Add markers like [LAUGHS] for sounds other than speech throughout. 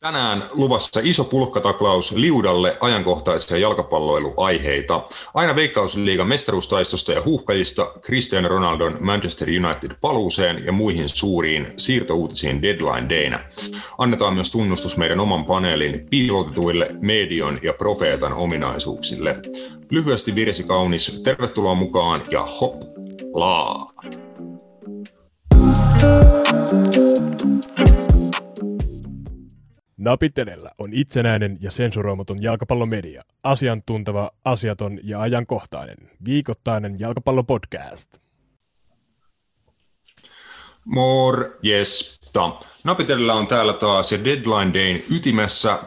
Tänään luvassa iso pulkkataklaus liudalle ajankohtaisia jalkapalloiluaiheita. Aina Veikkausliigan mestaruustaistosta ja huuhkajista Cristiano Ronaldon Manchester United paluuseen ja muihin suuriin siirtouutisiin deadline daynä. Annetaan myös tunnustus meidän oman paneelin piilotetuille medion ja profeetan ominaisuuksille. Lyhyesti virsi kaunis, tervetuloa mukaan ja hop laa! Napit edellä on itsenäinen ja sensuroimaton jalkapallomedia. Asiantunteva, asiaton ja ajankohtainen. Viikoittainen jalkapallopodcast. Morjesta. Napit edellä on täällä taas ja Deadline Dayn ytimessä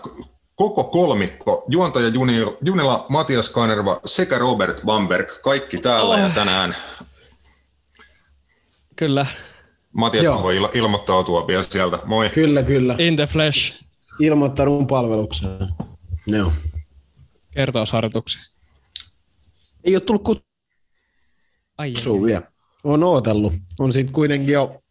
koko kolmikko. Juontaja Junila, Matias Kanerva sekä Robert Bamberg. Kaikki täällä oh. ja tänään. Kyllä. Matias voi il- ilmoittautua vielä sieltä. Moi. Kyllä, kyllä. In the flesh ilmoittanut palvelukseen. No. Kertausharjoituksia. Ei ole tullut kutsua vielä. On ootellut. On sitten kuitenkin jo...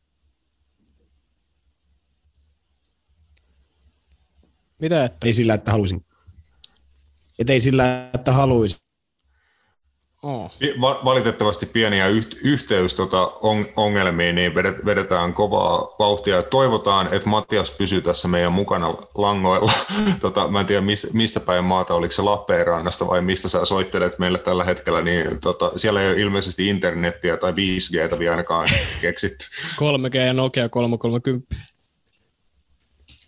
Mitä että? Ei sillä, että haluaisin. Et ei sillä, että haluaisin. Oh. Valitettavasti pieniä yht- yhteys tota on- ongelmiin, niin vedetään kovaa vauhtia. Toivotaan, että Matias pysyy tässä meidän mukana langoilla. [LAUGHS] tota, mä en tiedä, mistä päin maata, oliko se Lappeenrannasta vai mistä sä soittelet meille tällä hetkellä, niin tota, siellä ei ole ilmeisesti internettiä tai 5Gtä vielä ainakaan [LAUGHS] keksitty. 3G ja Nokia 330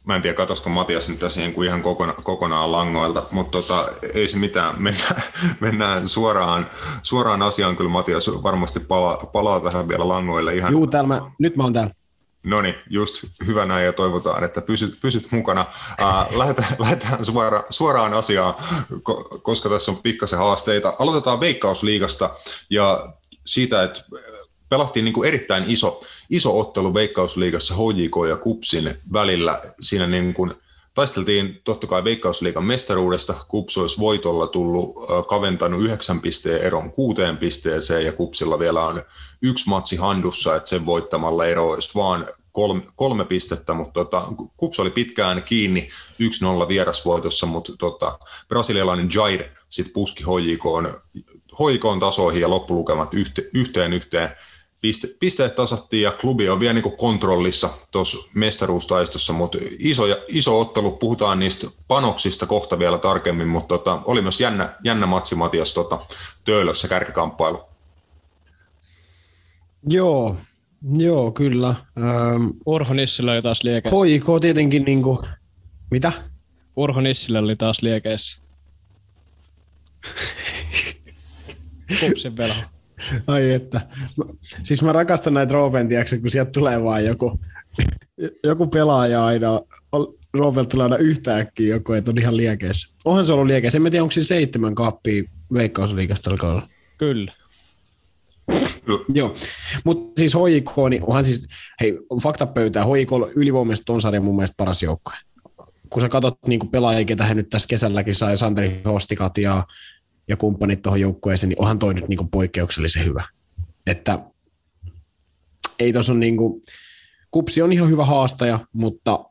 mä en tiedä, katosko Matias nyt tässä niin kuin ihan kokona, kokonaan langoilta, mutta tota, ei se mitään, [LAUGHS] mennään, mennään suoraan, suoraan asiaan, kyllä Matias varmasti palaa, palaa tähän vielä langoille. Ihan... Juu, täällä mä, nyt mä oon täällä. No niin, just hyvä näin ja toivotaan, että pysyt, pysyt mukana. Ää, lähdetään lähdetään [LAUGHS] suora, suoraan asiaan, koska tässä on pikkasen haasteita. Aloitetaan Veikkausliigasta ja siitä, että pelattiin niin kuin erittäin iso, iso ottelu Veikkausliigassa HJK ja Kupsin välillä. Siinä niin kuin taisteltiin totta kai Veikkausliigan mestaruudesta. Kups olisi voitolla tullut kaventanut yhdeksän pisteen eron kuuteen pisteeseen ja Kupsilla vielä on yksi matsi handussa, että sen voittamalla ero olisi vaan kolme, kolme pistettä, mutta tota, Kups oli pitkään kiinni 1-0 vierasvoitossa, mutta tota, brasilialainen Jair sitten puski HJK HJK tasoihin ja loppulukemat yhteen yhteen, yhteen pisteet tasattiin ja klubi on vielä niin kontrollissa tuossa mestaruustaistossa, mutta iso, iso ottelu, puhutaan niistä panoksista kohta vielä tarkemmin, mutta tota, oli myös jännä, jännä matsi Matias tota, Töölössä kärkikamppailu. Joo, joo kyllä. Ähm, Urho Nissilä oli taas liekeissä. HIK tietenkin niin kuin, mitä? Urho Nissilä oli taas liekeissä. [LAUGHS] Kupsin velho. Ai että. Siis mä rakastan näitä Roopen, kun sieltä tulee vaan joku, joku pelaaja aina. Roopen tulee aina yhtäkkiä joku, että on ihan liekeissä. Onhan se ollut liekeissä. En mä tiedä, onko siinä seitsemän kappia veikkausliikasta alkaa olla. Kyllä. Joo, mutta siis HIK, niin onhan siis, hei, fakta pöytää, HIK ylivoimaisesti ton sarjan mun mielestä paras joukkue. Kun sä katsot niin pelaajia, ketä he nyt tässä kesälläkin sai, Santeri Hostikat ja ja kumppanit tuohon joukkueeseen, niin onhan toi nyt niin poikkeuksellisen hyvä. Että ei tuossa niin kuin, kupsi on ihan hyvä haastaja, mutta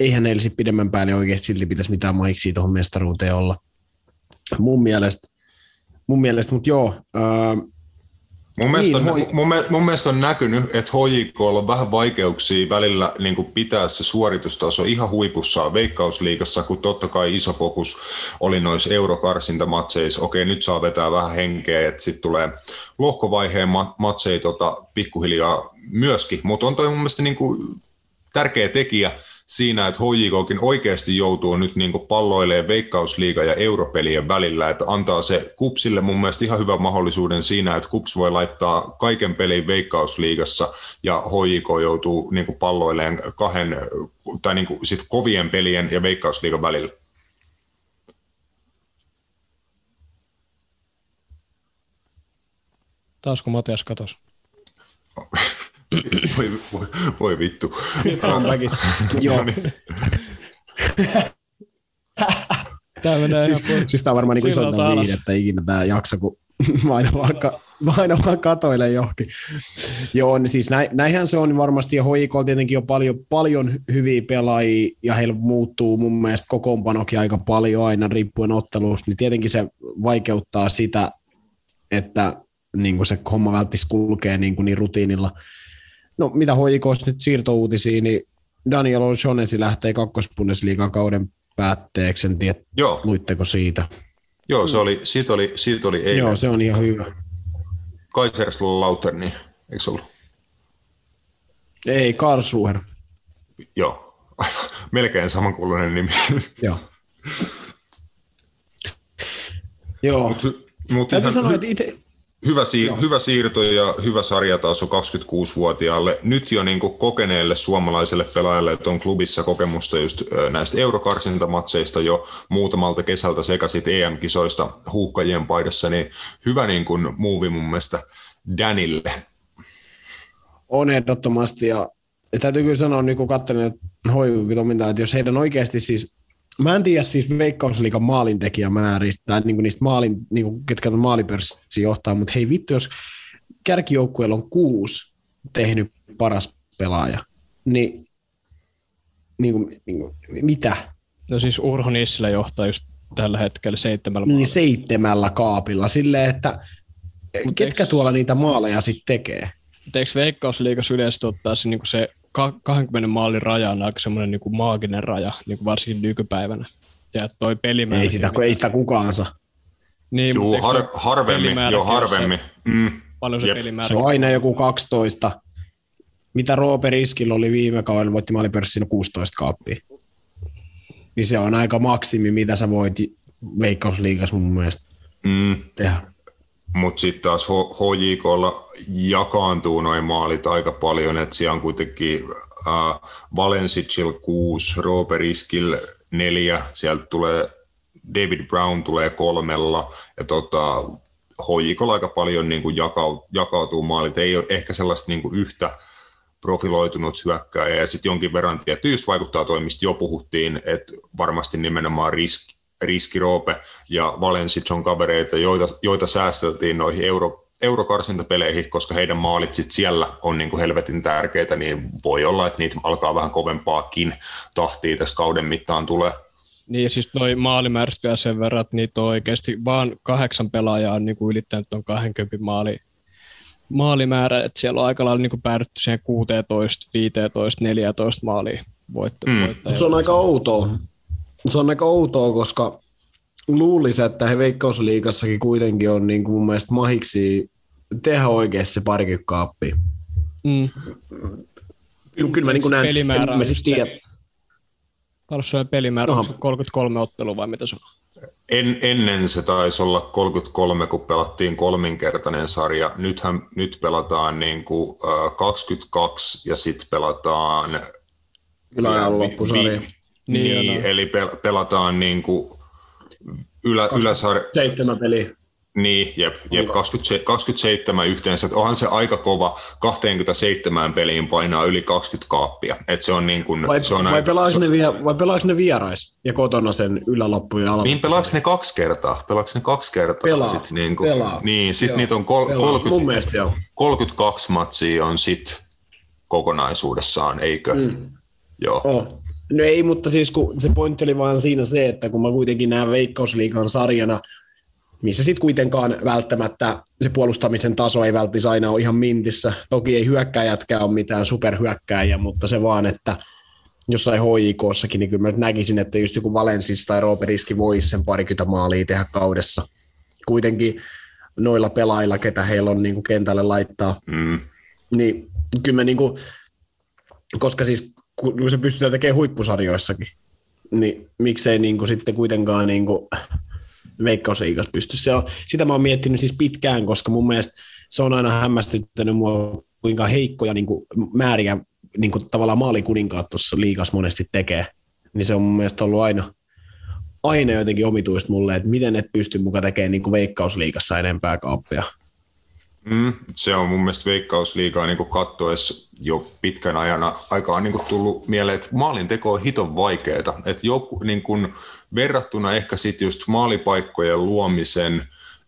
eihän neillä sitten pidemmän päälle oikeasti silti pitäisi mitään maiksia tuohon mestaruuteen olla. Mun mielestä, mun mielestä mutta joo, Mun mielestä, niin, on, mun, mun mielestä on näkynyt, että HJK on vähän vaikeuksia välillä niin kuin pitää se suoritustaso ihan huipussaan Veikkausliigassa, kun totta kai iso fokus oli noissa eurokarsintamatseissa. Okei, nyt saa vetää vähän henkeä, että sitten tulee lohkovaiheen matseja tota, pikkuhiljaa myöskin, mutta on toi mun mielestä niin kuin tärkeä tekijä, siinä, että HJKkin oikeasti joutuu nyt niin palloilemaan veikkausliiga ja europelien välillä, että antaa se Kupsille mun mielestä ihan hyvän mahdollisuuden siinä, että Kups voi laittaa kaiken pelin veikkausliigassa ja HJK joutuu niin palloilemaan kahden tai niin sit kovien pelien ja veikkausliigan välillä. Taasko Matias katos? [LAUGHS] voi, voi, voi vittu. Joo. Tää menee siis, ihan siis tää on varmaan niin isointa viihdettä ikinä tää jakso, kun [LAUGHS] mä aina vaan, ka- mä aina vaan katoilen johonkin. Joo, niin siis näin, näinhän se on varmasti, ja HIK tietenkin on paljon, paljon hyviä pelaajia, ja heillä muuttuu mun mielestä kokoonpanokin aika paljon aina riippuen ottelusta, niin tietenkin se vaikeuttaa sitä, että niin kuin se homma välttis kulkee niin, kuin niin rutiinilla. No mitä HIKs nyt siirtouutisia, niin Daniel O'Shaughnessy lähtee kakkosbundesliigan kauden päätteeksi, en tiedä, Joo, luitteko siitä. joo se oli, siitä oli, siitä oli eilen. Joo, se on ihan hyvä. Kaiserslautern, niin eikö se ollut? Ei, Karlsruher. Joo, [LAUGHS] melkein samankuuluinen nimi. Joo. Joo. Mutta Täytyy ihan sanoa, että itse, hyvä, siir- hyvä siirto ja hyvä sarjataso 26-vuotiaalle. Nyt jo niin kokeneelle suomalaiselle pelaajalle, että on klubissa kokemusta just näistä eurokarsintamatseista jo muutamalta kesältä sekä sit EM-kisoista huuhkajien paidassa, niin hyvä niin kuin muuvi mun mielestä Danille. on ehdottomasti. Ja, täytyy kyllä sanoa, niin kun hoikukin toimintaa, että jos heidän oikeasti siis, mä en tiedä siis veikkausliikan maalintekijämääristä, tai niin kuin niistä maalin, niin kuin, ketkä on maalipörssi johtaa, mutta hei vittu, jos kärkijoukkueella on kuusi tehnyt paras pelaaja, niin, niin, kuin, niin kuin, mitä? No siis Urho Nissilä johtaa just tällä hetkellä seitsemällä Niin maalla. seitsemällä kaapilla, silleen, että Mut ketkä eiks- tuolla niitä maaleja sitten tekee? Mutta eikö Veikkausliigassa yleisesti ottaa se, niin se 20 maalin raja on aika semmoinen niin maaginen raja, niin varsinkin nykypäivänä. Ja toi pelimäärä... Ei sitä, ei sitä kukaan saa. Niin, Juu, mutta har- harvemmin, joo ole se- harvemmin. Mm. Paljon se Jep. pelimäärä. Se on aina joku 12. Mitä Roope Riskillä oli viime kaudella, voitti maalipörssissä 16 kaappia. Niin se on aika maksimi, mitä sä voit veikkausliigassa mun mielestä Mm. tehdä. Mutta sitten taas HJKlla jakaantuu noin maalit aika paljon, että siellä on kuitenkin äh, Valensicil 6, Rooperiskil 4, sieltä tulee David Brown tulee kolmella, ja tota, HJKlla aika paljon niin kuin jakau, jakautuu maalit, ei ole ehkä sellaista niin kuin yhtä profiloitunut hyökkääjä, ja sitten jonkin verran tietysti vaikuttaa toimista jo puhuttiin, että varmasti nimenomaan riski, riskiroope ja Valensic on kavereita, joita, joita säästeltiin noihin euro, eurokarsintapeleihin, koska heidän maalit sit siellä on niin kuin helvetin tärkeitä, niin voi olla, että niitä alkaa vähän kovempaakin tahtia tässä kauden mittaan tulee. Niin siis toi maalimäärästä vielä sen verran, että niitä on oikeasti vaan kahdeksan pelaajaa on niinku ylittänyt tuon 20 maali, maalimäärä, että siellä on aika lailla niinku päädytty siihen 16, 15, 14 maaliin voitto, Mm. Se on aika outoa. Se on aika outoa, koska luulisi, että he veikkausliigassakin kuitenkin on niin kuin mun mielestä mahiksi tehdä oikeasti se parikymmentä kaappia. Mm. Kyllä, kyllä mä niin kuin näen, Pelimäärä en on mä siis tiedä. se- pelimäärä, se 33 ottelua vai mitä se on? En, ennen se taisi olla 33, kun pelattiin kolminkertainen sarja. Nythän nyt pelataan niin kuin, äh, 22 ja sitten pelataan Yläajan loppusarja. Vi- Niin, niin, eli pel- pelataan niin kuin ylä, yläsarja, Seitsemän peliä. niin, jep, jep Onko? 27, 27 yhteensä. Et Onhan se aika kova, 27 peliin painaa yli 20 kaappia. Et se on niin kuin, Vai, se on vai, aika- se- ne vie, vai pelaaks ne vierais ja kotona sen yläloppu ja Niin pelaaks ne kaksi kertaa? Pelaaks ne kaksi kertaa? Pelaa. Sit niin, kuin, Pelaa. niin sit Joo. niitä on kol- Pelaa. 30, Mun mielestä joo. 32 matsia on sit kokonaisuudessaan, eikö? Mm. Joo. Oh. No ei, mutta siis kun se pointti oli vaan siinä se, että kun mä kuitenkin näen Veikkausliigan sarjana, missä sitten kuitenkaan välttämättä se puolustamisen taso ei välttämättä aina ole ihan mintissä. Toki ei hyökkäjätkään ole mitään superhyökkääjiä, mutta se vaan, että jossain HJKssakin, niin kyllä mä näkisin, että just joku Valensis tai Rooperiski voisi sen parikymmentä maalia tehdä kaudessa. Kuitenkin noilla pelailla, ketä heillä on niin kuin kentälle laittaa, Mm. niin kyllä mä niinku, koska siis kun se pystytään tekemään huippusarjoissakin, niin miksei niinku sitten kuitenkaan niinku veikkausliigassa pysty. Se on, sitä mä oon miettinyt siis pitkään, koska mun mielestä se on aina hämmästyttänyt mua, kuinka heikkoja niinku määriä niinku tavallaan maalikuninkaat tuossa liigassa monesti tekee. Niin se on mun mielestä ollut aina, aina jotenkin omituista mulle, että miten et pysty muka tekemään niinku veikkausliigassa enempää kaappia. Mm, se on mun mielestä veikkausliigaa niin kattoessa jo pitkän ajan aikaa niin tullut mieleen, että maalinteko on hiton vaikeaa. Että joku, niin kuin, verrattuna ehkä sitten just maalipaikkojen luomisen,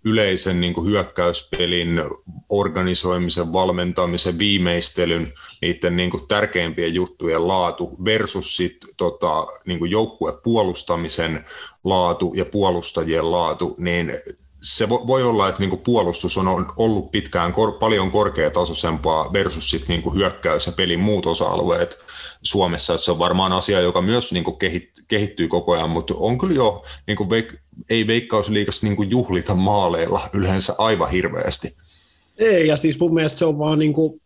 yleisen niin kuin hyökkäyspelin organisoimisen, valmentamisen, viimeistelyn, niiden niin kuin tärkeimpien juttujen laatu versus sit, tota, niin kuin joukkuepuolustamisen laatu ja puolustajien laatu, niin se voi olla, että niinku puolustus on ollut pitkään kor- paljon korkeatasoisempaa versus sit niinku hyökkäys ja pelin muut osa-alueet Suomessa. Se on varmaan asia, joka myös niinku kehittyy koko ajan, mutta on kyllä jo, niinku veik- ei veikkausliikassa niinku juhlita maaleilla yleensä aivan hirveästi. Ei, ja siis mun mielestä se on vaan niinku,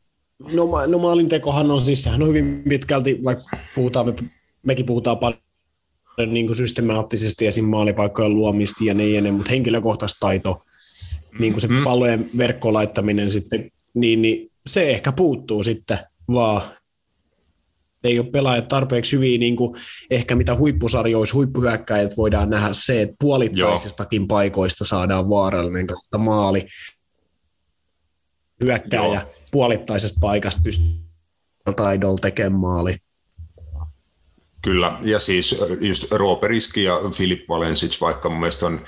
no, no maalintekohan on siis, sehän on hyvin pitkälti, vaikka puhutaan, me, mekin puhutaan paljon niin kuin systemaattisesti esim. maalipaikkojen luomista ja niin, niin mutta henkilökohtaista taito, niin kuin se mm. pallojen verkkoon laittaminen sitten, niin, niin se ehkä puuttuu sitten vaan. Ei ole pelaajat tarpeeksi hyviä, niin kuin ehkä mitä huippusarjoissa huippuhyökkäjät voidaan nähdä se, että puolittaisistakin Joo. paikoista saadaan vaarallinen kautta maali. Hyökkääjä Joo. puolittaisesta paikasta pystyy taidolla tekemään maali. Kyllä, ja siis just Rooperiski ja Filip Valensic, vaikka mun mielestä on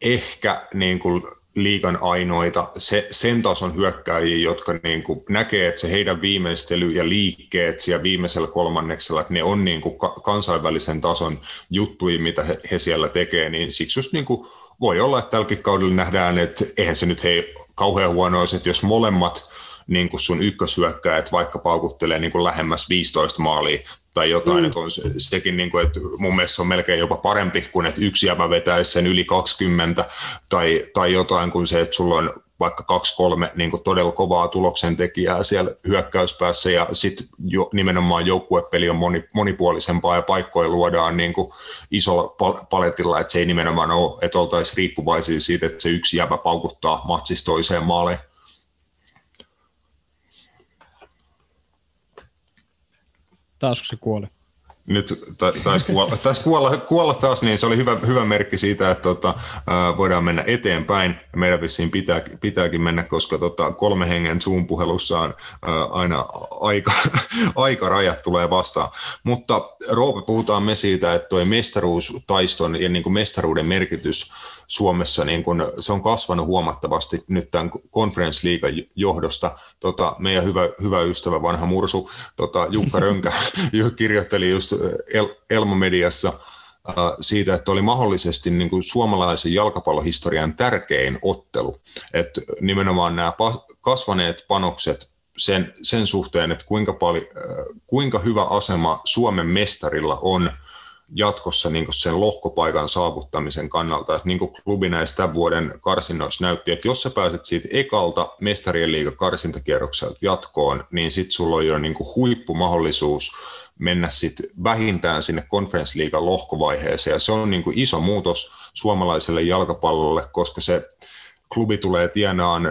ehkä niin kuin liikan ainoita se, sen tason hyökkääjiä, jotka niin kuin näkee, että se heidän viimeistely ja liikkeet siellä viimeisellä kolmanneksella, että ne on niin kuin kansainvälisen tason juttuja, mitä he, he siellä tekee, niin siksi just niin kuin voi olla, että tälläkin kaudella nähdään, että eihän se nyt hei kauhean huono olisi, että jos molemmat niin kuin sun ykköshyökkäjät vaikka paukuttelee niin kuin lähemmäs 15 maalia tai jotain, mm. että on sekin, niin kuin, että mun mielestä on melkein jopa parempi kuin, että yksi jäbä vetäisi sen yli 20 tai, tai jotain kuin se, että sulla on vaikka kaksi-kolme niin todella kovaa tuloksen tekijää siellä hyökkäyspäässä ja sitten jo, nimenomaan joukkuepeli on moni, monipuolisempaa ja paikkoja luodaan niin kuin isolla paletilla, että se ei nimenomaan ole, että oltaisiin riippuvaisia siitä, että se yksi jäbä paukuttaa matsista toiseen maaleen. Taas se kuoli. Nyt taisi kuolla, [LAUGHS] tais kuolla, kuolla taas, niin se oli hyvä, hyvä merkki siitä, että tota, voidaan mennä eteenpäin. Meidän vissiin pitää, pitääkin mennä, koska tota, kolme hengen Zoom-puhelussa on aina aika, [LAUGHS] aikarajat tulee vastaan. Mutta Roope, puhutaan me siitä, että tuo mestaruustaiston ja niin kuin mestaruuden merkitys Suomessa niin kun, se on kasvanut huomattavasti nyt tämän Conference League johdosta. Tota, meidän hyvä, hyvä ystävä, vanha mursu, tota, Jukka Rönkä, [LAUGHS] kirjoitteli just El, Elmo-mediassa äh, siitä, että oli mahdollisesti niin kuin suomalaisen jalkapallohistorian tärkein ottelu. Että nimenomaan nämä kasvaneet panokset sen, sen suhteen, että kuinka, paljon, äh, kuinka hyvä asema Suomen mestarilla on – jatkossa niin sen lohkopaikan saavuttamisen kannalta. Että niin kuin klubi näistä tämän vuoden karsinnoissa näytti, että jos sä pääset siitä ekalta mestarien liiga karsintakierrokselta jatkoon, niin sitten sulla on jo niin huippumahdollisuus mennä sitten vähintään sinne konferenssliigan lohkovaiheeseen. Ja se on niin iso muutos suomalaiselle jalkapallolle, koska se klubi tulee tienaan 4-6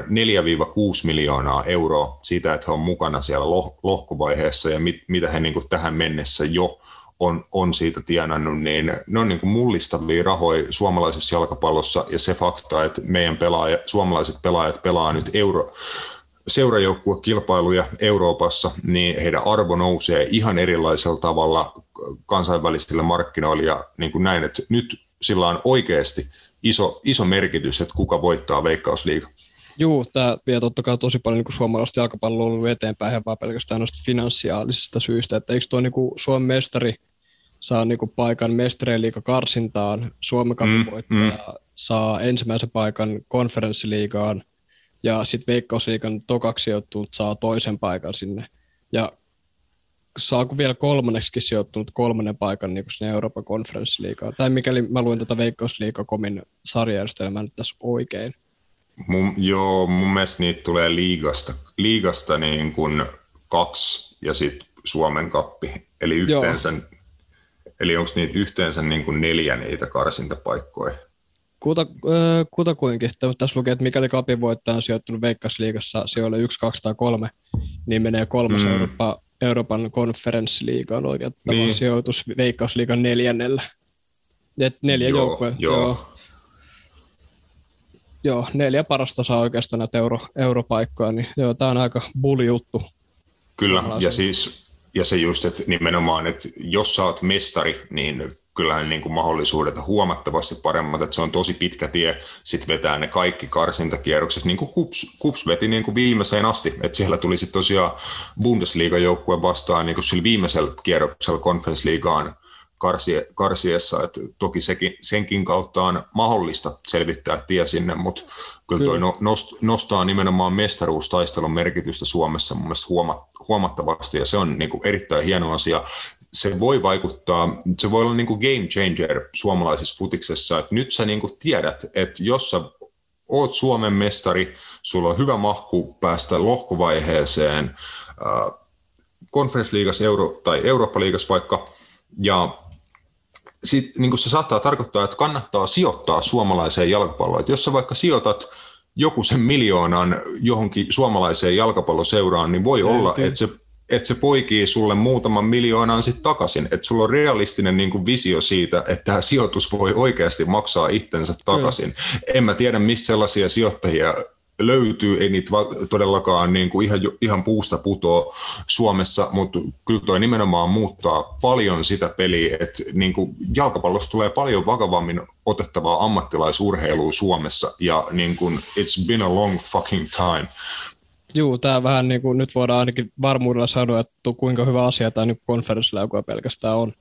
miljoonaa euroa siitä, että he on mukana siellä lohkovaiheessa ja mit, mitä he niin tähän mennessä jo on, on siitä tienannut, niin ne on niin kuin mullistavia rahoja suomalaisessa jalkapallossa ja se fakta, että meidän pelaaja, suomalaiset pelaajat pelaa nyt euro, seurajoukkuekilpailuja Euroopassa, niin heidän arvo nousee ihan erilaisella tavalla kansainvälisille markkinoille ja niin kuin näin, että nyt sillä on oikeasti iso, iso merkitys, että kuka voittaa Veikkausliiga. Joo, tämä vie totta kai tosi paljon niin suomalaista jalkapalloa ollut eteenpäin, vaan pelkästään noista finanssiaalisista syistä, että eikö tuo niin kuin Suomen mestari saa niin kuin paikan mestarien karsintaan, Suomen mm, voittaa, mm. saa ensimmäisen paikan konferenssiliigaan, ja sitten Veikkausliikan tokaksi sijoittunut saa toisen paikan sinne. Ja saako vielä kolmanneksi sijoittunut kolmannen paikan niin sinne Euroopan konferenssiliigaan? Tai mikäli mä luin tätä Veikkausliikakomin sarjajärjestelmää nyt tässä oikein. Mun, joo, mun mielestä niitä tulee liigasta, liigasta niin kuin kaksi ja sitten Suomen kappi. Eli yhteensä, joo. eli onko niitä yhteensä niin kuin neljä niitä karsintapaikkoja? Kuta, äh, kutakuinkin. Tässä lukee, että mikäli kapin voittaja on sijoittunut Veikkausliigassa sijoille 1, 2 tai 3, niin menee kolmas mm. Eurooppa, Euroopan konferenssiliigaan oikein niin. sijoitus Veikkausliigan neljännellä. Et neljä joukkoa. Joo. joo. Joo, neljä parasta saa oikeastaan näitä euro, europaikkoja, niin joo, tämä on aika bulli juttu. Kyllä, ja siis ja se just, että nimenomaan, että jos sä oot mestari, niin kyllähän niin kuin mahdollisuudet huomattavasti paremmat, että se on tosi pitkä tie sitten vetää ne kaikki karsintakierrokset, niin kuin Kups, Kups veti niin kuin viimeiseen asti, että siellä tuli sitten tosiaan Bundesliga-joukkue vastaan niin kuin sillä viimeisellä kierroksella Conference Leagueaan karsie, karsiessa, että toki sekin, senkin kautta on mahdollista selvittää tie sinne, mutta kyllä, kyllä. toi nost, nostaa nimenomaan mestaruustaistelun merkitystä Suomessa mun mielestä huoma, huomattavasti, ja se on niin kuin erittäin hieno asia. Se voi vaikuttaa, se voi olla niin kuin game changer suomalaisessa futiksessa, että nyt sä niin kuin tiedät, että jos sä oot Suomen mestari, sulla on hyvä mahku päästä lohkovaiheeseen, konferenssliigassa Euro- tai Eurooppa-liigassa vaikka, ja sit, niin se saattaa tarkoittaa, että kannattaa sijoittaa suomalaiseen jalkapalloon. Että jos sä vaikka sijoitat joku sen miljoonan johonkin suomalaiseen jalkapalloseuraan, niin voi olla, että se, että se poikii sulle muutaman miljoonan sitten takaisin. Että sulla on realistinen niin kuin visio siitä, että tämä sijoitus voi oikeasti maksaa itsensä takaisin. Kyllä. En mä tiedä, missä sellaisia sijoittajia löytyy, ei niitä todellakaan niin kuin ihan, ihan puusta putoa Suomessa, mutta kyllä toi nimenomaan muuttaa paljon sitä peliä, että niin kuin jalkapallosta tulee paljon vakavammin otettavaa ammattilaisurheilua Suomessa, ja niin kuin, it's been a long fucking time. Joo, tämä vähän niin kuin, nyt voidaan ainakin varmuudella sanoa, että kuinka hyvä asia tämä niin konferenssiläukua pelkästään on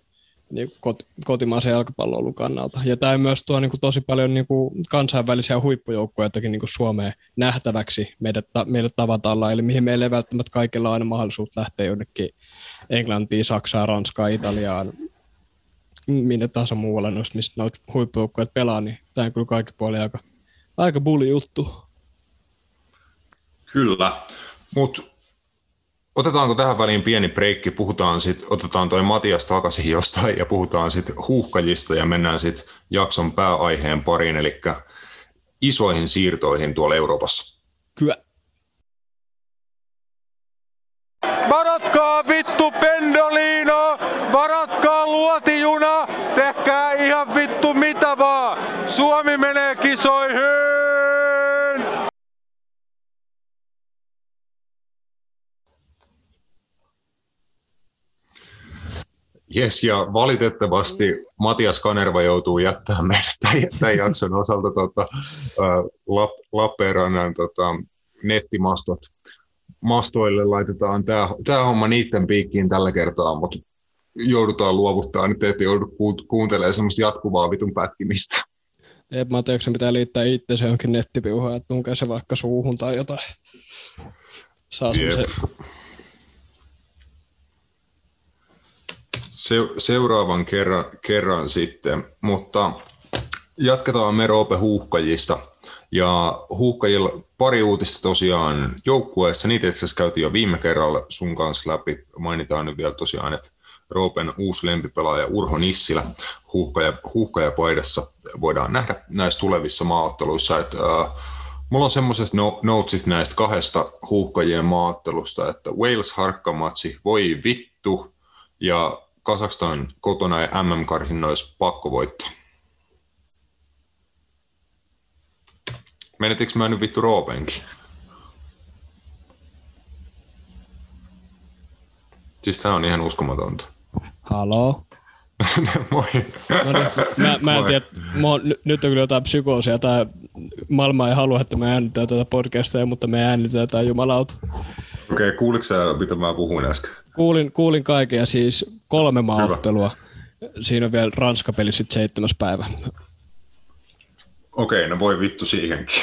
niin kot, kotimaisen jalkapallon kannalta. Ja tämä myös tuo niin kuin tosi paljon niin kuin kansainvälisiä huippujoukkoja niin kuin Suomeen nähtäväksi meidät, meille tavataan, eli mihin meillä ei välttämättä kaikilla aina mahdollisuus lähteä jonnekin Englantiin, Saksaan, Ranskaan, Italiaan, minne tahansa muualle noista, mistä noita huippujoukkoja pelaa, niin tämä on kyllä kaikki puoli aika, aika bulli juttu. Kyllä, mutta Otetaanko tähän väliin pieni breikki, puhutaan sit, otetaan toi Matias takaisin jostain ja puhutaan sitten huuhkajista ja mennään sitten jakson pääaiheen pariin, eli isoihin siirtoihin tuolla Euroopassa. Kyllä. Varatkaa vittu pendolino, varatkaa luotijuna, tehkää ihan vittu mitä vaan. Suomi menee kisoihin! Jes, ja valitettavasti Matias Kanerva joutuu jättämään meidät tämän, tämän jakson osalta tota, Lappeenrannan tota, nettimastot. Mastoille laitetaan tämä, tämä homma niiden piikkiin tällä kertaa, mutta joudutaan luovuttaa, nyt ette joudu kuuntelemaan semmoista jatkuvaa vitun pätkimistä. Ei, mä tiedä, pitää liittää itse se jonkin nettipiuhaan, että tunkee se vaikka suuhun tai jotain. Saa se seuraavan kerran, kerran sitten, mutta jatketaan me Roope huuhkajista. Ja huuhkajilla pari uutista tosiaan joukkueessa, niitä itse asiassa käytiin jo viime kerralla sun kanssa läpi. Mainitaan nyt vielä tosiaan, että Roopen uusi lempipelaaja Urho Nissilä huuhkaja, huuhkajapaidassa voidaan nähdä näissä tulevissa maaotteluissa. Että, äh, mulla on semmoiset no, notesit näistä kahdesta huuhkajien maattelusta, että Wales-harkkamatsi, voi vittu, ja Kasakstan kotona ja MM-karsinnoissa pakkovoitto. Menetikö mä nyt vittu Roopenkin? Siis tää on ihan uskomatonta. Haloo? [LAUGHS] Moi. No niin, mä, mä en tiedä, mä oon, nyt on kyllä jotain psykoosia. Tää maailma ei halua, että me äänitetään tätä podcastia, mutta me äänitetään jumalauta. Okei, okay, kuulitko sä, mitä mä puhuin äsken? Kuulin, kuulin kaiken ja siis kolme maaottelua. Siinä on vielä Ranska-peli sitten seitsemäs päivä. Okei, no voi vittu siihenkin.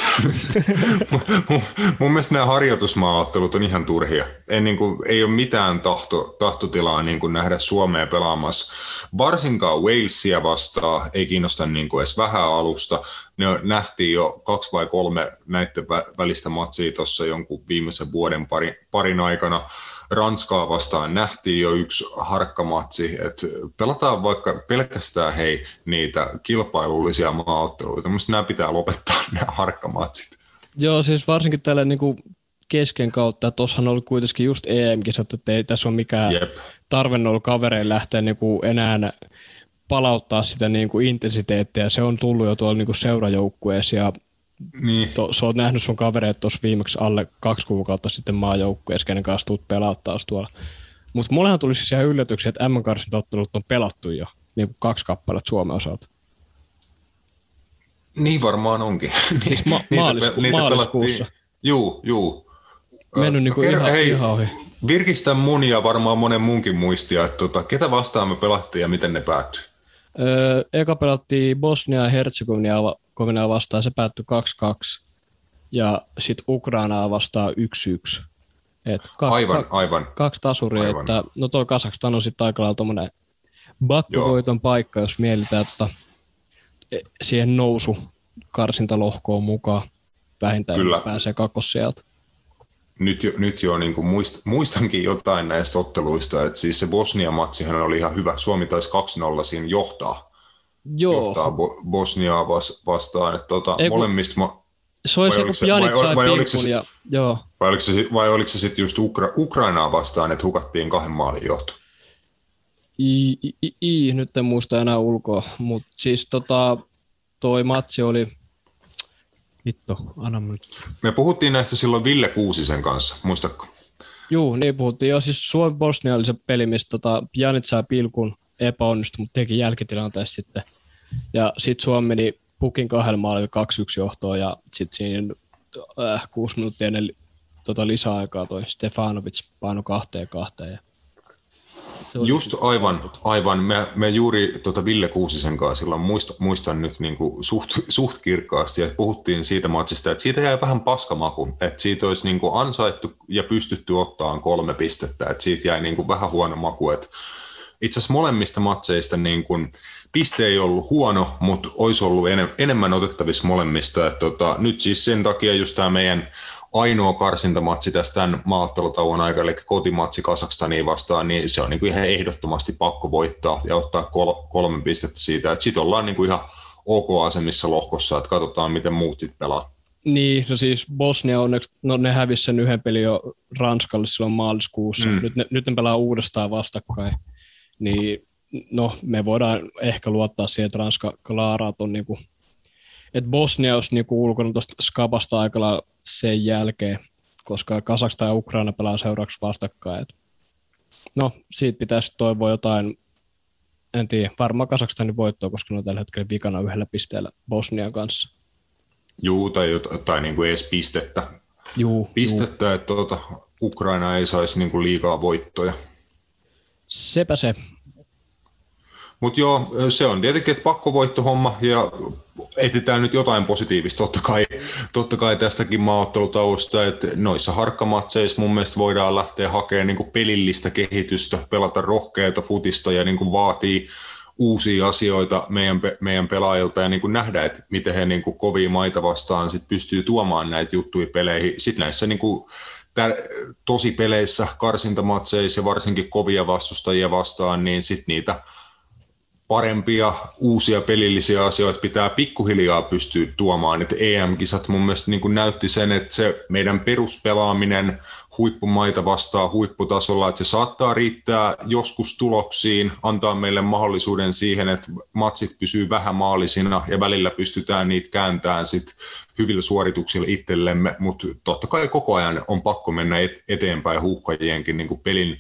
[LAUGHS] mun, mun mielestä nämä harjoitusmaaottelut on ihan turhia. En, niin kuin, ei ole mitään tahto, tahtotilaa niin kuin nähdä Suomea pelaamassa. Varsinkaan Walesia vastaan ei kiinnosta niin kuin edes vähän alusta. Ne nähtiin jo kaksi vai kolme näiden välistä matsia tuossa jonkun viimeisen vuoden parin, parin aikana Ranskaa vastaan nähtiin jo yksi harkkamatsi, että pelataan vaikka pelkästään hei niitä kilpailullisia maaotteluita, mutta nämä pitää lopettaa [LAUGHS] nämä harkkamatsit. Joo, siis varsinkin tällä niin kuin kesken kautta, että tuossahan oli kuitenkin just EM-kisat, että ei tässä ole mikään Jep. tarve ollut kavereille lähteä niin kuin enää palauttaa sitä niin kuin intensiteettiä. Se on tullut jo tuolla niin kuin seurajoukkueessa ja niin. To, sä oot nähnyt sun kavereet tuossa viimeksi alle kaksi kuukautta sitten maajoukkueessa, kenen kanssa tuut pelaa taas tuolla. Mutta mullehan tuli siis ihan yllätyksiä, että M-karsintaottelut on pelattu jo. niin kuin kaksi kappaletta Suomen osalta. Niin varmaan onkin. Siis ma- [LAUGHS] maalisku- niitä maaliskuussa. Juu, juu. Mennyt niin kuin Kerro- ihan, hei, ihan ohi. Virkistä mun ja varmaan monen munkin muistia, että tota, ketä vastaan me pelattiin ja miten ne päättyi. Öö, eka pelattiin Bosnia ja Herzegovinaa vastaan, se päättyi 2-2. Ja sitten Ukrainaa vastaan 1-1. Et ka- Aivan, ka- aivan. kaksi tasuria, Aivan. että no toi Kasakstan on sitten aika lailla tommonen bakkovoiton paikka, jos mielitään tota, e- siihen nousu karsintalohkoon mukaan. Vähintään Kyllä. pääsee kakkos sieltä. Nyt jo, nyt jo niin kuin muist, muistankin jotain näistä otteluista, että siis se Bosnia-matsihan oli ihan hyvä. Suomi taisi 2-0 siinä johtaa, Joo, johtaa Bo- Bosniaa vas, vastaan. Että tota, Ei, molemmista, ma- se oli vai se, oliko kun se- Pjanic vai- sai vai oliko se ja joo. vai oliko se, vai oliko se sitten just Ukra- Ukrainaa vastaan, että hukattiin kahden maalin johto? I, i, i, nyt en muista enää ulkoa, mutta siis tota, toi matsi oli, vittu, anna mun nyt. Me puhuttiin näistä silloin Ville Kuusisen kanssa, muistatko? Juu, niin puhuttiin. Joo, siis Suomi-Bosnia oli se peli, missä tota, Pjanic sai pilkun, epäonnistui, mutta teki jälkitilanteessa sitten. Ja sitten Suomi meni pukin kahdella maalilla 2-1 johtoon ja sitten siinä äh, kuusi minuuttia ennen tota, lisäaikaa toi Stefanovic paino kahteen kahteen. Ja Just aivan, aivan. Me, me juuri tuota Ville Kuusisen kanssa silloin muista, muistan nyt niin kuin suht, suht kirkkaasti, että puhuttiin siitä matsista, että siitä jäi vähän paskamaku, että siitä olisi niin kuin ansaittu ja pystytty ottamaan kolme pistettä, että siitä jäi niin kuin vähän huono maku, että itse asiassa molemmista matseista niin kuin, piste ei ollut huono, mutta olisi ollut enem- enemmän otettavissa molemmista. Että tota, nyt siis sen takia just tämä meidän ainoa karsintamatsi tästä tämän maattelutauon aikana, eli kotimatsi Kasakstaniin vastaan, niin se on niin kuin ihan ehdottomasti pakko voittaa ja ottaa kol- kolme pistettä siitä. Sitten ollaan niin kuin ihan ok-asemissa lohkossa, että katsotaan, miten muut sitten pelaa. Niin, no siis Bosnia onneksi, no ne hävisi sen yhden pelin jo Ranskalle silloin maaliskuussa. Mm. Nyt, ne, nyt ne pelaa uudestaan vastakkain. Niin, no me voidaan ehkä luottaa siihen, että Ranska klaaraat on niinku, että Bosnia olisi niinku ulkona tuosta skapasta aika lailla sen jälkeen, koska Kazakstan ja Ukraina pelaa seuraavaksi vastakkain. Et, no, siitä pitäisi toivoa jotain, en tiedä, varmaan Kazakstanin voittoa, koska ne on tällä hetkellä vikana yhdellä pisteellä Bosnian kanssa. Juu, tai, jot- tai niin kuin edes pistettä. Juu, Pistettä, että tuota, Ukraina ei saisi niin kuin liikaa voittoja. Sepä se. Mutta joo, se on tietenkin, että pakkovoittohomma ja etsitään nyt jotain positiivista totta kai, totta kai tästäkin maaottelutauosta, että noissa harkkamatseissa mun mielestä voidaan lähteä hakemaan niin pelillistä kehitystä, pelata rohkeata futista ja niin vaatii uusia asioita meidän, meidän pelaajilta ja niin kuin nähdä, että miten he niin kuin kovia maita vastaan sit pystyy tuomaan näitä juttuja peleihin. Sitten näissä niin kuin tosi peleissä, karsintamatseissa ja varsinkin kovia vastustajia vastaan, niin sitten niitä parempia uusia pelillisiä asioita pitää pikkuhiljaa pystyä tuomaan. Et EM-kisat mun mielestä niin näytti sen, että se meidän peruspelaaminen huippumaita vastaa huipputasolla, että se saattaa riittää joskus tuloksiin, antaa meille mahdollisuuden siihen, että matsit pysyy vähän maalisina ja välillä pystytään niitä kääntämään sit hyvillä suorituksilla itsellemme, mutta totta kai koko ajan on pakko mennä et- eteenpäin huuhkajienkin niin pelin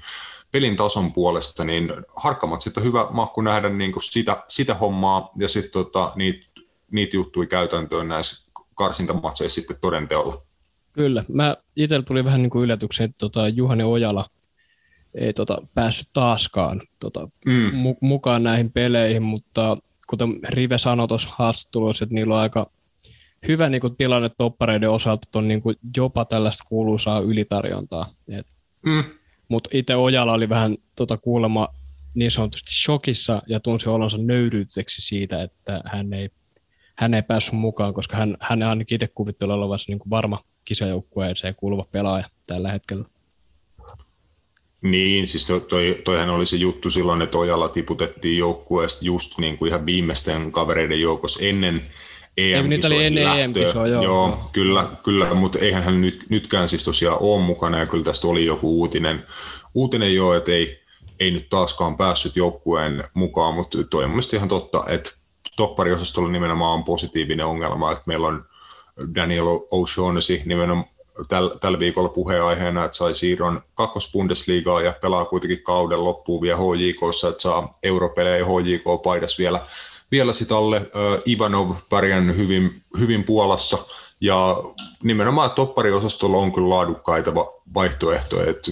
pelin tason puolesta, niin harkkamatsit on hyvä mahku nähdä niin kuin sitä, sitä hommaa ja sitten tota, niitä niit juttuja käytäntöön näissä karsintamatseissa sitten todenteolla. Kyllä. Mä itsellä tuli vähän niin kuin yllätyksen, että tota Juhani Ojala ei tota päässyt taaskaan tota, Mm. mu- mukaan näihin peleihin, mutta kuten Rive sanoi tuossa haastattelussa, että niillä on aika hyvä niin kuin, tilanne toppareiden osalta, että on niin kuin, jopa tällaista kuuluisaa ylitarjontaa. Et, Mm. Mutta itse Ojala oli vähän tota, kuulemma niin sanotusti shokissa ja tunsi olonsa nöyryyteksi siitä, että hän ei, hän ei päässyt mukaan, koska hän, hän ainakin itse kuvittelee olevansa niin kuin varma kisajoukkueeseen kuuluva pelaaja tällä hetkellä. Niin, siis to, toi, toihan oli se juttu silloin, että Ojala tiputettiin joukkueesta just niin kuin ihan viimeisten kavereiden joukossa ennen Eikö niitä oli EM-kisoihin ennen. EM-kisoa, joo. joo kyllä, kyllä, mutta eihän hän nyt, nytkään siis tosiaan ole mukana ja kyllä tästä oli joku uutinen, uutinen jo, että ei, ei nyt taaskaan päässyt joukkueen mukaan, mutta toi on ihan totta, että toppariosastolla nimenomaan on positiivinen ongelma, että meillä on Daniel O'Shaughnessy nimenomaan tällä, tällä viikolla puheenaiheena, että sai siirron kakkosbundesliigaa ja pelaa kuitenkin kauden loppuun vielä HJKssa, että saa europelejä HJK-paidas vielä, vielä sit alle. Ivanov pärjännyt hyvin, hyvin Puolassa ja nimenomaan toppariosastolla on kyllä laadukkaita vaihtoehtoja, että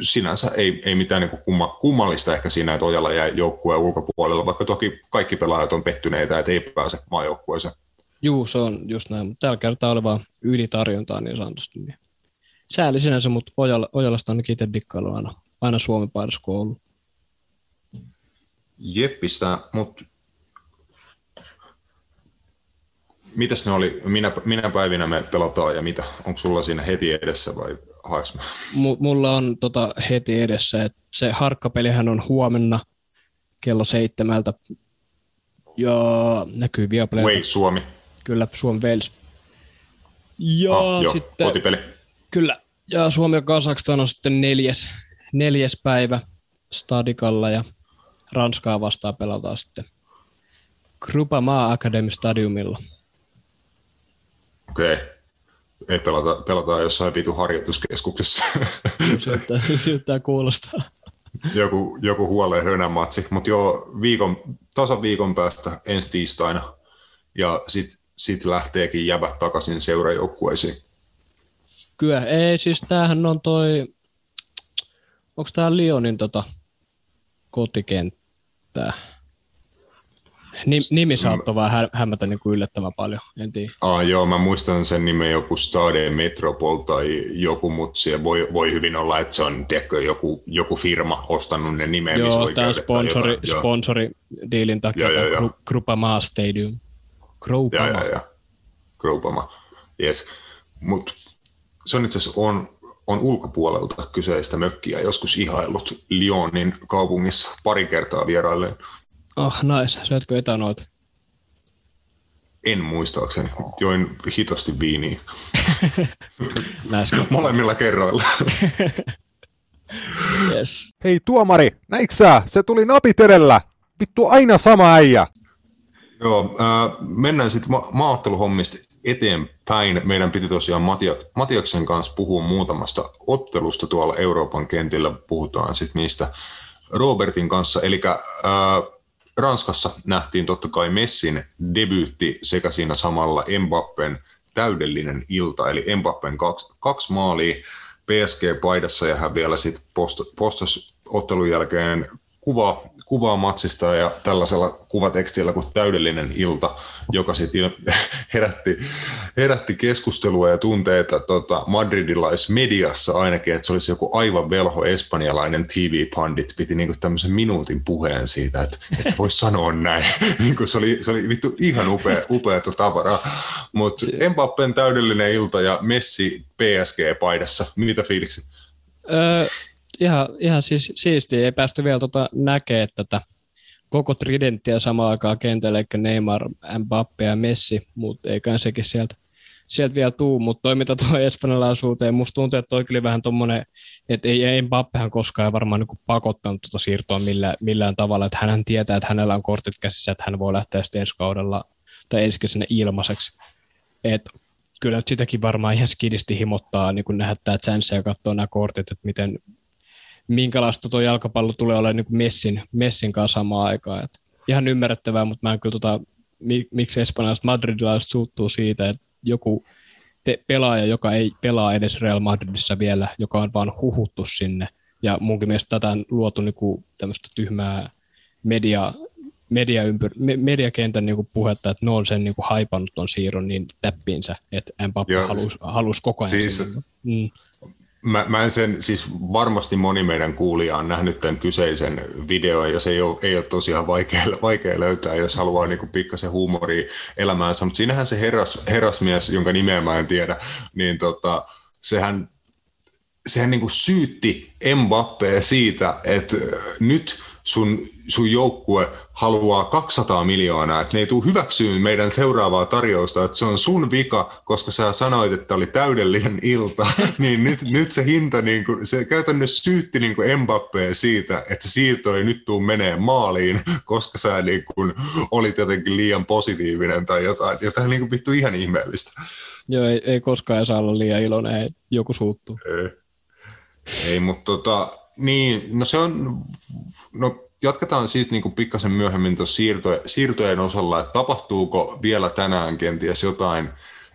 sinänsä ei, ei mitään niin kumma, kummallista ehkä siinä, että Ojala jäi joukkueen ulkopuolella, vaikka toki kaikki pelaajat on pettyneitä, että ei pääse maajoukkueeseen. Juu, se on just näin, mutta tällä kertaa oli vaan ylitarjontaa niin sanotusti. Niin. Sääli sinänsä, mutta Ojala, Ojalasta ainakin itse dikkailu aina, aina Suomen paidassa ollut. Jeppistä, mutta mitäs ne oli, minä, minä päivinä me pelataan ja mitä? Onko sulla siinä heti edessä vai haeks mä? M- mulla on tota heti edessä, että se harkkapelihän on huomenna kello seitsemältä ja näkyy Viaplay. Way Suomi. Kyllä, Suomi Wales. Ja ah, joo, sitten, kotipeli. Kyllä, ja Suomi ja Kazakstan on sitten neljäs, neljäs päivä Stadikalla ja Ranskaa vastaan pelataan sitten Grupa Maa Academy Stadiumilla. Okei. Okay. Ei pelata, pelataan jossain vitu harjoituskeskuksessa. Siltä, siltä kuulostaa. Joku, joku huoleen hönän matsi, mutta joo, viikon, tasan viikon päästä ensi tiistaina. Ja sitten sit lähteekin jäbät takaisin seurajoukkueisiin. Kyllä, ei siis tämähän on toi, onko tämä Lyonin tota kotikenttää? Nim, nimi saattoi vähän hä- hämätä niin kuin yllättävän paljon, en tiedä. Ah, joo, mä muistan sen nimen joku Stade Metropol tai joku, mutta se voi, voi hyvin olla, että se on tiedätkö, joku, joku firma ostanut ne nimeä, Joo, tämä sponsori, jotain. sponsori diilin takia, joo, joo, joo. Grupama Stadium. Grupama. Joo, joo, joo. Grupama, yes. Mutta se on itse asiassa on, on ulkopuolelta kyseistä mökkiä joskus ihaillut Lyonin kaupungissa pari kertaa vierailleen. Oh, nice. Syötkö etanoita? En muistaakseni. Join hitosti viiniä. [LAUGHS] Näiskö? Molemmilla kerroilla. [LAUGHS] yes. Hei tuomari, näitkö sä? Se tuli napit edellä. Vittu aina sama äijä. Joo, äh, mennään sitten ma- maaotteluhommista eteenpäin. Meidän piti tosiaan Matia- Matiaksen kanssa puhua muutamasta ottelusta tuolla Euroopan kentillä. Puhutaan sitten niistä Robertin kanssa. Eli äh, Ranskassa nähtiin totta kai Messin debyytti sekä siinä samalla Mbappen täydellinen ilta, eli Mbappen kaksi, kaksi maalia PSG-paidassa ja hän vielä sitten post, postasi ottelun jälkeen kuva, kuvaa matsista ja tällaisella kuvatekstillä kuin täydellinen ilta, joka sitten [LAUGHS] herätti, herätti keskustelua ja tunteita tota, madridilaismediassa ainakin, että se olisi joku aivan velho espanjalainen TV-pandit, piti niinku tämmöisen minuutin puheen siitä, että, että se voisi sanoa näin. [LAUGHS] niinku se, oli, se oli vittu ihan upea, upeata tavaraa. Mutta Mbappen täydellinen ilta ja Messi PSG-paidassa. Mitä fiiliksi? Öö, ihan, ihan siis, siistiä. Ei päästy vielä tota näkemään tätä koko tridenttiä samaan aikaan kentällä, eli Neymar, Mbappe ja Messi, mutta eiköhän sekin sieltä, sieltä vielä tuu, mutta toi mitä tuo espanjalaisuuteen, musta tuntuu, että toi kyllä vähän tommonen, että ei, ei Mbappehan koskaan varmaan niin pakottanut tuota siirtoa millään, millään tavalla, että hän tietää, että hänellä on kortit käsissä, että hän voi lähteä sitten ensi kaudella tai ensi sinne ilmaiseksi. Et kyllä nyt sitäkin varmaan ihan skidisti himottaa niin kun nähdä tämä chanssi ja katsoa nämä kortit, että miten, minkälaista tuo jalkapallo tulee olemaan niin Messin, Messin kanssa samaan aikaan. Et ihan ymmärrettävää, mutta mä en kyllä tota, miksi espanjalaiset madridilaiset suuttuu siitä, että joku te, pelaaja, joka ei pelaa edes Real Madridissa vielä, joka on vaan huhuttu sinne, ja munkin mielestä tätä on luotu niinku tämmöistä tyhmää media, media ympär, me, mediakentän niinku puhetta, että ne on sen niinku haipannut ton siirron niin täppiinsä, että Mbappé halusi halus koko ajan siis, sinne. Mm. Mä, mä en sen, siis varmasti moni meidän kuulija on nähnyt tämän kyseisen videon, ja se ei ole, ei ole tosiaan vaikea, vaikea löytää, jos haluaa niin kuin pikkasen huumoria elämäänsä, mutta siinähän se herras, herrasmies, jonka nimeä mä en tiedä, niin tota, sehän, sehän niin kuin syytti Mbappé siitä, että nyt sun, sun joukkue haluaa 200 miljoonaa, että ne ei tule hyväksyä meidän seuraavaa tarjousta, että se on sun vika, koska sä sanoit, että oli täydellinen ilta, [LAUGHS] niin nyt, nyt se hinta, niin kuin, se käytännössä syytti niin kuin Mbappé siitä, että se siirto ei nyt tule menee maaliin, koska sä niin kuin, olit jotenkin liian positiivinen tai jotain, jotain niin kuin vittu ihan ihmeellistä. Joo, ei, ei koskaan saa olla liian iloinen, että joku suuttuu. Ei, ei mutta tota, niin, no se on, no jatketaan siitä niin pikkasen myöhemmin tuossa siirtojen, siirtojen osalla, että tapahtuuko vielä tänään kenties jotain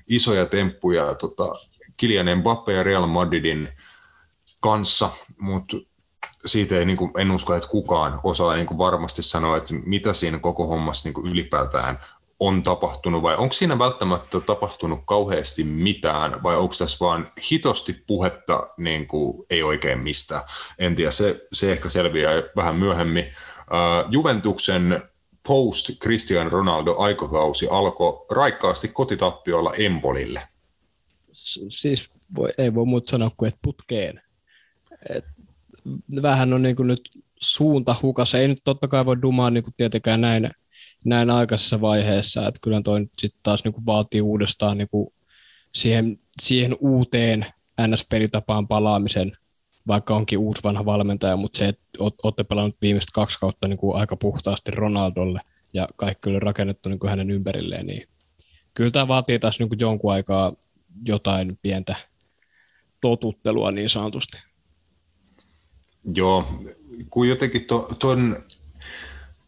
isoja temppuja tota, Kilian Mbappe ja Real Madridin kanssa, mutta siitä ei, niin kuin, en usko, että kukaan osaa niin kuin varmasti sanoa, että mitä siinä koko hommassa niin kuin ylipäätään on tapahtunut, vai onko siinä välttämättä tapahtunut kauheasti mitään, vai onko tässä vaan hitosti puhetta niin kuin ei oikein mistä. En tiedä, se, se ehkä selviää vähän myöhemmin. Uh, Juventuksen post Cristiano Ronaldo aikakausi alkoi raikkaasti kotitappiolla Empolille. Siis voi, ei voi muuta sanoa kuin, että putkeen. Et vähän on niin kuin nyt suunta hukassa. Ei nyt totta kai voi dumaa niin kuin tietenkään näin näin aikaisessa vaiheessa, että kyllä toi nyt sitten taas niin kuin vaatii uudestaan niin siihen, siihen uuteen NS-pelitapaan palaamisen, vaikka onkin uusi vanha valmentaja, mutta se, että olette pelannut viimeiset kaksi kautta niin aika puhtaasti Ronaldolle ja kaikki oli rakennettu niin hänen ympärilleen, niin kyllä tämä vaatii taas niin kuin jonkun aikaa jotain pientä totuttelua niin sanotusti. Joo, kun jotenkin tuon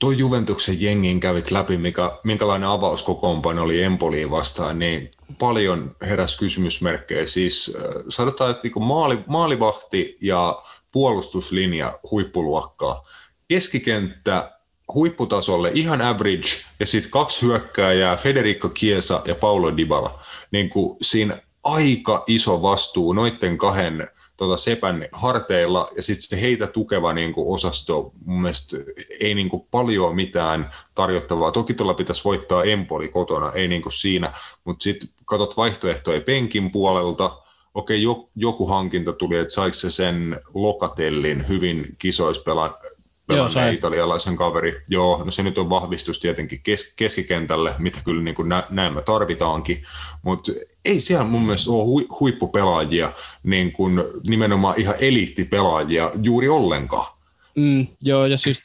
tuo Juventuksen jengin kävit läpi, mikä, minkälainen avauskokoonpano oli Empoliin vastaan, niin paljon heräs kysymysmerkkejä. Siis äh, sanotaan, että niin maali, maalivahti ja puolustuslinja huippuluokkaa. Keskikenttä huipputasolle ihan average ja sitten kaksi hyökkääjää, Federico Chiesa ja Paulo Dybala. Niin kuin siinä aika iso vastuu noiden kahden tota Sepän harteilla ja sitten se heitä tukeva niin kuin osasto mun mielestä ei niin kuin paljon mitään tarjottavaa. Toki tuolla pitäisi voittaa Empoli kotona, ei niin kuin siinä, mutta sitten katsot vaihtoehtoja penkin puolelta, okei, joku hankinta tuli, että saiko se sen Lokatellin hyvin kisoispelan pelanneen italialaisen kaveri. Joo, no se nyt on vahvistus tietenkin kes- keskikentälle, mitä kyllä niin kuin nä- näin me tarvitaankin, mutta ei siellä mun mielestä ole hu- huippupelaajia, niin kuin nimenomaan ihan eliittipelaajia juuri ollenkaan. Mm, joo, ja siis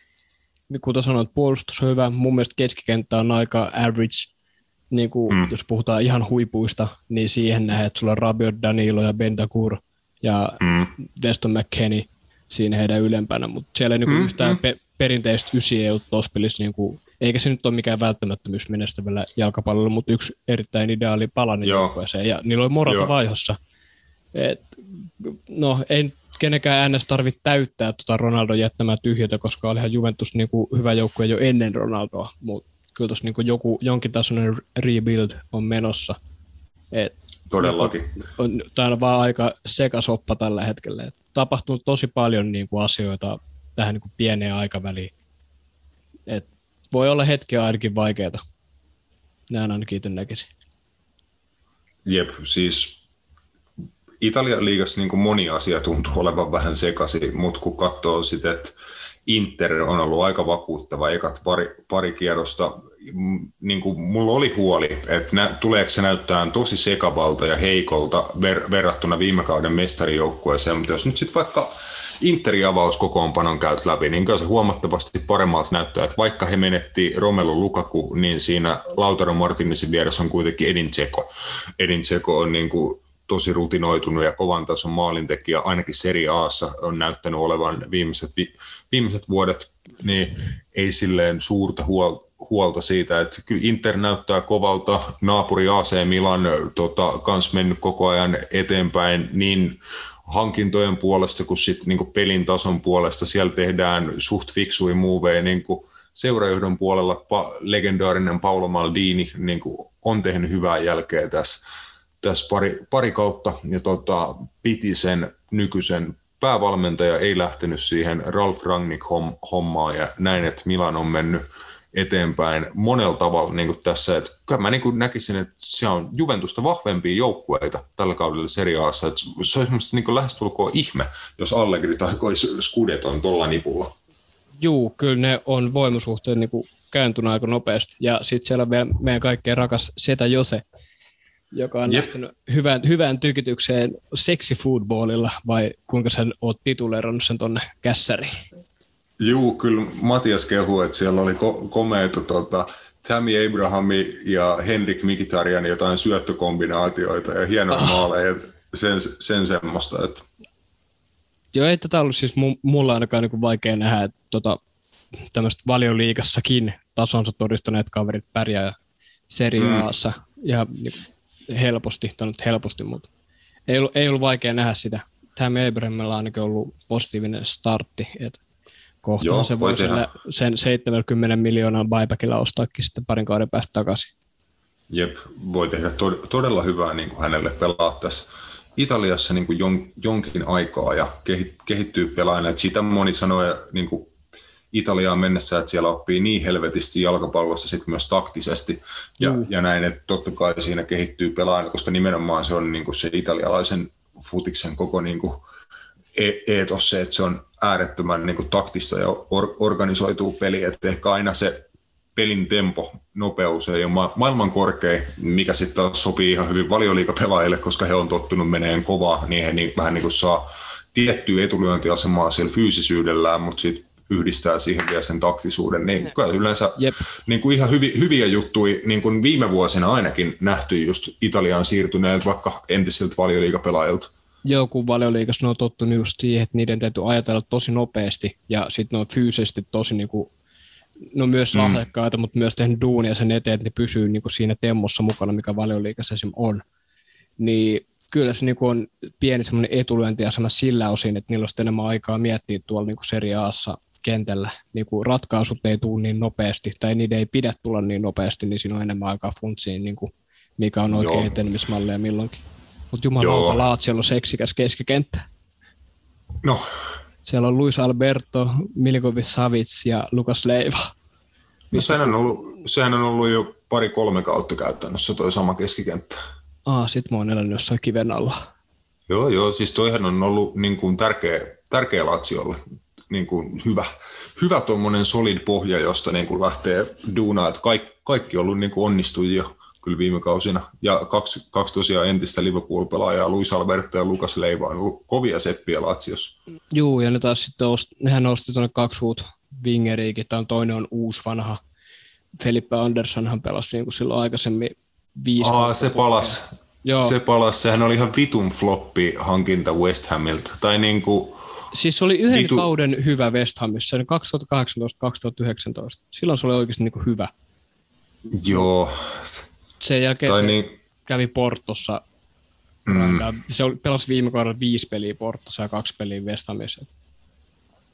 kuten sanoit, puolustus on hyvä. Mun mielestä keskikenttä on aika average, niin kuin, mm. jos puhutaan ihan huipuista, niin siihen nähdään, että sulla on Rabiot, Danilo ja Bentakur ja mm. Weston McKennie – siinä heidän ylempänä, mutta siellä ei niinku mm, yhtään mm. Pe- perinteistä ysiä ei tuossa pelissä, niinku, eikä se nyt ole mikään välttämättömyys menestävällä jalkapallolla, mutta yksi erittäin ideaali palanen joukkueeseen, ja niillä oli Morata vaihossa. Et, no, ei kenenkään ns. tarvitse täyttää tuota Ronaldo jättämää tyhjötä, koska olihan Juventus niinku hyvä joukkue jo ennen Ronaldoa, mutta kyllä tuossa niinku joku, jonkin tasoinen rebuild on menossa. Et, Todellakin. On, tämä on vaan aika sekasoppa tällä hetkellä. Et tapahtunut tosi paljon niin kuin asioita tähän niin kuin pieneen aikaväliin. Et voi olla hetkiä ainakin vaikeita. Näin ainakin itse näkisin. Jep, siis Italian liigassa niin kuin moni asia tuntuu olevan vähän sekaisin, mutta kun katsoo sitä, että Inter on ollut aika vakuuttava ekat pari, pari kierrosta, niin kuin mulla oli huoli, että nä, tuleeko se näyttää tosi sekavalta ja heikolta ver, verrattuna viime kauden mestarijoukkueeseen, mutta jos nyt sitten vaikka Interin avauskokoonpanon käyt läpi, niin kyllä se huomattavasti paremmalta näyttää, että vaikka he menetti Romelu Lukaku, niin siinä Lautaro Martinezin vieressä on kuitenkin Edin Tseko. Edin Tseko on niin kuin tosi rutinoitunut ja kovan tason maalintekijä, ainakin Serie Aassa on näyttänyt olevan viimeiset, vi, viimeiset vuodet, niin ei silleen suurta huolta huolta siitä, että kyllä Inter näyttää kovalta, naapuri AC Milan tota, kans mennyt koko ajan eteenpäin niin hankintojen puolesta kuin sitten niin pelin tason puolesta. Siellä tehdään suht fiksui muuveja niin seurajohdon puolella pa, legendaarinen Paolo Maldini niin on tehnyt hyvää jälkeä tässä, tässä pari, pari kautta ja tota, piti sen nykyisen päävalmentaja ei lähtenyt siihen Ralf Rangnick hommaan ja näin, että Milan on mennyt eteenpäin monella tavalla niin kuin tässä. Että kyllä mä niin kuin näkisin, että se on Juventusta vahvempia joukkueita tällä kaudella seriaassa. Että se olisi niin kuin lähestulkoon ihme, jos Allegri taikoisi Scudeton tuolla nipulla. Juu, kyllä ne on voimasuhteen niin kääntynyt aika nopeasti. Ja sitten siellä on vielä meidän kaikkein rakas Setä Jose, joka on Jep. lähtenyt hyvään, hyvään tykitykseen seksifootballilla, vai kuinka sen oot tituleerannut sen tonne kässäriin? Juu, kyllä Matias kehuu, että siellä oli ko- komeita tota, Tammy Abrahami ja Henrik Mikitarian jotain syöttökombinaatioita ja hienoja oh. maaleja sen, sen semmoista. Että... Joo, ei tätä ollut siis mulla ainakaan niin vaikea nähdä, että tota, tämmöistä valioliikassakin tasonsa todistaneet kaverit pärjää seriaassa mm. ja niin, helposti, tai nyt helposti, mutta ei ollut, ei ollut vaikea nähdä sitä. Tammy Abrahamilla on ainakin ollut positiivinen startti, että kohtaan se voi sen 70 miljoonaa buybackilla ostaakin sitten parin kauden päästä takaisin. Jep, voi tehdä tod- todella hyvää niin kuin hänelle pelaa tässä Italiassa niin kuin jon, jonkin aikaa ja kehittyy pelaajana. Siitä moni sanoi niin kuin Italiaan mennessä, että siellä oppii niin helvetisti jalkapallossa sit myös taktisesti ja, mm. ja näin, että totta kai siinä kehittyy pelaajana, koska nimenomaan se on niin kuin se italialaisen futiksen koko niin kuin e- eetos se, että se on äärettömän niin kuin taktissa ja or- organisoituu peli, että ehkä aina se pelin tempo, nopeus ei ole ma- maailman korkein, mikä sitten sopii ihan hyvin valioliikapelaajille, koska he on tottunut meneen kovaa, niin he niin, vähän niin kuin saa tiettyä etulyöntiasemaa siellä fyysisyydellään, mutta sitten yhdistää siihen vielä sen taktisuuden, niin kyllä yleensä Jep. niin kuin ihan hyvi, hyviä juttuja, niin kuin viime vuosina ainakin nähty just Italiaan siirtyneet vaikka entisiltä valioliikapelaajilta. Joo, kun valioliikassa ne on tottunut just siihen, että niiden täytyy ajatella tosi nopeasti ja sitten ne on fyysisesti tosi niin kuin, no myös mm. lahjakkaita, mutta myös tehnyt duunia sen eteen, että ne pysyy niin kuin siinä temmossa mukana, mikä valioliikassa esim. on. Niin kyllä se niin kuin on pieni semmoinen etulyöntiasema sillä osin, että niillä on enemmän aikaa miettiä tuolla niin kuin Serie kentällä. Niin kuin ratkaisut ei tule niin nopeasti, tai niiden ei pidä tulla niin nopeasti, niin siinä on enemmän aikaa funtsiin, niin kuin mikä on oikein etenemismalleja milloinkin. Mutta jumalauta, Laatsio on seksikäs keskikenttä. No. Siellä on Luis Alberto, Milkovic Savic ja Lukas Leiva. No sehän on, ollut, sehän on ollut jo pari-kolme kautta käytännössä toi sama keskikenttä. Aa, sit mä oon elänyt jossain kiven alla. Joo, joo, siis toihan on ollut niin kuin tärkeä, tärkeä Laziolle niin kuin hyvä, hyvä tuommoinen solid pohja, josta niin kuin lähtee duunaa, että kaikki, kaikki on ollut niin kuin onnistujia kyllä viime kausina. Ja kaksi, kaksi tosiaan entistä Liverpool-pelaajaa, Luis Alberto ja Lukas Leiva, on ollut kovia seppiä Latsiossa. Joo, ja ne taas sitten ost, nehän nosti tuonne kaksi uut wingeriikin. Tämä toinen on uusi vanha. Felipe Anderssonhan pelasi niin kuin silloin aikaisemmin viisi Aa, se palas. Joo. Se palas. Sehän oli ihan vitun floppi hankinta West Hamilta. Tai niin kuin, Siis se oli yhden vitu... kauden hyvä West Hamissa, 2018-2019. Silloin se oli oikeasti niin kuin hyvä. Joo. Sen jälkeen tai se niin... kävi Portossa. Mm. Se oli, pelasi viime kaudella viisi peliä Portossa ja kaksi peliä West Hamissa.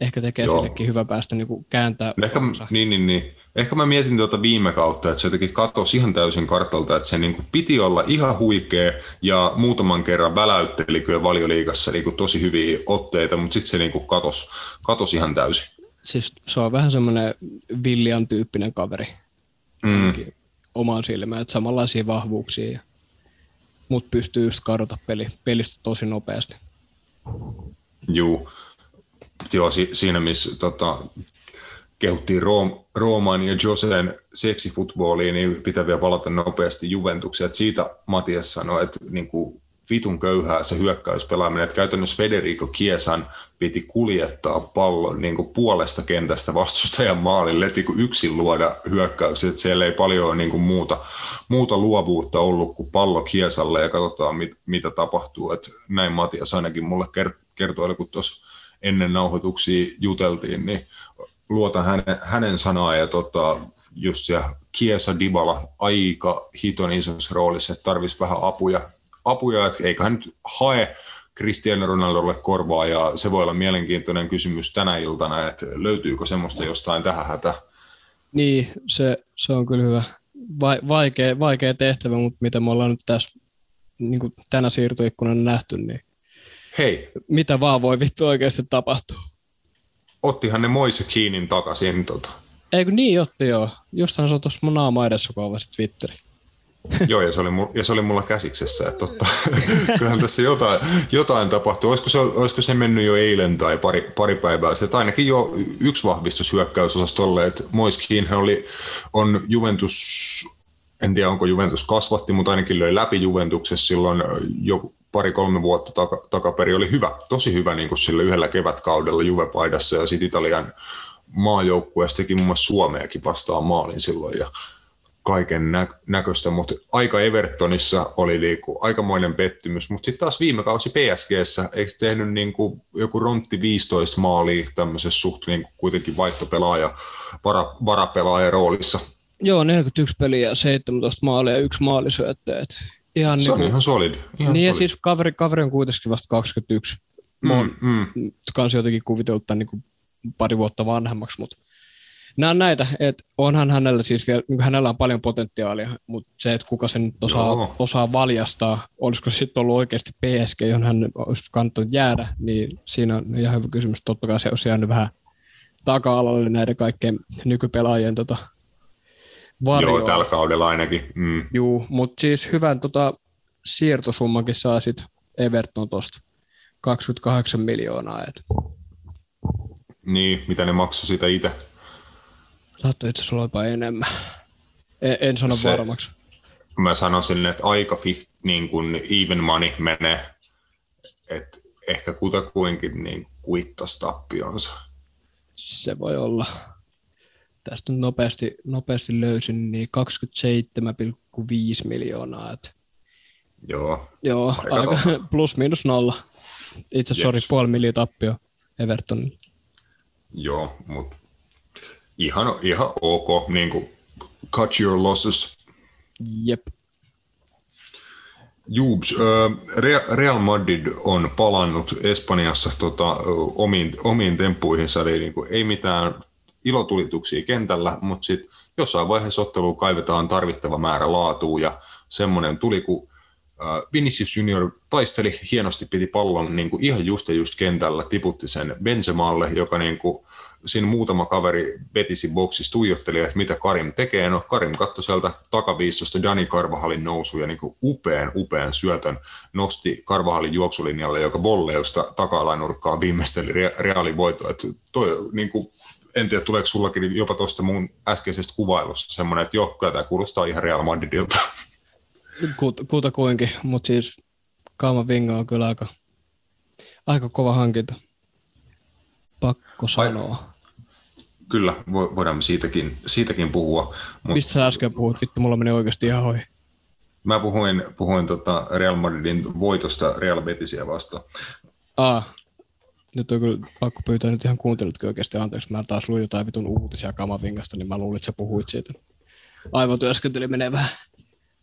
Ehkä tekee Joo. sillekin hyvä päästä niin kuin kääntää. Ehkä, niin, niin, niin. Ehkä mä mietin tuota viime kautta, että se jotenkin katosi ihan täysin kartalta, että se niin kuin piti olla ihan huikea ja muutaman kerran väläytteli kyllä valioliigassa niin kuin tosi hyviä otteita, mutta sitten se niin kuin katosi, katosi ihan täysin. Siis se on vähän semmoinen Villian tyyppinen kaveri mm. Omaan silmään, että samanlaisia vahvuuksia, mutta pystyy just kadota peli, pelistä tosi nopeasti. Joo, Joo, si- siinä missä tota, kehuttiin Room, Rooman ja Josen seksifutbooliin, niin pitää vielä palata nopeasti Juventukseen. Että siitä Matias sanoi, että niin kuin vitun köyhää se hyökkäyspelaaminen, että käytännössä Federico Kiesan piti kuljettaa pallon niin kuin puolesta kentästä vastustajan maalille, että niin yksin luoda hyökkäyksiä, että siellä ei paljon niin kuin muuta, muuta luovuutta ollut kuin pallo Kiesalle ja katsotaan mit, mitä tapahtuu, että näin Matias ainakin mulle kertoi, kun tuossa ennen nauhoituksia juteltiin, niin luotan hänen, hänen sanaa ja tota, just se Kiesa Dybala aika hiton isossa roolissa, että tarvitsisi vähän apuja, apuja että eiköhän nyt hae Cristiano Ronaldolle korvaa ja se voi olla mielenkiintoinen kysymys tänä iltana, että löytyykö semmoista jostain tähän hätä. Niin, se, se on kyllä hyvä. Va, vaikea, vaikea tehtävä, mutta mitä me ollaan nyt tässä niin kuin tänä siirtoikkunan nähty, niin Hei. Mitä vaan voi vittu oikeasti tapahtua. Ottihan ne Moise Keenin takaisin tota. Eikö niin otti joo. Jostain se on tuossa mun naama edessä, kun avasit Twitteri. Joo, ja se, oli, ja se oli mulla käsiksessä, että totta. [LAUGHS] Kyllähän tässä jotain, jotain tapahtui. Olisiko se, olisiko se mennyt jo eilen tai pari, pari päivää sitten? Ainakin jo yksi vahvistus hyökkäysosastolle, että Moiskiin oli, on Juventus, en tiedä onko Juventus kasvatti, mutta ainakin löi läpi Juventuksessa silloin jo pari-kolme vuotta taka, takaperi. Oli hyvä, tosi hyvä niin kuin sillä yhdellä kevätkaudella Juve-paidassa ja sitten Italian maajoukkueessa teki muun muassa Suomeakin vastaan maalin silloin ja kaiken nä- näköistä, mutta aika Evertonissa oli liiku, aikamoinen pettymys, mutta sitten taas viime kausi PSGssä, eikö tehnyt niin kuin joku rontti 15 maalia tämmöisessä suht niin kuin kuitenkin vaihtopelaaja, vara, varapelaaja roolissa? Joo, 41 peliä, 17 maalia ja yksi maalisyöttöä. Ihan se niin on ihan solid. Ihan niin solid. ja siis kaveri, kaveri on kuitenkin vasta 21. Mm, mm. Kans jotenkin kuvitellut tämän niin pari vuotta vanhemmaksi, mutta nämä on näitä, että onhan hänellä siis vielä, niin hänellä on paljon potentiaalia, mutta se, että kuka sen nyt osaa, osaa valjastaa, olisiko se sitten ollut oikeasti PSG, johon hän olisi kannattanut jäädä, niin siinä on ihan hyvä kysymys. Totta kai se olisi jäänyt vähän taka-alalle näiden kaikkien nykypelaajien tota, varjoa. Joo, tällä kaudella ainakin. Mm. Juu, mutta siis hyvän tota, siirtosummankin saa sitten Everton tuosta 28 miljoonaa. Et. Niin, mitä ne maksoi sitä itse? Saattoi itse asiassa olla jopa enemmän. En, en sano se, varmaksi. Mä sanoisin, että aika 50, niin kuin even money menee. että ehkä kutakuinkin niin kuittas tappionsa. Se voi olla. Tästä nyt nopeasti, nopeasti löysin, niin 27,5 miljoonaa. Et Joo. Joo, aika, aika [LAUGHS] plus minus nolla. Itse asiassa, sori, puoli miljoonaa tappio Evertonille. Joo, mutta ihan, ihan ok, niin kuin cut your losses. Jep. Jubs, Real Madrid on palannut Espanjassa tota, omiin, omiin temppuihinsa, eli niin kuin, ei mitään ilotulituksia kentällä, mutta sitten jossain vaiheessa ottelua kaivetaan tarvittava määrä laatua ja semmoinen tuli, kun Vinicius Junior taisteli hienosti, piti pallon niin kuin ihan just ja just kentällä, tiputti sen Benzemalle, joka niin kuin, siinä muutama kaveri vetisi boksissa, tuijotteli, että mitä Karim tekee. No Karim katsoi sieltä takaviistosta Dani Karvahalin nousu ja niin kuin upean, upean syötön nosti Karvahalin juoksulinjalle, joka volleusta taka-alainurkkaa viimeisteli Realin voitto. Että toi, niin kuin, en tiedä, tuleeko sullakin jopa tuosta mun äskeisestä kuvailusta semmoinen, että joo, kyllä tämä kuulostaa ihan Real Madridilta. Kuta kuinkin, mutta siis Kaama Vinga on kyllä aika, aika kova hankinta. Pakko sanoa. Kyllä, voidaan siitäkin, siitäkin puhua. Mutta... Mistä sä äsken puhuit? Vittu, mulla meni oikeasti ihan hoi. Mä puhuin, puhuin tota Real Madridin voitosta Real Betisia vastaan. Ah, nyt on kyllä pakko pyytää nyt ihan kuuntelutkin oikeasti anteeksi. Mä taas luin jotain vitun uutisia Kamavingasta, niin mä luulin, että sä puhuit siitä. Aivotyöskentely menee vähän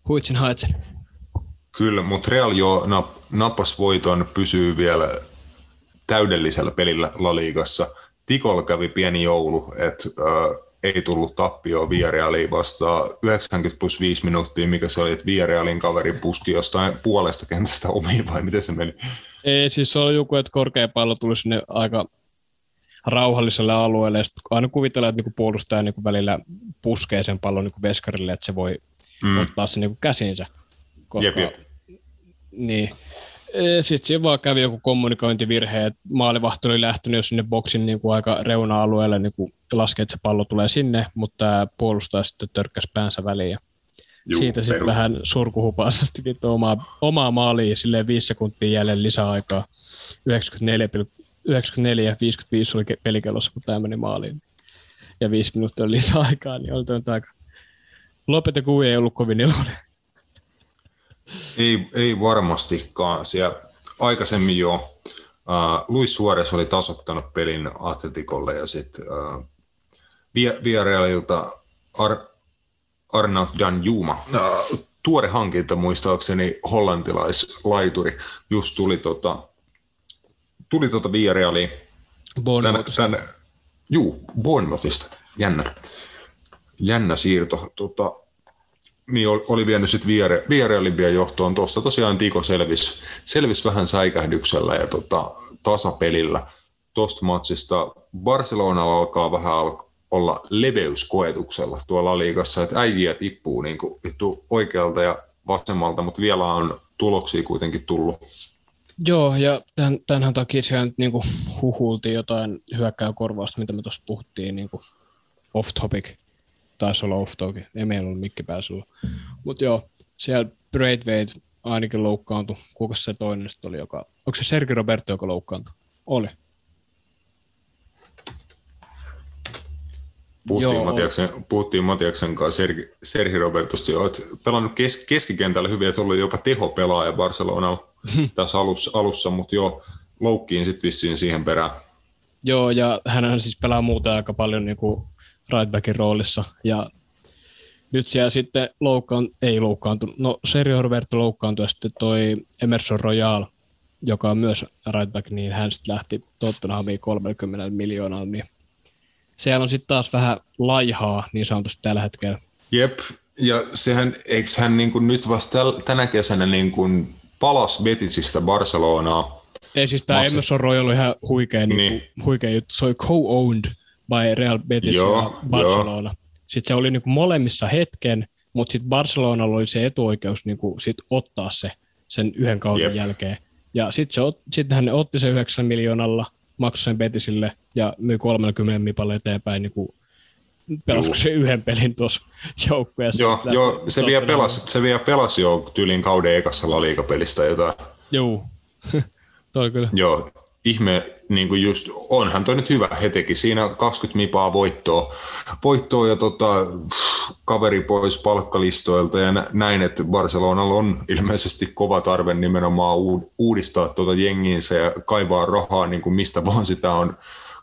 huitsin haitsin. Kyllä, mutta Real jo nappas voiton, pysyy vielä täydellisellä pelillä La Ligassa. Tikol kävi pieni joulu, että äh, ei tullut tappioon Villarealiin vastaan 90 plus 5 minuuttia, mikä se oli, että Villarealin kaveri puski jostain puolesta kentästä omiin vai miten se meni? Ei, siis se oli joku, että korkea pallo tuli sinne aika rauhalliselle alueelle, ja aina kuvitellaan, että niinku puolustaja niinku välillä puskee sen pallon niinku veskarille, että se voi mm. ottaa sen niinku käsinsä. Koska, jep, jep. Niin. Sitten siinä vaan kävi joku kommunikointivirhe, että maalivahti oli lähtenyt jo sinne boksin niin kuin aika reuna-alueelle niin kuin laskee, että se pallo tulee sinne, mutta tämä puolustaja sitten törkkäsi päänsä väliin. Ja Juu, siitä sitten vähän surkuhupaisesti omaa, omaa maaliin silleen viisi sekuntia jälleen lisäaikaa. 94, 94 ja 55 oli pelikellossa, kun tämä meni maaliin. Ja viisi minuuttia lisäaikaa, niin oli aika... Lopeta Kui ei ollut kovin iloinen. Ei, ei varmastikaan. Siellä aikaisemmin jo uh, Luis Suarez oli tasottanut pelin Atletikolle ja sitten uh, Villarealilta Ar- Arnaud Danjuma, uh, tuore hankinta muistaakseni hollantilaislaituri, just tuli tota, tuli tota Villarealiin. Bournemouthista. Juu, Bournemouthista. Jännä. Jännä siirto. Tota, niin oli vienyt sitten Viere, Vierealin johtoon. Tuossa tosiaan Tiko selvisi selvis vähän säikähdyksellä ja tota, tasapelillä tuosta matsista. Barcelona alkaa vähän al- olla leveyskoetuksella tuolla liigassa, että äijiä tippuu niin kuin vittu oikealta ja vasemmalta, mutta vielä on tuloksia kuitenkin tullut. Joo, ja tämän, tämänhän takia siellä nyt niinku huhultiin jotain hyökkää korvausta, mitä me tuossa puhuttiin, niinku off topic, taisi olla off topic, ei meillä ollut mikki päässyllä. Mutta joo, siellä Braithwaite ainakin loukkaantui. Kuka se toinen sitten oli, joka... Onko se Sergio Roberto, joka loukkaantui? Oli. Puhuttiin, Joo. Matiaksen, puhuttiin Matiaksen kanssa Sergi, Sergi Robertosta jo, että pelannut kes, keskikentällä hyvin, että oli jopa tehopelaaja Barcelonalla [LAUGHS] tässä alussa, alussa mutta joo, loukkiin sitten vissiin siihen perään. Joo, ja hän siis pelaa muuta aika paljon niin kuin right backin roolissa. Ja nyt siellä sitten loukkaan, ei loukkaantunut, no Sergio Roberto loukkaantui ja sitten toi Emerson Royal, joka on myös right back, niin hän sitten lähti Tottenhamiin 30 miljoonaa, niin siellä on sitten taas vähän laihaa niin sanotusti tällä hetkellä. Jep, ja sehän, eikö hän niin kuin nyt vasta tänä kesänä niin kuin palas Betisistä Barcelonaa, Ei siis tämä Emerson Royal oli ihan huikea, niin. Niin. Niin huikea juttu. Se oli co-owned by Real Betis Joo, ja Barcelona. Sitten se oli niinku molemmissa hetken, mutta sitten Barcelonalla oli se etuoikeus niinku sit ottaa se sen yhden kauden Jep. jälkeen. Ja sitten sit hän otti sen 9 miljoonalla, maksoi sen Betisille ja myi 30 mipalle eteenpäin. Niinku, pelasiko Juu. se yhden pelin tuossa joukkueessa? joo, joo se, vielä pelasi, se vielä pelasi jo tyylin kauden ekassa laliikapelistä jotain. Joo, [LAUGHS] toi kyllä. Joo, ihme, niin kuin just, onhan toi nyt hyvä, he teki siinä 20 mipaa voittoa, voittoa ja tota, kaveri pois palkkalistoilta ja nä- näin, että Barcelonalla on ilmeisesti kova tarve nimenomaan uud- uudistaa tuota jengiinsä ja kaivaa rahaa niin kuin mistä vaan sitä on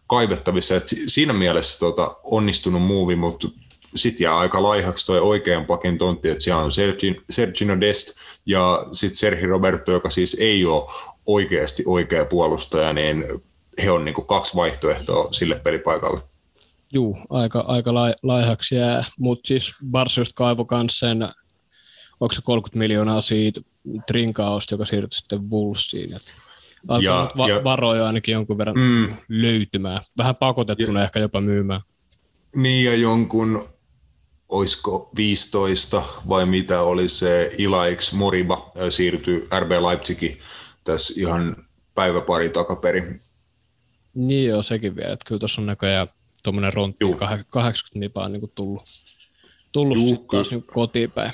kaivettavissa. Et si- siinä mielessä tota, onnistunut muuvi, mutta sitten jää aika laihaksi toi oikean pakin tontti, että siellä on Sergi- Sergino Dest ja sitten Sergi Roberto, joka siis ei ole oikeasti oikea puolustaja, niin he on niinku kaksi vaihtoehtoa sille pelipaikalle. Juu, aika, aika lai, laihaksi jää, mutta siis Barca just kaivoi kans sen, onko se 30 miljoonaa siitä Trinkaosta, joka siirtyi sitten Wolvesiin. Et alkaa Ja- va- ja- varoja ainakin jonkun verran Mm, löytymään. Vähän pakotettuna ehkä jopa myymään. niin ja jonkun, oisko 15 vai mitä oli se Ilaix Moriba siirtyi RB Leipzigin tässä ihan päivä pari takaperin. Niin joo, sekin vielä. Että kyllä tuossa on näköjään tuommoinen rontti Juu. kah- 80 nipaa niin kuin tullut, tullut Juu, sitten taas niin kotiin päin.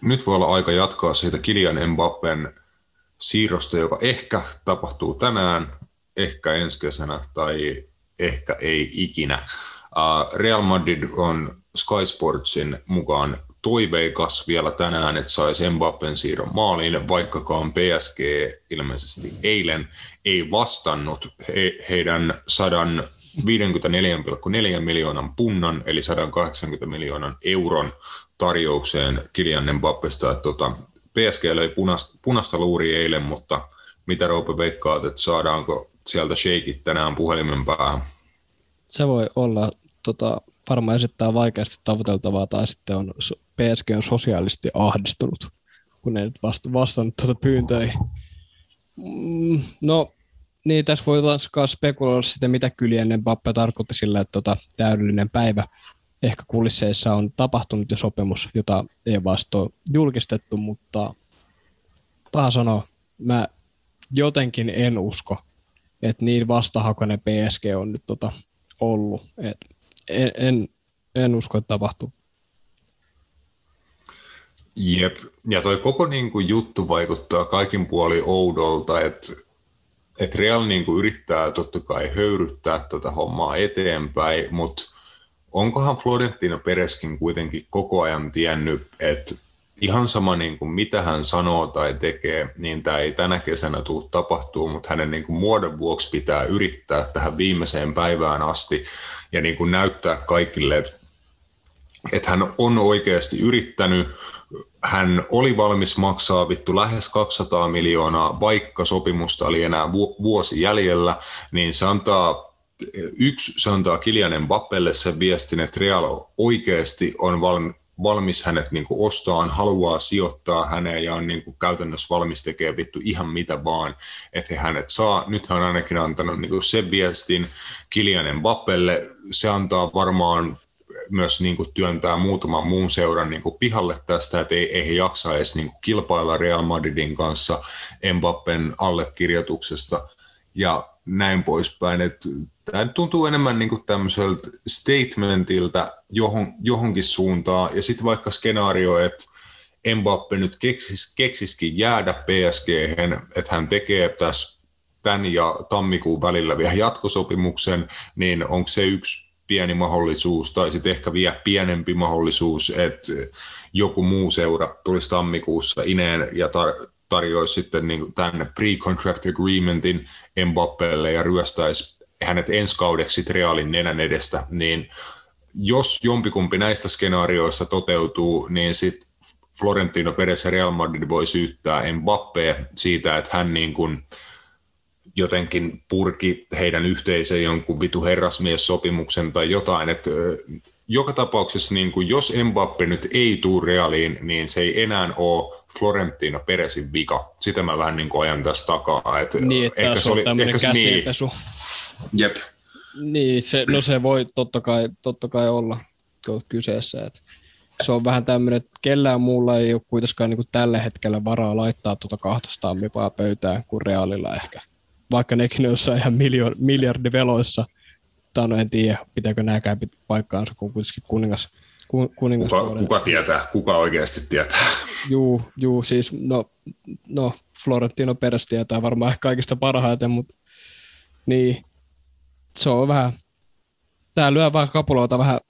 nyt voi olla aika jatkaa siitä Kilian Mbappen siirrosta, joka ehkä tapahtuu tänään, ehkä ensi kesänä tai ehkä ei ikinä. Uh, Real Madrid on Sky Sportsin mukaan toiveikas vielä tänään, että saisi Mbappen siirron maaliin, vaikkakaan PSG ilmeisesti eilen ei vastannut he, heidän 154,4 miljoonan punnan, eli 180 miljoonan euron tarjoukseen Kilian Mbappesta. Että tota, PSG löi punasta, punasta luuri eilen, mutta mitä Roope veikkaat, että saadaanko sieltä shakeit tänään puhelimen päähän? Se voi olla tota, varmaan esittää vaikeasti tavoiteltavaa tai sitten on PSG on sosiaalisesti ahdistunut, kun ei nyt vasta, vastannut tuota pyyntöihin. Mm, no, niin tässä voi taaskaan spekuloida sitä, mitä Kylian Mbappe tarkoitti sillä, että tota, täydellinen päivä ehkä kulisseissa on tapahtunut jo sopimus, jota ei vasta ole julkistettu, mutta paha sanoa, mä jotenkin en usko, että niin vastahakoinen PSG on nyt tota ollut. Et en, en, en usko, että tapahtuu. Jep, ja toi koko niin kuin, juttu vaikuttaa kaikin puoli oudolta, että et Real niin kuin, yrittää totta kai höyryttää tätä hommaa eteenpäin, mutta onkohan Florentino Pereskin kuitenkin koko ajan tiennyt, että ihan sama niin kuin mitä hän sanoo tai tekee, niin tämä ei tänä kesänä tule tapahtuu, mutta hänen niin kuin muodon vuoksi pitää yrittää tähän viimeiseen päivään asti ja niin kuin näyttää kaikille, että että hän on oikeasti yrittänyt, hän oli valmis maksaa vittu lähes 200 miljoonaa, vaikka sopimusta oli enää vu- vuosi jäljellä, niin se antaa yksi, se antaa Kilian Mbappelle sen viestin, että Real oikeasti on valmi, valmis hänet niin ostaan, haluaa sijoittaa häneen ja on niin kuin käytännössä valmis tekemään vittu ihan mitä vaan, että he hänet saa. Nyt hän on ainakin antanut niin kuin sen viestin Kilian Mbappelle. Se antaa varmaan myös niin kuin työntää muutaman muun seuran niin kuin pihalle tästä, että ei, ei he jaksa edes niin kuin kilpailla Real Madridin kanssa Mbappen allekirjoituksesta ja näin poispäin. Että tämä tuntuu enemmän niin kuin tämmöiseltä statementiltä johon, johonkin suuntaan, ja sitten vaikka skenaario, että Mbappe nyt keksis, keksiskin jäädä PSG, että hän tekee tässä tämän ja tammikuun välillä vielä jatkosopimuksen, niin onko se yksi pieni mahdollisuus, tai sitten ehkä vielä pienempi mahdollisuus, että joku muu seura tulisi tammikuussa ineen ja tar- tarjoaisi sitten niin tänne pre-contract agreementin Mbappelle ja ryöstäisi hänet ensi kaudeksi Realin nenän edestä, niin jos jompikumpi näistä skenaarioista toteutuu, niin sitten Florentino Perez ja Real Madrid voi syyttää Mbappé siitä, että hän niin kuin jotenkin purki heidän yhteisen jonkun vitu herrasmies-sopimuksen tai jotain. Että joka tapauksessa, niin kuin jos Mbappe nyt ei tule Realiin, niin se ei enää ole Florentino Perezin vika. Sitä mä vähän niin kuin ajan tässä takaa. Että niin, että ehkä se oli ehkä käsienpesu. Niin, jep. Niin, se, no se voi totta kai, totta kai olla kyseessä. Että se on vähän tämmöinen, että kellään muulla ei ole kuitenkaan niin tällä hetkellä varaa laittaa tuota 200 mipaa pöytään kuin Realilla ehkä. Vaikka nekin on jossain ihan miljo, miljardiveloissa. Tai no en tiedä, pitääkö nämäkään paikkaansa, kun kuitenkin kuningas, kuningas kuka, kuka, tietää, kuka oikeasti tietää? Juu, juu siis no, no Florentino Peres tietää varmaan kaikista parhaiten, mutta niin, se on vähän, tää lyö vähän kapuloita vähän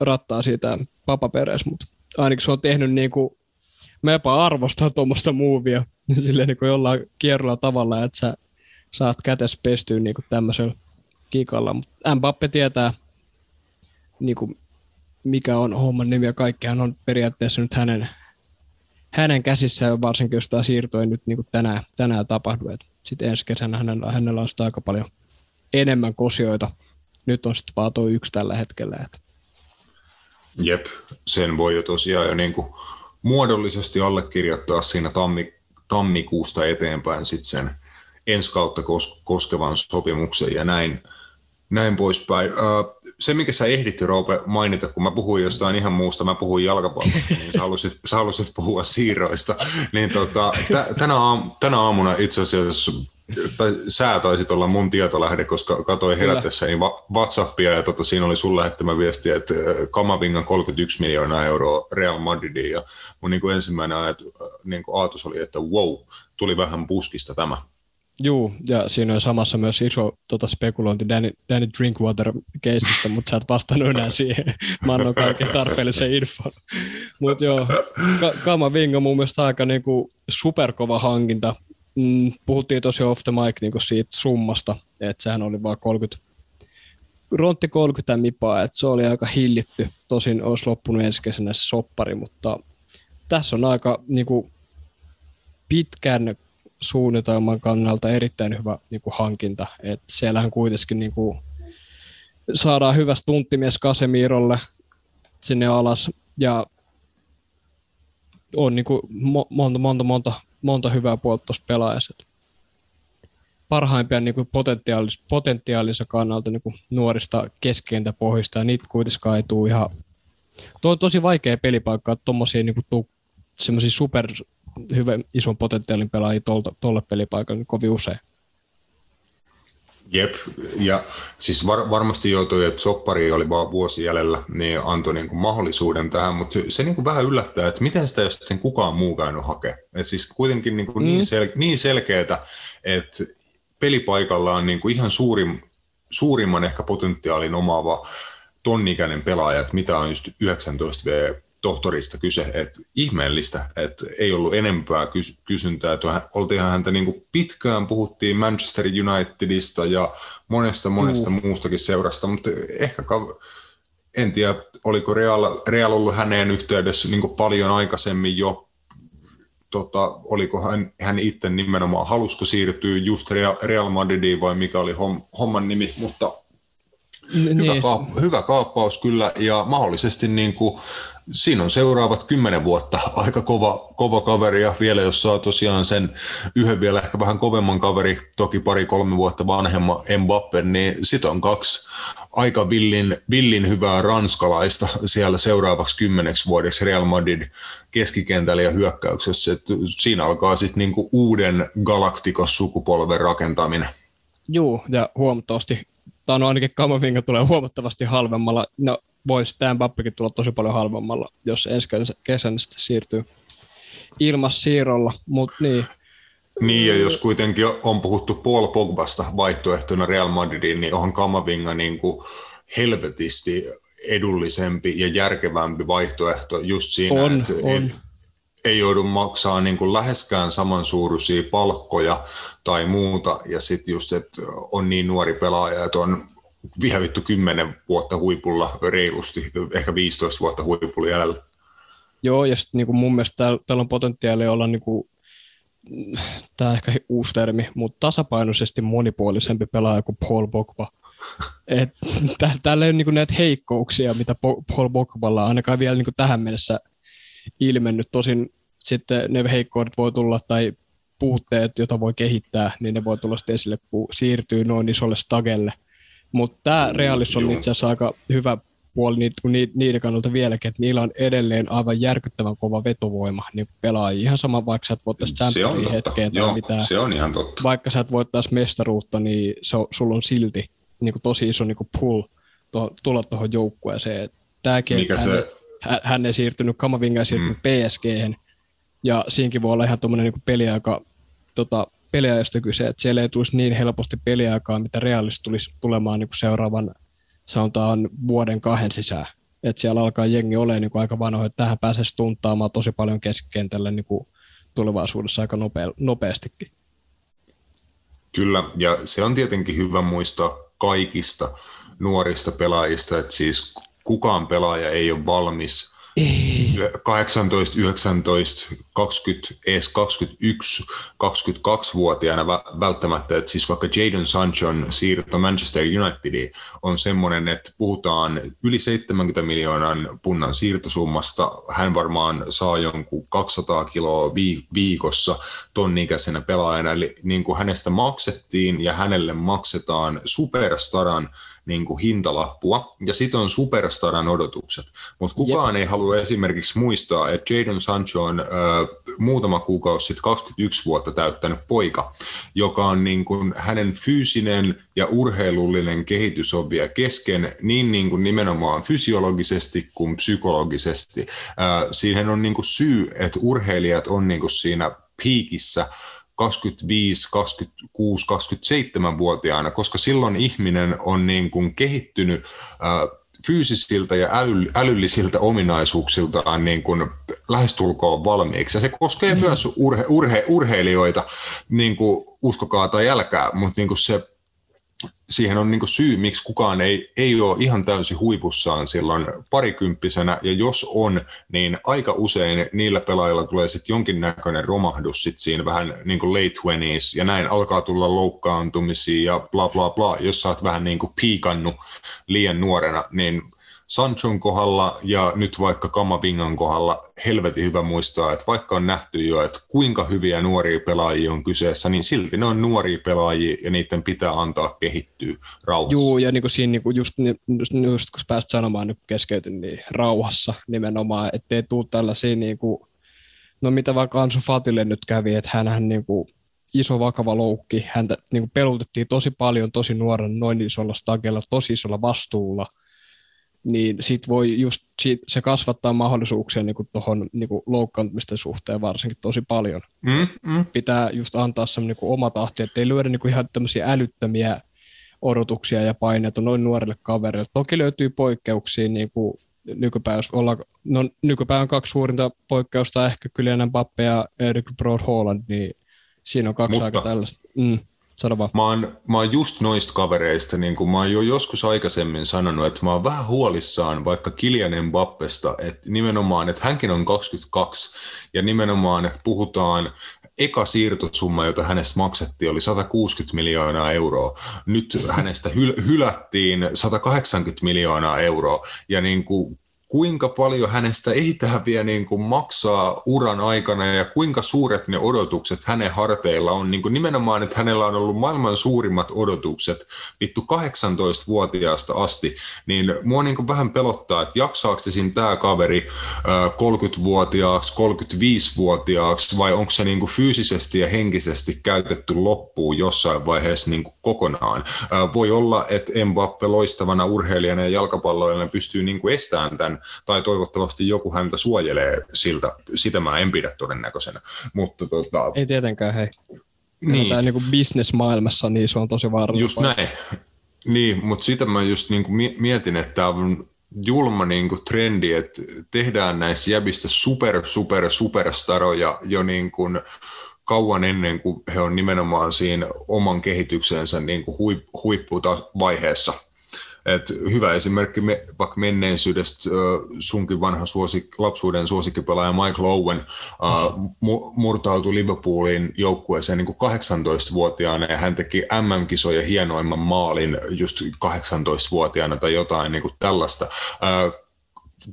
rattaa siitä papaperes, mutta ainakin se on tehnyt niin kuin, mä jopa arvostan tuommoista muuvia [LAUGHS] silleen niin kuin jollain kierrolla tavalla, että sä saat kätes pestyä niin kuin tämmöisellä kikalla, mutta Mbappe tietää niin kuin, mikä on homman nimi ja kaikkihan on periaatteessa nyt hänen, hänen käsissään, varsinkin jos tämä siirto ei nyt niin kuin tänään, tänään tapahdu. Sitten ensi kesänä hänellä, hänellä on aika paljon enemmän kosioita. Nyt on sitten vaan tuo yksi tällä hetkellä. Että. Jep, sen voi jo tosiaan jo niin kuin muodollisesti allekirjoittaa siinä tammi, tammikuusta eteenpäin sitten sen ensi kautta kos, koskevan sopimuksen ja näin, näin poispäin. Uh, se, mikä sä ehdit, Roope, mainita, kun mä puhuin jostain ihan muusta, mä puhuin jalkapallosta, niin sä halusit, sä halusit puhua siirroista. Niin tota, t- tänä, aam, tänä aamuna itse asiassa tai sä taisit olla mun tietolähde, koska katsoin herätessäni Whatsappia ja tota, siinä oli sun lähettämä viesti, että Kamavingan 31 miljoonaa euroa Real Madridiin ja mun niin kuin ensimmäinen ajat, niin kuin aatos oli, että wow, tuli vähän puskista tämä. Juu, ja siinä on samassa myös iso tota, spekulointi Danny, Danny Drinkwater keisistä, mutta sä et vastannut enää siihen. Mä annan kaiken tarpeellisen infon. Mutta joo, Ka- Kamavinga mun mielestä aika niinku superkova hankinta mm, puhuttiin tosi off the mic niin siitä summasta, että sehän oli vain 30, rontti 30 mipaa, että se oli aika hillitty. Tosin olisi loppunut ensi kesänä se soppari, mutta tässä on aika niin kuin, pitkän suunnitelman kannalta erittäin hyvä niin kuin, hankinta. Et siellähän kuitenkin niin kuin, saadaan hyvä stunttimies Kasemirolle sinne alas ja on niin kuin, monta, monta, monta monta hyvää puolta tuossa pelaajassa. Parhaimpia niin kuin potentiaalis, potentiaalissa kannalta niin kuin nuorista keskentä pohjista, ja niitä kuitenkaan ei tule ihan... Tuo on tosi vaikea pelipaikka, että tuommoisia niin kuin, semmoisia super hyvän ison potentiaalin pelaajia tuolle pelipaikalle niin kovin usein. Jep, ja siis var, varmasti joutui, että soppari oli vaan vuosi jäljellä, niin antoi niin kuin mahdollisuuden tähän, mutta se, se niin kuin vähän yllättää, että miten sitä ei sitten kukaan muu käynyt hakea. Et siis kuitenkin niin, kuin mm. niin, sel, niin selkeää, että pelipaikalla on niin kuin ihan suurim, suurimman ehkä potentiaalin omaava tonnikäinen pelaaja, että mitä on just 19 tohtorista kyse, että ihmeellistä, että ei ollut enempää kys- kysyntää. Että oltiinhan häntä niin kuin pitkään, puhuttiin Manchester Unitedista ja monesta monesta uh. muustakin seurasta, mutta ehkä en tiedä, oliko Real, Real ollut häneen yhteydessä niin paljon aikaisemmin jo, tota, oliko hän, hän itse nimenomaan, halusko siirtyä just Real, Real Madridiin vai mikä oli homman nimi, mutta Niin. Hyvä, kaap- hyvä kaappaus kyllä, ja mahdollisesti niin kuin, siinä on seuraavat kymmenen vuotta aika kova, kova kaveri, ja vielä jos saa tosiaan sen yhden vielä ehkä vähän kovemman kaveri, toki pari-kolme vuotta vanhemma Mbappe, niin sit on kaksi aika villin, villin hyvää ranskalaista siellä seuraavaksi kymmeneksi vuodeksi Real Madrid keskikentällä ja hyökkäyksessä. Et siinä alkaa sitten niinku uuden Galacticos-sukupolven rakentaminen. Joo, ja huomattavasti, tai no ainakin Kamavinga tulee huomattavasti halvemmalla. No, voisi tämä Mbappekin tulla tosi paljon halvemmalla, jos ensi kesänä sitten siirtyy ilmassiirrolla, mutta niin. Niin, ja jos kuitenkin on puhuttu Paul Pogbasta vaihtoehtona Real Madridiin, niin onhan Kamavinga niin kuin helvetisti edullisempi ja järkevämpi vaihtoehto just siinä, on, että on. ei joudu maksaa niin kuin läheskään samansuuruisia palkkoja tai muuta, ja sitten just, että on niin nuori pelaaja, että on vihavittu 10 vuotta huipulla reilusti, ehkä 15 vuotta huipulla jäljellä. Joo, ja sitten niin mun mielestä täällä, täällä on potentiaalia olla, niin kuin, tämä ehkä uusi termi, mutta tasapainoisesti monipuolisempi pelaaja kuin Paul Pogba. Et, [LAUGHS] täällä ei ole niin näitä heikkouksia, mitä Paul Pogballa on ainakaan vielä niin tähän mennessä ilmennyt. Tosin sitten ne heikkoudet voi tulla tai puutteet, joita voi kehittää, niin ne voi tulla esille, kun siirtyy noin isolle stagelle – mutta tämä Realis on itse asiassa aika hyvä puoli niiden kannalta vieläkin, että niillä on edelleen aivan järkyttävän kova vetovoima niin pelaajia. Ihan sama, vaikka sä et voittaisi Champions hetkeen tai Joo, mitään. Se on ihan totta. Vaikka sä et voittaisi mestaruutta, niin se on, sulla on silti niin kuin tosi iso niin kuin pull to, tulla tuohon joukkueeseen. Tämäkin, Mikä hän, se... hän, hän ei siirtynyt, Kamavinga ei siirtynyt mm. psg ja siinäkin voi olla ihan tuommoinen niin peliaika tota, peliajasta kyse, että siellä ei tulisi niin helposti peliaikaa, mitä realista tulisi tulemaan niin kuin seuraavan sanotaan vuoden kahden sisään. Että siellä alkaa jengi olemaan niin kuin aika vanho, että tähän pääsisi tuntaamaan tosi paljon keskikentälle niin kuin tulevaisuudessa aika nopea, nopeastikin. Kyllä, ja se on tietenkin hyvä muistaa kaikista nuorista pelaajista, että siis kukaan pelaaja ei ole valmis – ei. 18, 19, 20, edes 21, 22-vuotiaana välttämättä, että siis vaikka Jadon Sanchon siirto Manchester Unitediin on semmoinen, että puhutaan yli 70 miljoonan punnan siirtosummasta, hän varmaan saa jonkun 200 kiloa viikossa ton ikäisenä pelaajana, eli niin kuin hänestä maksettiin ja hänelle maksetaan superstaran niin kuin hintalappua, ja sitten on superstaran odotukset. Mutta kukaan Jep. ei halua esimerkiksi muistaa, että Jadon Sancho on äh, muutama kuukausi sitten 21 vuotta täyttänyt poika, joka on niin kuin hänen fyysinen ja urheilullinen kehitys on vielä kesken niin, niin kuin nimenomaan fysiologisesti kuin psykologisesti. Äh, siihen on niin kuin syy, että urheilijat on niin kuin siinä piikissä 25, 26, 27-vuotiaana, koska silloin ihminen on niin kuin kehittynyt äh, fyysisiltä ja äly, älyllisiltä ominaisuuksiltaan niin kuin lähestulkoon valmiiksi. Ja se koskee mm-hmm. myös urhe, urhe, urheilijoita, niin kuin uskokaa tai älkää, mutta niin kuin se siihen on niin syy, miksi kukaan ei, ei ole ihan täysin huipussaan silloin parikymppisenä, ja jos on, niin aika usein niillä pelaajilla tulee sitten jonkinnäköinen romahdus sit siinä vähän niin kuin late twenties, ja näin alkaa tulla loukkaantumisia ja bla bla bla, jos sä oot vähän niin kuin piikannut liian nuorena, niin Sanchon kohdalla ja nyt vaikka Kamavingan kohdalla helvetin hyvä muistaa, että vaikka on nähty jo, että kuinka hyviä nuoria pelaajia on kyseessä, niin silti ne on nuoria pelaajia ja niiden pitää antaa kehittyä rauhassa. Joo, ja niin kuin siinä niin kuin just, just, just kun pääsit sanomaan nyt keskeytyn, niin rauhassa nimenomaan, ettei tule tällaisia niin kuin, no mitä vaikka Ansu Fatille nyt kävi, että hän niin kuin, iso vakava loukki, häntä niin kuin pelutettiin tosi paljon tosi nuoren noin isolla stagella, tosi isolla vastuulla – niin sit voi just, sit, se kasvattaa mahdollisuuksia niin tuohon niin loukkaantumisten suhteen varsinkin tosi paljon. Mm, mm. Pitää just antaa se niin oma tahti, ettei lyödä niin ihan tämmöisiä älyttömiä odotuksia ja paineita noin nuorille kavereille. Toki löytyy poikkeuksia, niin kuin nykypäivä, olla, no, nykypäivän kaksi suurinta poikkeusta, ehkä Kylian Mbappe ja Eric Broad Holland, niin siinä on kaksi Mutta, aika tällaista. Mm. Sano vaan. Mä oon, mä oon just noista kavereista, niin kuin mä oon jo joskus aikaisemmin sanonut, että mä oon vähän huolissaan vaikka Kilian Mbappesta, että nimenomaan, että hänkin on 22, ja nimenomaan, että puhutaan eka siirtosumma, jota hänestä maksettiin, oli 160 miljoonaa euroa. Nyt hänestä hyl- hylättiin 180 miljoonaa euroa. Ja niin kuin kuinka paljon hänestä ei vielä niin kuin maksaa uran aikana ja kuinka suuret ne odotukset hänen harteilla on. Niin kuin nimenomaan, että hänellä on ollut maailman suurimmat odotukset vittu 18-vuotiaasta asti, niin mua niin kuin vähän pelottaa, että jaksaako siinä tämä kaveri 30-vuotiaaksi, 35-vuotiaaksi vai onko se niin kuin fyysisesti ja henkisesti käytetty loppuun jossain vaiheessa niin kuin kokonaan. Voi olla, että Mbappe loistavana urheilijana ja jalkapalloilijana pystyy niin kuin estämään tämän tai toivottavasti joku häntä suojelee siltä. Sitä mä en pidä todennäköisenä. Mutta, tota, Ei tietenkään, hei. Niin. Tämä niin bisnesmaailmassa, niin se on tosi vaarallinen. Just paikka. näin. Niin, mutta sitä mä just niin kuin mietin, että tämä on julma niin kuin trendi, että tehdään näissä jäbistä super, super, superstaroja jo niin kuin kauan ennen kuin he on nimenomaan siinä oman kehityksensä niin kuin huippuvaiheessa. Et hyvä esimerkki me, vaikka menneisyydestä sunkin vanha suosik, lapsuuden suosikkipelaaja Michael Owen uh, murtautui Liverpoolin joukkueeseen niin 18-vuotiaana ja hän teki MM-kisojen hienoimman maalin just 18-vuotiaana tai jotain niin kuin tällaista.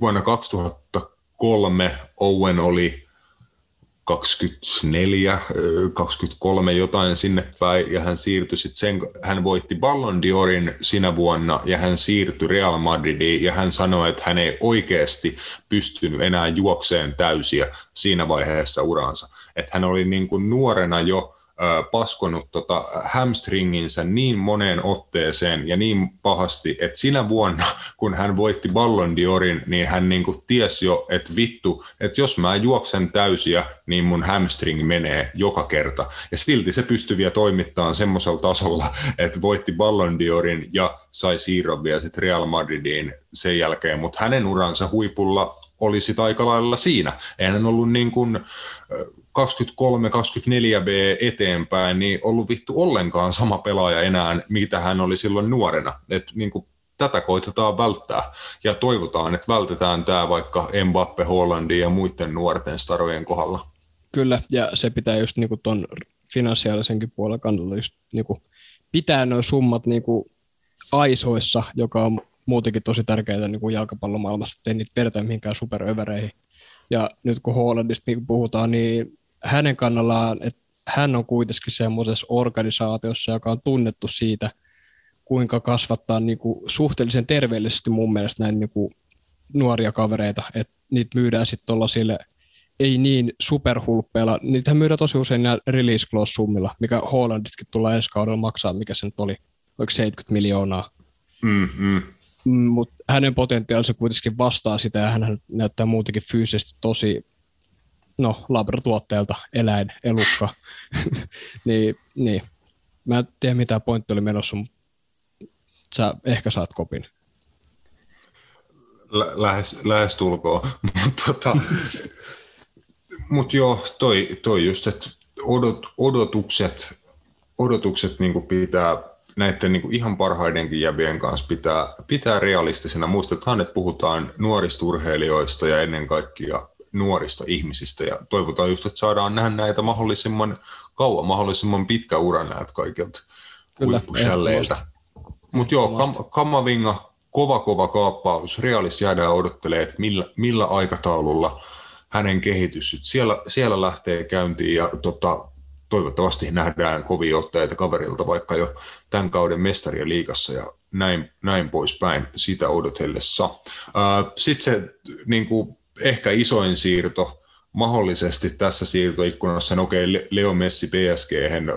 Vuonna 2003 Owen oli 24, 23 jotain sinne päin, ja hän siirtyi sitten sen, hän voitti Ballon d'Orin sinä vuonna, ja hän siirtyi Real Madridiin, ja hän sanoi, että hän ei oikeasti pystynyt enää juokseen täysiä siinä vaiheessa uraansa. Että hän oli niin kuin nuorena jo paskonut tota hamstringinsä niin moneen otteeseen ja niin pahasti, että sinä vuonna, [LAUGHS] kun hän voitti Ballon d'Orin, niin hän niinku tiesi jo, että vittu, että jos mä juoksen täysiä, niin mun hamstring menee joka kerta. Ja silti se pystyi vielä toimittamaan semmoisella tasolla, [LAUGHS] että voitti Ballon d'Orin ja sai siirron vielä sitten Real Madridiin sen jälkeen, mutta hänen uransa huipulla oli sitä aika lailla siinä. Ei hän ollut niin kuin, 23-24B eteenpäin, niin ollut vittu ollenkaan sama pelaaja enää, mitä hän oli silloin nuorena. Et niin kuin tätä koitetaan välttää ja toivotaan, että vältetään tämä vaikka Mbappe, Hollandin ja muiden nuorten starojen kohdalla. Kyllä, ja se pitää just niinku ton finanssiaalisenkin puolen kannalta just niinku pitää nuo summat niinku aisoissa, joka on muutenkin tosi tärkeää niinku jalkapallomaailmassa, ettei niitä vedetä mihinkään superövereihin. Ja nyt kun Hollandista niinku puhutaan, niin hänen kannallaan, että hän on kuitenkin semmoisessa organisaatiossa, joka on tunnettu siitä, kuinka kasvattaa niin kuin suhteellisen terveellisesti mun mielestä näin niin kuin nuoria kavereita, että niitä myydään sitten tuollaisille ei niin superhulppeilla. Niitä myydään tosi usein näillä release clause summilla, mikä Hollandistakin tulee ensi kaudella maksaa, mikä se nyt oli, oliko 70 miljoonaa. Mm-hmm. Mutta hänen potentiaalinsa kuitenkin vastaa sitä ja hän näyttää muutenkin fyysisesti tosi no, labratuotteelta eläin, elukka, [LAUGHS] niin, niin. Mä en tiedä mitä pointti oli menossa, mutta sä ehkä saat kopin. Lä- lähes, lähes tulkoon, [LAUGHS] mutta tota, mut joo, toi, toi just, että odot, odotukset, odotukset niin pitää näiden niin ihan parhaidenkin jävien kanssa pitää, pitää realistisena. Muistetaan, että puhutaan nuorista urheilijoista ja ennen kaikkea nuorista ihmisistä ja toivotaan just, että saadaan nähdä näitä mahdollisimman kauan, mahdollisimman pitkä ura näiltä kaikilta huippusälleiltä. Mutta joo, kam- Kamavinga, kova kova kaappaus. Realis jäädään odottelee, että millä, millä aikataululla hänen kehitys siellä, siellä lähtee käyntiin ja tota, toivottavasti nähdään kovia otteita kaverilta vaikka jo tämän kauden mestarien liigassa ja näin, näin poispäin sitä odotellessa. Sitten se niin kuin ehkä isoin siirto mahdollisesti tässä siirtoikkunassa, no okei, Leo Messi PSG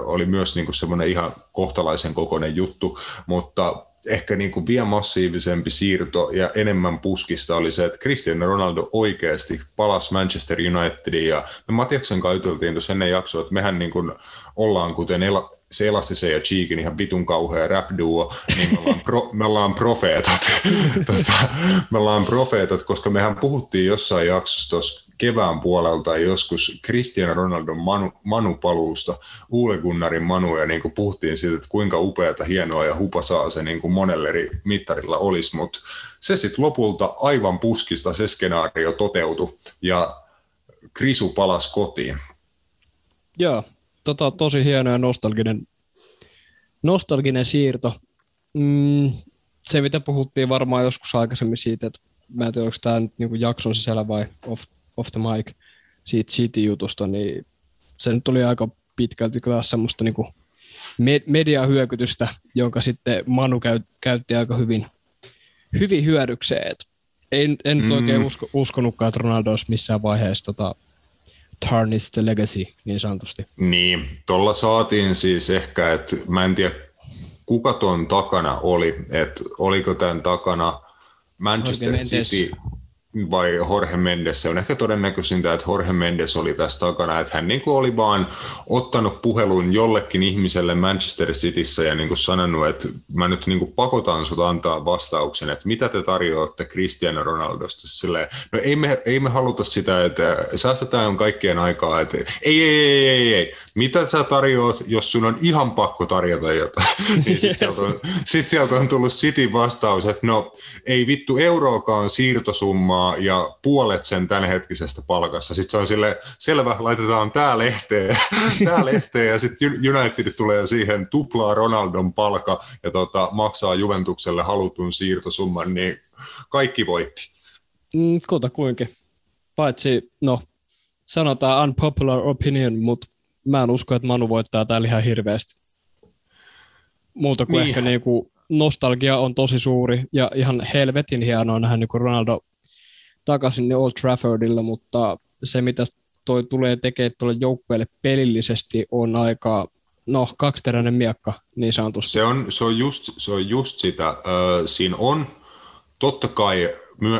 oli myös niin kuin semmoinen ihan kohtalaisen kokoinen juttu, mutta ehkä niin kuin vielä massiivisempi siirto ja enemmän puskista oli se, että Cristiano Ronaldo oikeasti palasi Manchester Unitediin ja me Matiaksen kanssa juteltiin tuossa ennen jaksoa, että mehän niin kuin ollaan kuten se Elastisen ja Cheekin ihan vitun kauhea rap duo, niin me ollaan, pro, me ollaan profeetat. [LAUGHS] tota, me ollaan profeetat, koska mehän puhuttiin jossain jaksossa tuossa kevään puolelta joskus Cristiano Ronaldon Manu, Manu-paluusta, Uule Gunnarin Manu, ja niin kuin puhuttiin siitä, että kuinka upeata, hienoa ja hupasaa se niin kuin monelle eri mittarilla olisi, mutta se sitten lopulta aivan puskista se skenaario toteutui, ja Krisu palasi kotiin Joo, tota, tosi hieno ja nostalginen, nostalginen siirto. Mm, se, mitä puhuttiin varmaan joskus aikaisemmin siitä, että mä en tiedä, onko tämä nyt niin jakson sisällä vai off, off the mic siitä City-jutusta, niin se nyt oli aika pitkälti taas semmoista niin kuin mediahyökytystä, jonka sitten Manu käytti aika hyvin, hyvin hyödykseen. Et en, en mm. oikein usko, uskonutkaan, että Ronaldo olisi missään vaiheessa tota, tarnish the legacy, niin sanotusti. Niin, tuolla saatiin siis ehkä, että mä en tiedä kuka tuon takana oli, että oliko tämän takana Manchester City vai Jorge Mendes. Se on ehkä todennäköisintä, että Jorge Mendes oli tässä takana, että hän niin kuin oli vaan ottanut puhelun jollekin ihmiselle Manchester Cityssä ja niin kuin sanonut, että mä nyt niin kuin pakotan sut antaa vastauksen, että mitä te tarjoatte Cristiano Ronaldosta. Silleen, no ei me, ei me haluta sitä, että säästetään kaikkien aikaa, että ei, ei, ei, ei, ei. mitä sä tarjoat, jos sun on ihan pakko tarjota jotain. [LAUGHS] niin sitten sieltä, on, sit sieltä on tullut City vastaus, että no ei vittu euroakaan siirtosummaa, ja puolet sen tämänhetkisestä palkassa. Sitten se on sille selvä, laitetaan tämä lehteen, [LAUGHS] tää lehteen ja sitten United tulee siihen tuplaa Ronaldon palka ja tota, maksaa Juventukselle halutun siirtosumman, niin kaikki voitti. Mm, kuta kuinkin. Paitsi, no, sanotaan unpopular opinion, mutta mä en usko, että Manu voittaa täällä ihan hirveästi. Muuta kuin niin. ehkä niinku nostalgia on tosi suuri ja ihan helvetin hienoa nähdä niin Ronaldo takaisin Old Traffordilla, mutta se mitä toi tulee tekemään tuolle joukkueelle pelillisesti on aika no, kaksiteräinen miekka niin sanotusti. Se on, se on, just, se on just sitä. Äh, siinä on totta kai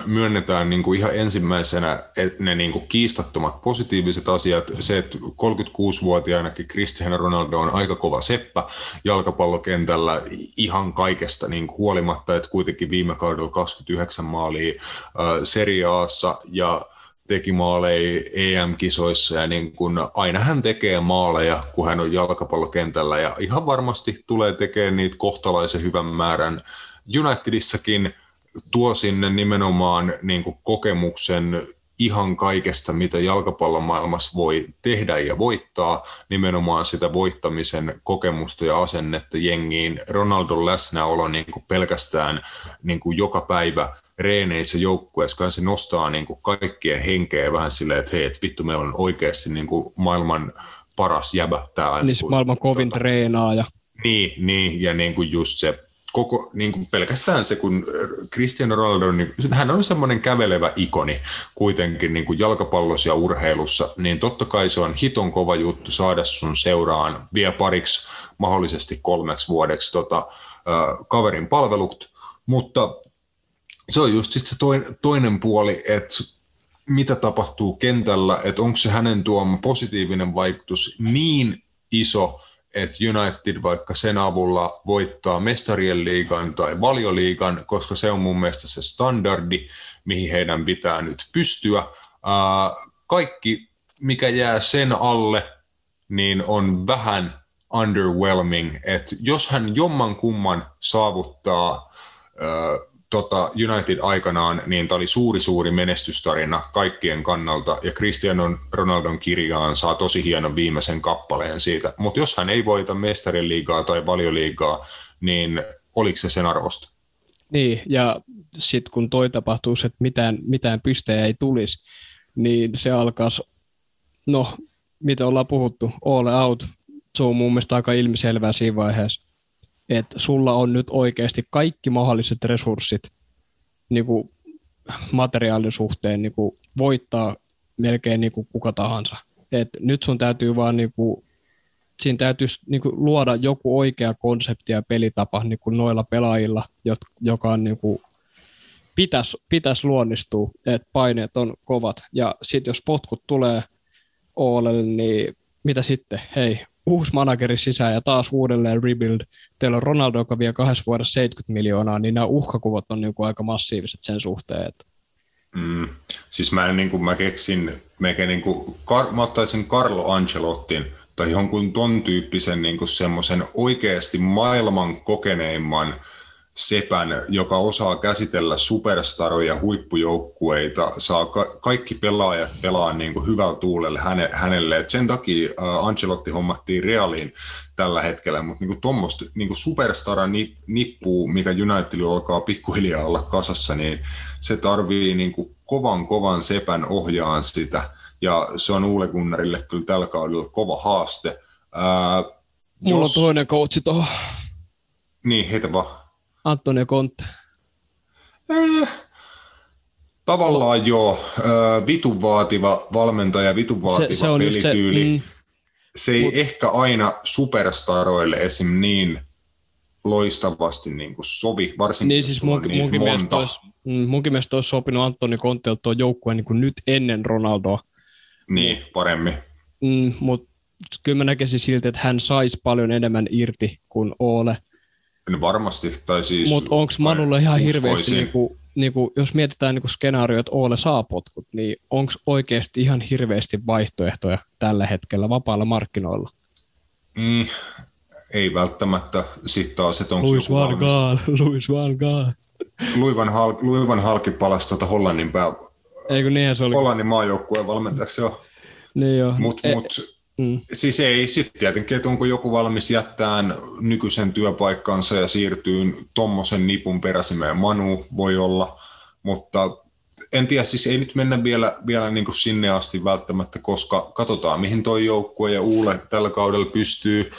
myönnetään niin kuin ihan ensimmäisenä että ne niin kuin kiistattomat positiiviset asiat. Se, että 36-vuotiaanakin Cristiano Ronaldo on aika kova seppä jalkapallokentällä ihan kaikesta niin kuin huolimatta, että kuitenkin viime kaudella 29 maalia äh, Serie Aassa ja teki maaleja EM-kisoissa ja niin kun aina hän tekee maaleja, kun hän on jalkapallokentällä ja ihan varmasti tulee tekemään niitä kohtalaisen hyvän määrän Unitedissakin – tuo sinne nimenomaan niin kuin kokemuksen ihan kaikesta, mitä jalkapallon maailmassa voi tehdä ja voittaa, nimenomaan sitä voittamisen kokemusta ja asennetta jengiin. Ronaldon läsnäolo niin kuin pelkästään niin kuin joka päivä reeneissä joukkueessa, se nostaa niin kuin kaikkien henkeä vähän silleen, että hei, että vittu, meillä on oikeasti niin kuin maailman paras jäbä täällä. Niin, niin maailman kovin tota, treenaaja. Niin, niin, ja niin kuin just se koko, niin kuin pelkästään se, kun Cristiano Ronaldo, niin hän on semmoinen kävelevä ikoni kuitenkin niin kuin jalkapallossa ja urheilussa, niin totta kai se on hiton kova juttu saada sun seuraan vielä pariksi, mahdollisesti kolmeksi vuodeksi tota, kaverin palvelut, mutta se on just sit se toinen puoli, että mitä tapahtuu kentällä, että onko se hänen tuoma positiivinen vaikutus niin iso, että United vaikka sen avulla voittaa mestarien liigan tai valioliigan, koska se on mun mielestä se standardi, mihin heidän pitää nyt pystyä. Kaikki, mikä jää sen alle, niin on vähän underwhelming, että jos hän jomman kumman saavuttaa tota United aikanaan, niin tämä oli suuri suuri menestystarina kaikkien kannalta, ja Cristiano Ronaldon kirjaan saa tosi hienon viimeisen kappaleen siitä. Mutta jos hän ei voita mestarien liigaa tai valioliigaa, niin oliko se sen arvosta? Niin, ja sitten kun toi tapahtuu, että mitään, mitään pystejä ei tulisi, niin se alkaa, no, mitä ollaan puhuttu, all out, se on mun mielestä aika ilmiselvää siinä vaiheessa että sulla on nyt oikeasti kaikki mahdolliset resurssit niin kuin materiaalin suhteen niin kuin voittaa melkein niin kuin kuka tahansa. Et nyt sun täytyy vaan niin kuin, siinä täytyisi niin kuin luoda joku oikea konsepti ja pelitapa niin kuin noilla pelaajilla, joka on niin kuin, pitäisi pitäis luonnistua, että paineet on kovat. Ja sitten jos potkut tulee Oolelle, niin mitä sitten? Hei, uusi manageri sisään ja taas uudelleen rebuild. Teillä on Ronaldo, joka vie kahdessa vuodessa 70 miljoonaa, niin nämä uhkakuvat on niin kuin aika massiiviset sen suhteen. Että... Mm. Siis mä, en, niin kuin, mä keksin, melkein niin kuin, Kar, mä ottaisin Carlo Ancelottin tai jonkun ton tyyppisen niin semmoisen oikeasti maailman kokeneimman sepän, joka osaa käsitellä superstaroja, huippujoukkueita, saa ka- kaikki pelaajat pelaa niin kuin hyvällä tuulelle häne- hänelle. Et sen takia uh, Ancelotti hommattiin Realiin tällä hetkellä, mutta niin tuommoista niin superstara nippuu, mikä Unitedilla alkaa pikkuhiljaa olla kasassa, niin se tarvii niin kuin kovan kovan sepän ohjaan sitä, ja se on Uule Gunnarille kyllä tällä kaudella kova haaste. Uh, Mulla jos... on toinen coachi tuohon. Niin, heitä vaan. Antonio Conte. Eh, tavallaan joo. Äh, vitun vaativa valmentaja, vitun vaativa se, se on pelityyli. Se, mm, se ei mut, ehkä aina superstaroille esim. niin loistavasti niin kuin sovi, varsinkin niin, siis mun, munkin, mielestä olisi, mm, munkin mielestä olisi sopinut Antoni Conteelta tuo joukkue niin kuin nyt ennen Ronaldoa. Niin, paremmin. Mm, Mutta kyllä mä näkisin silti, että hän saisi paljon enemmän irti kuin Ole. No varmasti, tai siis... Mutta onko Manulla ihan hirveästi, niinku, niinku, jos mietitään niinku skenaario, että Oole saa potkut, niin onko oikeasti ihan hirveästi vaihtoehtoja tällä hetkellä vapailla markkinoilla? Mm, ei välttämättä. Sitten taas, että onko Louis Van Gaal, Louis Van Gaal. Luivan, hal, Luivan halki palasi tuota Hollannin pää... Eikö niinhän se oli? Hollannin maajoukkueen valmentajaksi, joo. Niin joo. Mut, e- mut, Mm. Siis ei, sitten tietenkin, että onko joku valmis jättämään nykyisen työpaikkansa ja siirtyy tuommoisen nipun peräsimeen. Manu voi olla, mutta en tiedä, siis ei nyt mennä vielä, vielä niin kuin sinne asti välttämättä, koska katsotaan, mihin toi joukkue ja Uule tällä kaudella pystyy.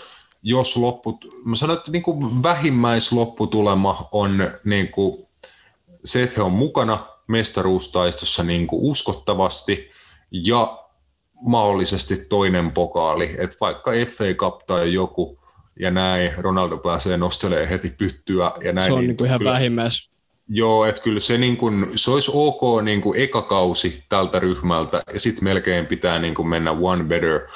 Jos lopput, mä sanon, että niin kuin vähimmäislopputulema on niin kuin se, että he on mukana mestaruustaistossa niin kuin uskottavasti ja mahdollisesti toinen pokaali, että vaikka FA Cup tai joku ja näin, Ronaldo pääsee nostelee heti pyttyä ja näin. Se on niin, niin kuin ihan kyllä, vähimmäis. Joo, että kyllä se, niin kuin, se olisi ok niin kuin eka kausi tältä ryhmältä ja sitten melkein pitää niin kuin mennä one better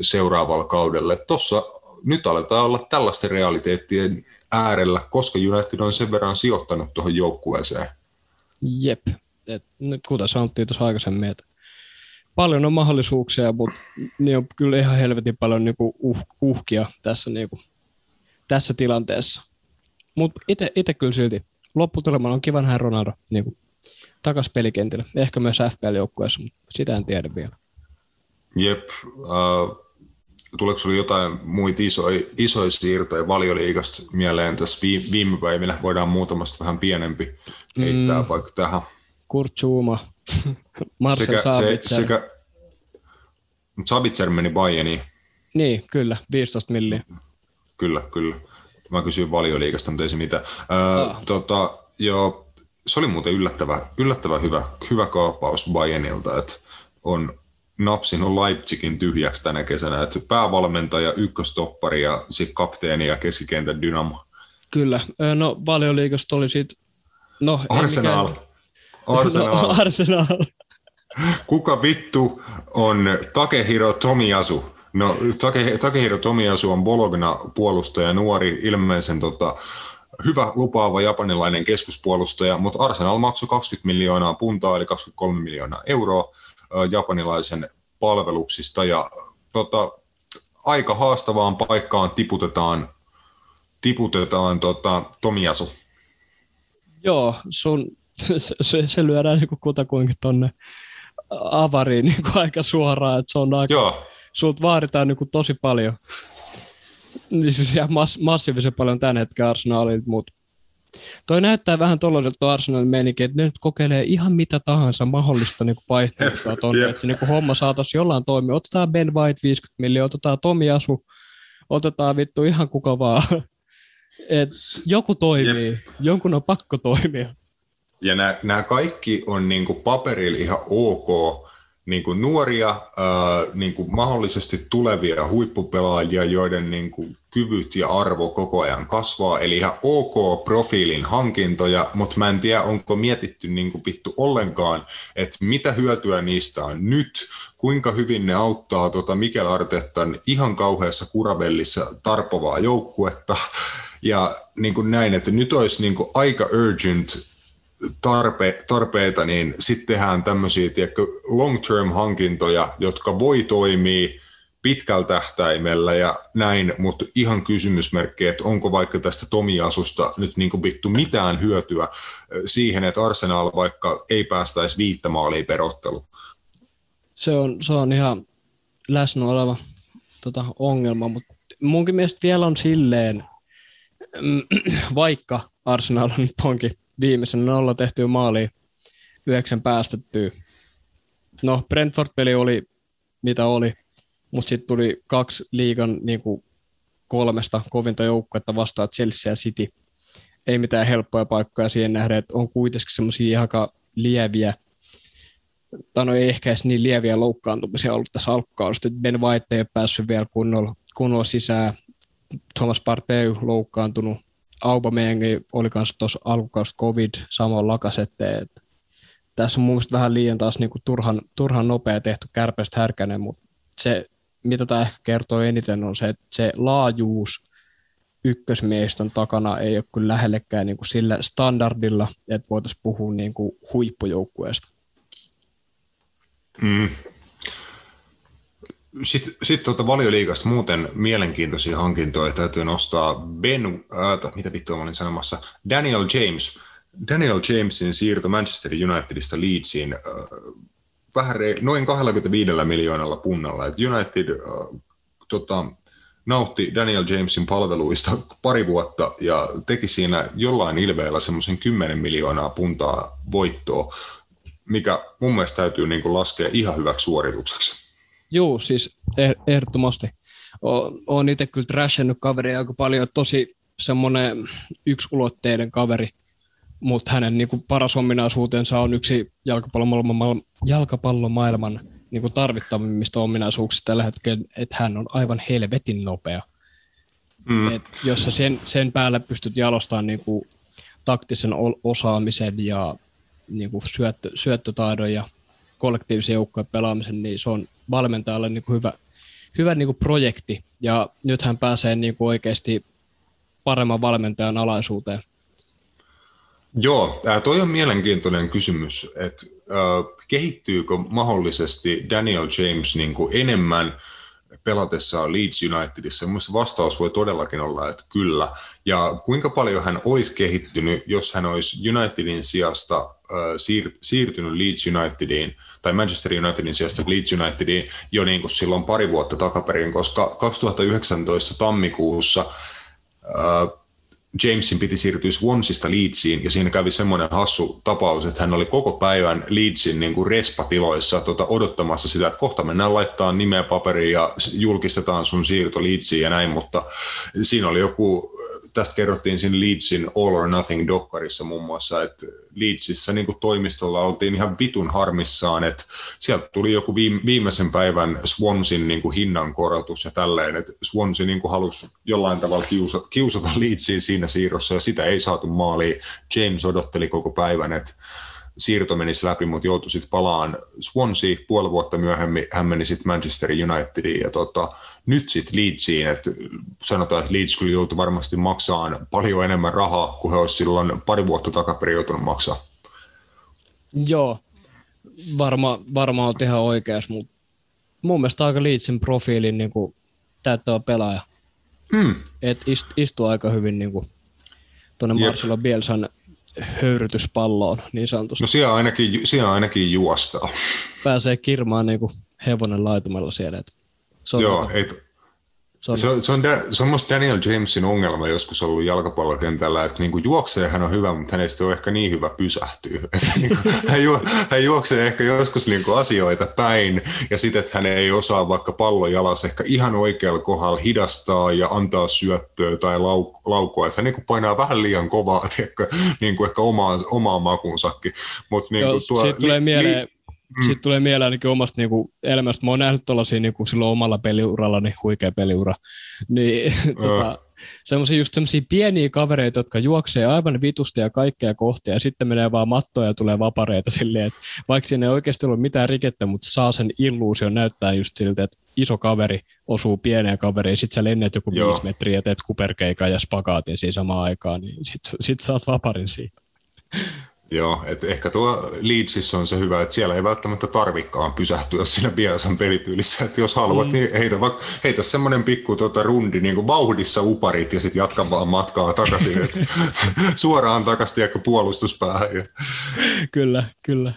seuraavalle kaudelle. Tuossa nyt aletaan olla tällaisten realiteettien äärellä, koska United on sen verran sijoittanut tuohon joukkueeseen. Jep, Et, kuten sanottiin tuossa aikaisemmin, että paljon on mahdollisuuksia, mutta niin on kyllä ihan helvetin paljon niinku uh, uhkia tässä, niinku, tässä tilanteessa. Mutta itse kyllä silti lopputulemana on kiva nähdä Ronaldo niinku, takas pelikentille. Ehkä myös FPL-joukkueessa, mutta sitä en tiedä vielä. Jep. Uh, tuleeko sinulla jotain muita isoja, isoja siirtoja valioliigasta mieleen tässä viime päivinä? Voidaan muutamasta vähän pienempi heittää mm. vaikka tähän. Kurt Zuma, [LAUGHS] Marcel sekä, Sabitzer. Se, sekä, Sabitzer meni Bayerniin. Niin, kyllä, 15 milliä. Kyllä, kyllä. Mä kysyin valioliikasta, mutta ei se mitään. Ää, ah. tota, joo, se oli muuten yllättävä, yllättävä hyvä, hyvä kaappaus Bayernilta, että on napsinut Leipzigin tyhjäksi tänä kesänä, että päävalmentaja, ykköstoppari ja sitten kapteeni ja keskikentän dynamo. Kyllä, no valioliikasta oli sitten, no Arsenal. Mikään... Arsenal. No, [LAUGHS] Arsenal. Kuka vittu on Takehiro Tomiasu? No, Take, Takehiro Tomiasu on Bologna puolustaja, nuori, ilmeisen tota, hyvä lupaava japanilainen keskuspuolustaja, mutta Arsenal maksoi 20 miljoonaa puntaa, eli 23 miljoonaa euroa japanilaisen palveluksista, ja tota, aika haastavaan paikkaan tiputetaan, tiputetaan tota, Tomiasu. Joo, sun, se, se lyödään niin kutakuinkin tonne avariin niin kuin aika suoraan, että se on aika, Joo. sulta vaaditaan niin kuin tosi paljon. Niin siis ihan mass, massiivisen paljon tämän hetken Arsenalilta, mutta toi näyttää vähän tuollaiselta Arsenalin meininkin, että ne nyt kokeilee ihan mitä tahansa mahdollista niin vaihtoehtoa [LAUGHS] tuonne, yep. että se niin kuin homma saataisiin jollain toimia. Otetaan Ben White 50 miljoonaa, otetaan Tomi Asu, otetaan vittu ihan kuka vaan. [LAUGHS] Et joku toimii, yep. jonkun on pakko toimia. Ja nämä, nämä kaikki on niin kuin paperilla ihan ok, niin kuin nuoria, ää, niin kuin mahdollisesti tulevia huippupelaajia, joiden niin kuin kyvyt ja arvo koko ajan kasvaa, eli ihan ok profiilin hankintoja, mutta mä en tiedä, onko mietitty niin kuin pittu ollenkaan, että mitä hyötyä niistä on nyt, kuinka hyvin ne auttaa tuota Mikel Artettan ihan kauheassa kuravellissa tarpovaa joukkuetta, ja niin kuin näin, että nyt olisi niin kuin aika urgent tarpe, tarpeita, niin sitten tehdään tämmöisiä long-term hankintoja, jotka voi toimia pitkällä tähtäimellä ja näin, mutta ihan kysymysmerkki, että onko vaikka tästä Tomiasusta nyt niin kuin vittu mitään hyötyä siihen, että Arsenal vaikka ei päästäisi viittä maalia perottelu. Se on, se on ihan läsnä oleva tota, ongelma, mutta munkin mielestä vielä on silleen, vaikka Arsenal nyt onkin viimeisen nolla tehtyä maaliin, yhdeksän päästettyä. No, Brentford-peli oli mitä oli, mutta sitten tuli kaksi liigan niin kuin kolmesta kovinta joukkuetta vastaan Chelsea ja City. Ei mitään helppoja paikkoja siihen nähdä, että on kuitenkin semmoisia aika lieviä, tai no ei ehkä edes niin lieviä loukkaantumisia ollut tässä alkukaudesta. Ben White ei ole päässyt vielä kunnolla, kunnolla sisään. Thomas Partey loukkaantunut. Aubameyang oli kanssa tuossa alkukaudesta covid, samoin Lakasette. Tässä on mun mielestä vähän liian taas niinku turhan, turhan nopea tehty kärpästä härkänen, mutta se mitä tämä ehkä kertoo eniten, on se, että se laajuus ykkösmiehistön takana ei ole kyllä lähellekään niin kuin sillä standardilla, että voitaisiin puhua niin kuin huippujoukkueesta. Mm. Sitten, sitten tuota valioliigasta muuten mielenkiintoisia hankintoja täytyy nostaa Ben, äh, mitä vittua olin sanomassa, Daniel James. Daniel Jamesin siirto Manchester Unitedista Leedsiin äh, vähän re- noin 25 miljoonalla punnalla. Et United äh, tota, nautti Daniel Jamesin palveluista pari vuotta ja teki siinä jollain ilveellä semmoisen 10 miljoonaa puntaa voittoa, mikä mun mielestä täytyy niin kuin laskea ihan hyväksi suoritukseksi. Joo, siis eh- ehdottomasti. Olen itse kyllä trashannut kaveria aika paljon, tosi semmoinen yksulotteinen kaveri, mutta hänen niin kuin paras ominaisuutensa on yksi jalkapallomaailman, jalkapallomaailman niin kuin tarvittavimmista ominaisuuksista tällä hetkellä, että hän on aivan helvetin nopea. Mm. Et jos sä sen, sen päälle pystyt jalostamaan niin kuin taktisen osaamisen ja niin kuin syöttö, syöttötaidon ja kollektiivisen joukkojen pelaamisen, niin se on valmentajalle niin kuin hyvä, hyvä niin kuin projekti. Ja nyt hän pääsee niin kuin oikeasti paremman valmentajan alaisuuteen. Joo, äh, toi on mielenkiintoinen kysymys, että äh, kehittyykö mahdollisesti Daniel James niin kuin enemmän pelatessaan Leeds Unitedissa? Mielestäni vastaus voi todellakin olla, että kyllä. Ja kuinka paljon hän olisi kehittynyt, jos hän olisi Unitedin sijasta äh, siir- siirtynyt Leeds Unitediin, tai Manchester Unitedin sijasta Leeds Unitediin jo niin kuin silloin pari vuotta takaperin, koska 2019 tammikuussa äh, Jamesin piti siirtyä Swansista Leedsiin, ja siinä kävi semmoinen hassu tapaus, että hän oli koko päivän Leedsin niin kuin respatiloissa tota, odottamassa sitä, että kohta mennään laittaa nimeä paperiin ja julkistetaan sun siirto Leedsiin ja näin, mutta siinä oli joku, tästä kerrottiin siinä Leedsin All or Nothing dokkarissa muun muassa, että Leedsissä niin kuin toimistolla oltiin ihan vitun harmissaan, että sieltä tuli joku viimeisen päivän Swansin niin kuin hinnankorotus ja tälleen, että Swansi niin kuin halusi jollain tavalla kiusa, kiusata Leedsiin siinä siirrossa ja sitä ei saatu maaliin. James odotteli koko päivän, että siirto menisi läpi, mutta joutui sitten palaan Swansea puoli vuotta myöhemmin, hän meni sitten Manchester Unitediin ja tota, nyt sitten Leedsiin, että sanotaan, että Leeds kyllä joutui varmasti maksamaan paljon enemmän rahaa kuin he olisivat silloin pari vuotta takaperin joutunut maksaa. Joo, varma, varmaan olet ihan oikeas, mutta mun mielestä aika Leedsin profiilin niin kuin, täyttävä pelaaja. Mm. Et ist, istuu aika hyvin niin kuin, tuonne Marcelo Bielsan höyrytyspalloon niin sanotusti. No siellä ainakin, siellä ainakin juostaa. Pääsee kirmaan niin kuin hevonen laitumella siellä. Että se on Joo, ei, se on, se, on, se, on, se on musta Daniel Jamesin ongelma joskus ollut jalkapallokentällä, että niin kuin juoksee hän on hyvä, mutta hänestä on ehkä niin hyvä pysähtyä. [LAUGHS] niin kuin, hän, hän juoksee ehkä joskus niin kuin asioita päin, ja sitten, että hän ei osaa vaikka pallon jalas ehkä ihan oikealla kohdalla hidastaa ja antaa syöttöä tai lau, laukua, että hän niin kuin painaa vähän liian kovaa, [LAUGHS] tiedätkö, niin kuin ehkä omaa, omaa makunsakin. Mut, niin kuin tuo, siitä tulee mieleen, li, Mm. Sitten tulee mieleen ainakin omasta niinku, elämästä. Mä oon nähnyt tuollaisia niinku, silloin omalla peliuralla, niin huikea peliura. Niin, [LAUGHS] tota, semmoisia just semmoisia pieniä kavereita, jotka juoksee aivan vitusta ja kaikkea kohtia, ja sitten menee vaan mattoja ja tulee vapareita silleen, että vaikka siinä ei oikeasti ollut mitään rikettä, mutta saa sen illuusion näyttää just siltä, että iso kaveri osuu pieneen kaveriin, sit sä lennät joku Joo. viisi metriä ja teet kuperkeikan ja spakaatin siinä samaan aikaan, niin sit, sit saat vaparin siitä. [LAUGHS] Joo, että ehkä tuo Leedsissä on se hyvä, että siellä ei välttämättä tarvikaan pysähtyä siinä Bielsan pelityylissä, että jos haluat, mm. niin heitä, vaikka, heitä semmoinen pikku tuota, rundi niin kuin vauhdissa uparit ja sitten jatka vaan matkaa takaisin, että [LAUGHS] suoraan takaisin ehkä puolustuspäähän. kyllä, kyllä.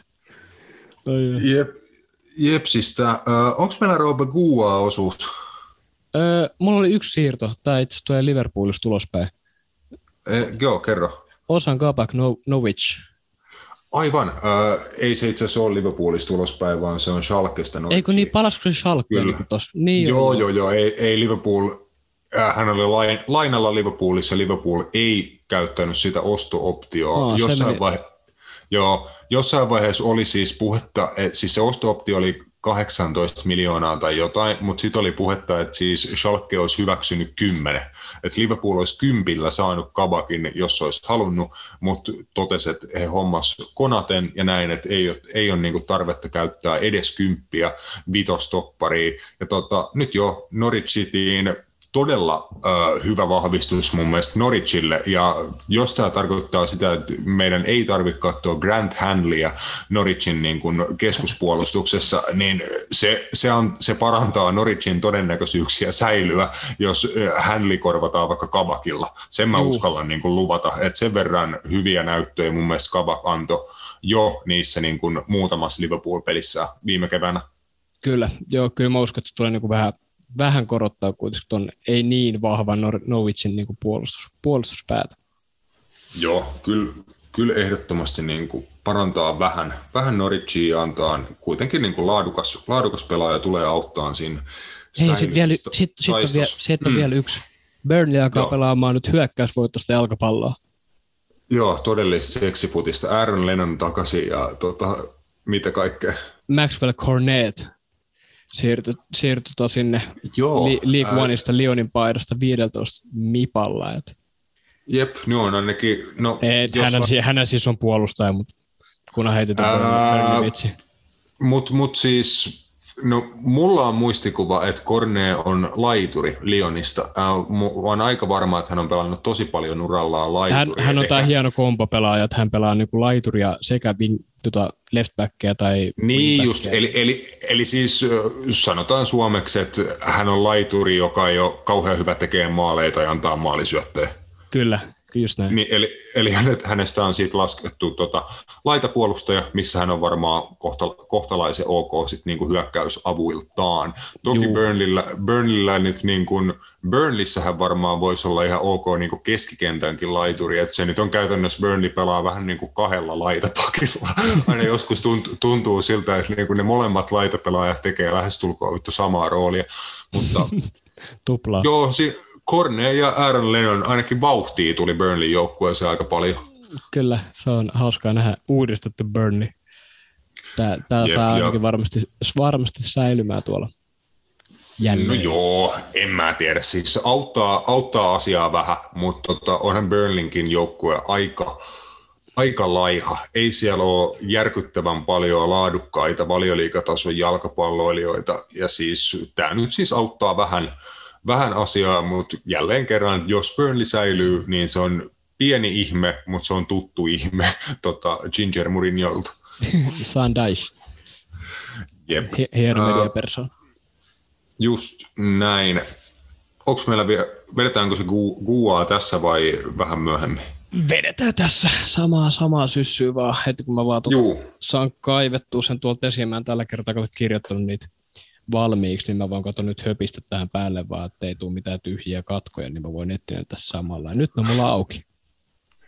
Oi, Jep, Jepsistä, äh, onko meillä Roope Gua-osuus? Öö, mulla oli yksi siirto, tämä itse asiassa tulee Liverpoolista ulospäin. Eh, joo, kerro. Osan Kabak no, Novich Aivan. Äh, ei se itse asiassa ole Liverpoolista ulospäin, vaan se on Schalkesta. Eikö niin, palasiko se Schalkeen? Niin niin, joo, joo, joo. Ei, ei Liverpool, äh, hän oli lain, lainalla Liverpoolissa, Liverpool ei käyttänyt sitä osto-optioa. Aa, jossain, vaihe, joo, jossain vaiheessa oli siis puhetta, että siis se osto-optio oli 18 miljoonaa tai jotain, mutta sitten oli puhetta, että siis Schalke olisi hyväksynyt 10. Että Liverpool olisi kympillä saanut kabakin, jos olisi halunnut, mutta totesi, että he hommas konaten ja näin, että ei ole, ei ole niinku tarvetta käyttää edes kymppiä vitostoppariin. Ja tota, nyt jo Norwich Cityin todella äh, hyvä vahvistus mun mielestä Norwichille, ja jos tämä tarkoittaa sitä, että meidän ei tarvitse katsoa Grant Hanleya Norwichin niin kuin keskuspuolustuksessa, niin se, se, on, se parantaa Norwichin todennäköisyyksiä säilyä, jos Hanley korvataan vaikka Kabakilla. Sen mä Juu. uskallan niin kuin luvata, että sen verran hyviä näyttöjä mun mielestä Kabak antoi jo niissä niin kuin muutamassa Liverpool-pelissä viime keväänä. Kyllä, joo, kyllä mä uskon, että se tulee niin kuin vähän vähän korottaa kuitenkin tuon ei niin vahvan Norwichin niin puolustus, puolustuspäätä. Joo, kyllä, kyllä ehdottomasti niin kuin parantaa vähän, vähän Norwichia ja antaa kuitenkin niin kuin laadukas, laadukas pelaaja tulee auttaa siinä Hei, sitten vielä, sit, sit on, vielä, sit on mm. vielä yksi. Burnley alkaa Joo. pelaamaan nyt hyökkäysvoittoista jalkapalloa. Joo, todellista seksifutista. Aaron Lennon takaisin ja tota, mitä kaikkea. Maxwell Cornet siirtyi, siirtyi sinne Joo, Li. Oneista Lyonin paidasta 15 mipalla. Et. Jep, ne on ainakin... No, Et, jos hän, va- hän siis on puolustaja, mutta kunhan heitetään ää... vitsi. Mutta mut siis, no mulla on muistikuva, että Korne on laituri Lionista. Äh, olen aika varma, että hän on pelannut tosi paljon urallaan laituria. Hän, hän on tämä hieno kompopelaaja, että hän pelaa niinku laituria sekä wing, tota leftbackia tai Niin just, eli, eli, eli siis sanotaan suomeksi, että hän on laituri, joka ei ole kauhean hyvä tekemään maaleita ja antaa maalisyöttöjä. Kyllä, just näin. Niin, eli eli hänet, hänestä on siitä laskettu tota, laitapuolustaja, missä hän on varmaan kohta, kohtalaisen ok sit niinku hyökkäysavuiltaan. Toki Burnleyllä, Burnleyllä nyt niin kuin, Burnleyssähän varmaan voisi olla ihan ok niin kuin keskikentänkin laituri, että se nyt on käytännössä Burnley pelaa vähän niin kuin kahdella laitapakilla. [LAUGHS] Aina joskus tuntuu siltä, että niin kuin ne molemmat laitapelaajat tekee lähestulkoon samaa roolia, mutta [LAUGHS] Tupla. Joo, si- Korne ja Aaron Lennon ainakin vauhtia tuli Burnley joukkueeseen aika paljon. Kyllä, se on hauskaa nähdä uudistettu Burnley. Tämä, tämä jep, saa ainakin varmasti, varmasti säilymään tuolla jälleen. No joo, en mä tiedä. Siis se auttaa, auttaa asiaa vähän, mutta tota, onhan Burnlinkin joukkue aika, aika laiha. Ei siellä ole järkyttävän paljon laadukkaita valioliikatason jalkapalloilijoita. Ja siis tämä nyt siis auttaa vähän, vähän asiaa, mutta jälleen kerran, jos Burnley säilyy, niin se on pieni ihme, mutta se on tuttu ihme [LAUGHS] tota, Ginger Mourinholta. [LAUGHS] Sandaish. Jep. Hieno mediapersoon. Uh, Just näin. Onko meillä vielä, vedetäänkö se gu, guaa tässä vai vähän myöhemmin? Vedetään tässä samaa, samaa syssyä vaan heti kun mä vaan tuota saan kaivettua sen tuolta esiin. Mä en tällä kertaa kirjoittanut niitä valmiiksi, niin mä voin katsoa nyt höpistä tähän päälle vaan, että ei tule mitään tyhjiä katkoja, niin mä voin tässä samalla. Ja nyt ne on mulla auki.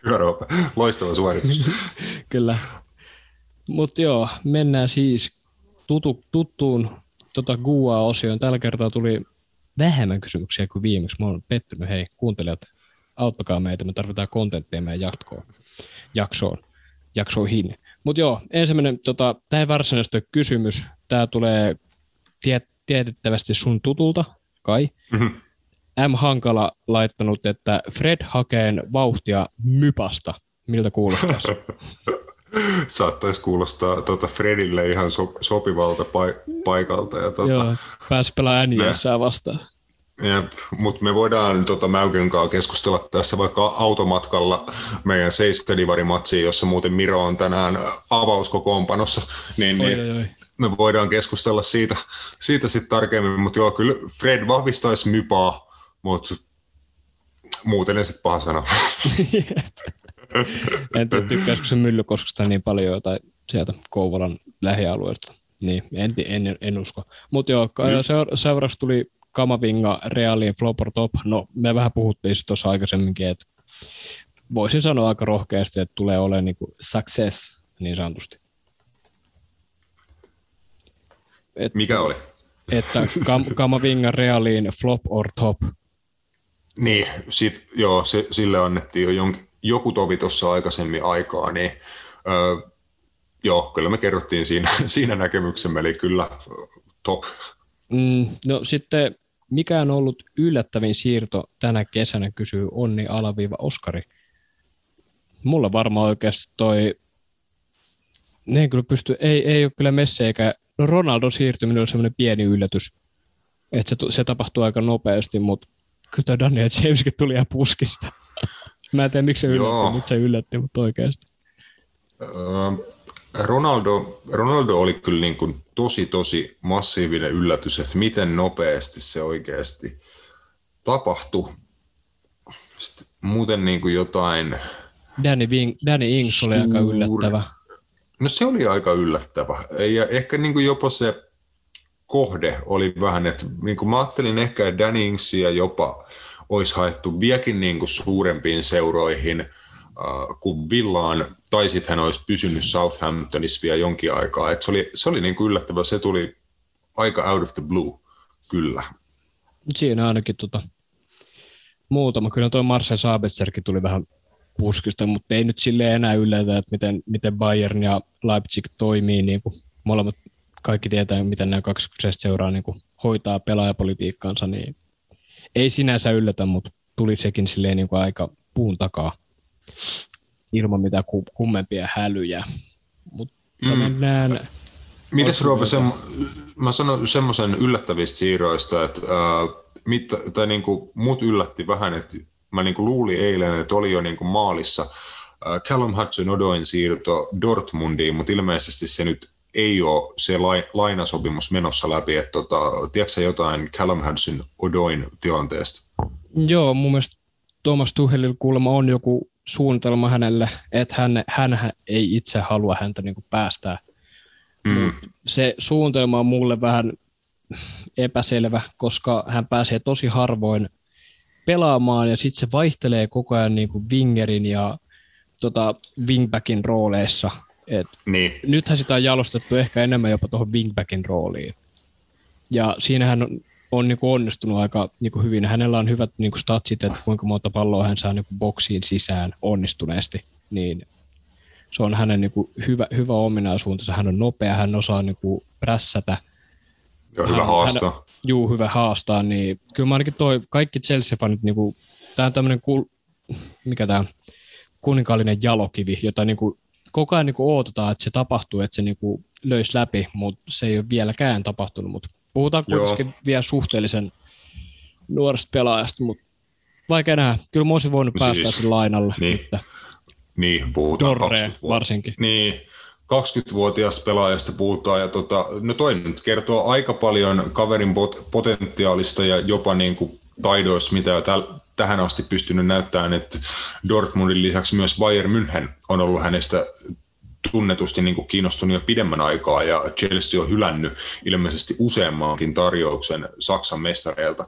Hyvä Roope. Loistava suoritus. [LAUGHS] Kyllä. Mutta joo, mennään siis tutu, tuttuun tota Gua-osioon. Tällä kertaa tuli vähemmän kysymyksiä kuin viimeksi. Mä oon pettynyt. Hei, kuuntelijat, auttakaa meitä. Me tarvitaan kontenttia meidän jatkoon, jaksoon, jaksoihin. Mutta joo, ensimmäinen, tota, tämä ei varsinaisesti kysymys. Tämä tulee tiet, tietettävästi sun tutulta, Kai. Mm-hmm. M. Hankala laittanut, että Fred hakee vauhtia mypasta. Miltä kuulostaa? [LAUGHS] Saattaisi kuulostaa tuota Fredille ihan so, sopivalta pa- paikalta. Ja tuota, Joo, pääsi pelaamaan NJS vastaan. mutta me voidaan tota, Mäykön kanssa keskustella tässä vaikka automatkalla meidän Seiskadivari-matsiin, jossa muuten Miro on tänään avauskokoonpanossa, niin, oi, niin oi, oi. Me voidaan keskustella siitä, siitä sitten tarkemmin, mutta joo, kyllä Fred vahvistaisi mypaa, mutta muuten ei sitten paha sanoa. [LAUGHS] en tiedä, tykkäisikö se Myllykoskesta niin paljon tai sieltä Kouvolan lähialueesta. Niin, en, en, en usko. Mutta joo, mm. seuraavaksi tuli Kamavinga, Reali, Flopper Top. No, me vähän puhuttiin tuossa aikaisemminkin, että voisin sanoa aika rohkeasti, että tulee olemaan niin success niin sanotusti. Et, Mikä oli? Että Kam, Kamavinga, Realiin, Flop or Top. Niin, sit, joo, se, sille annettiin jo jonkin, joku tovi tuossa aikaisemmin aikaa, niin öö, joo, kyllä me kerrottiin siinä, [LAUGHS] siinä näkemyksemme, eli kyllä top. Mm, no sitten mikä on ollut yllättävin siirto tänä kesänä, kysyy Onni Alaviiva Oskari. Mulla varmaan oikeasti toi, ne ei kyllä pysty, ei, ei ole kyllä Messi eikä, no Ronaldo siirtyminen on semmoinen pieni yllätys, että se, se tapahtuu aika nopeasti, mutta kyllä Daniel Jameskin tuli ihan puskista. [LAUGHS] Mä en tiedä, miksi se yllätti, mutta se yllätti, mutta oikeasti. Ronaldo, Ronaldo oli kyllä niin kuin tosi, tosi massiivinen yllätys, että miten nopeasti se oikeasti tapahtui. Sitten muuten niin kuin jotain... Danny, Ving, Danny Ings oli aika yllättävä. No se oli aika yllättävä. Ja ehkä niin kuin jopa se kohde oli vähän, että niin kuin mä ajattelin ehkä, että Danny Ingsia jopa olisi haettu vieläkin niin kuin suurempiin seuroihin äh, kuin Villaan, tai sitten hän olisi pysynyt Southamptonissa vielä jonkin aikaa. Et se oli, se oli niin kuin yllättävä, se tuli aika out of the blue, kyllä. Siinä ainakin tota, muutama. Kyllä tuo Marcel Sabitserkin tuli vähän puskista, mutta ei nyt sille enää yllätä, että miten, miten Bayern ja Leipzig toimii. Niin kuin molemmat kaikki tietää, miten nämä kaksi kyseistä seuraa niin kuin hoitaa pelaajapolitiikkaansa, niin ei sinänsä yllätä, mutta tuli sekin silleen niin kuin aika puun takaa ilman mitään kummempia hälyjä. Mutta mm. mennään... Mites Roope, sem, mä sanon semmoisen yllättävistä siirroista, että äh, mit, tai niin kuin, mut yllätti vähän, että mä niin kuin luulin eilen, että oli jo niin kuin maalissa äh, Callum Hudson-Odoin siirto Dortmundiin, mutta ilmeisesti se nyt ei ole se lainasopimus menossa läpi. Että tota, tiedätkö jotain Callum Hudson Odoin tilanteesta? Joo, mun mielestä Thomas Tuhelil kuulemma on joku suunnitelma hänelle, että hän, hän ei itse halua häntä niin kuin päästää. Mm. se suunnitelma on mulle vähän epäselvä, koska hän pääsee tosi harvoin pelaamaan ja sitten se vaihtelee koko ajan niin kuin wingerin ja tota, wingbackin rooleissa. Et niin. Nythän sitä on jalostettu ehkä enemmän jopa tuohon wingbackin rooliin. Ja siinähän on, on niin kuin onnistunut aika niin kuin hyvin. Hänellä on hyvät niin kuin statsit, että kuinka monta palloa hän saa niin kuin boksiin sisään onnistuneesti. Niin se on hänen niin kuin hyvä, hyvä ominaisuutensa. Hän on nopea, hän osaa niin kuin prässätä. Hyvä hän, haastaa. Hän, juu, hyvä haastaa. Niin kyllä mä ainakin toi, kaikki Chelsea-fanit, niin kuin, tämä on tämmöinen, kul, mikä tämä kuninkaallinen jalokivi, jota niin kuin koko ajan niin kuin odotetaan, että se tapahtuu, että se niin kuin löisi läpi, mutta se ei ole vieläkään tapahtunut. Mutta puhutaan kuitenkin Joo. vielä suhteellisen nuoresta pelaajasta, mutta vaikea nähdä. Kyllä mä olisin voinut no päästä siis, lainalle. Niin, että niin puhutaan Dorre, varsinkin. Niin, 20-vuotiaasta pelaajasta puhutaan, ja tota, no toi nyt kertoo aika paljon kaverin pot- potentiaalista ja jopa niin kuin taidoissa, mitä täl- tähän asti pystynyt näyttämään, että Dortmundin lisäksi myös Bayern München on ollut hänestä tunnetusti niin kuin kiinnostunut jo pidemmän aikaa ja Chelsea on hylännyt ilmeisesti useammankin tarjouksen Saksan mestareilta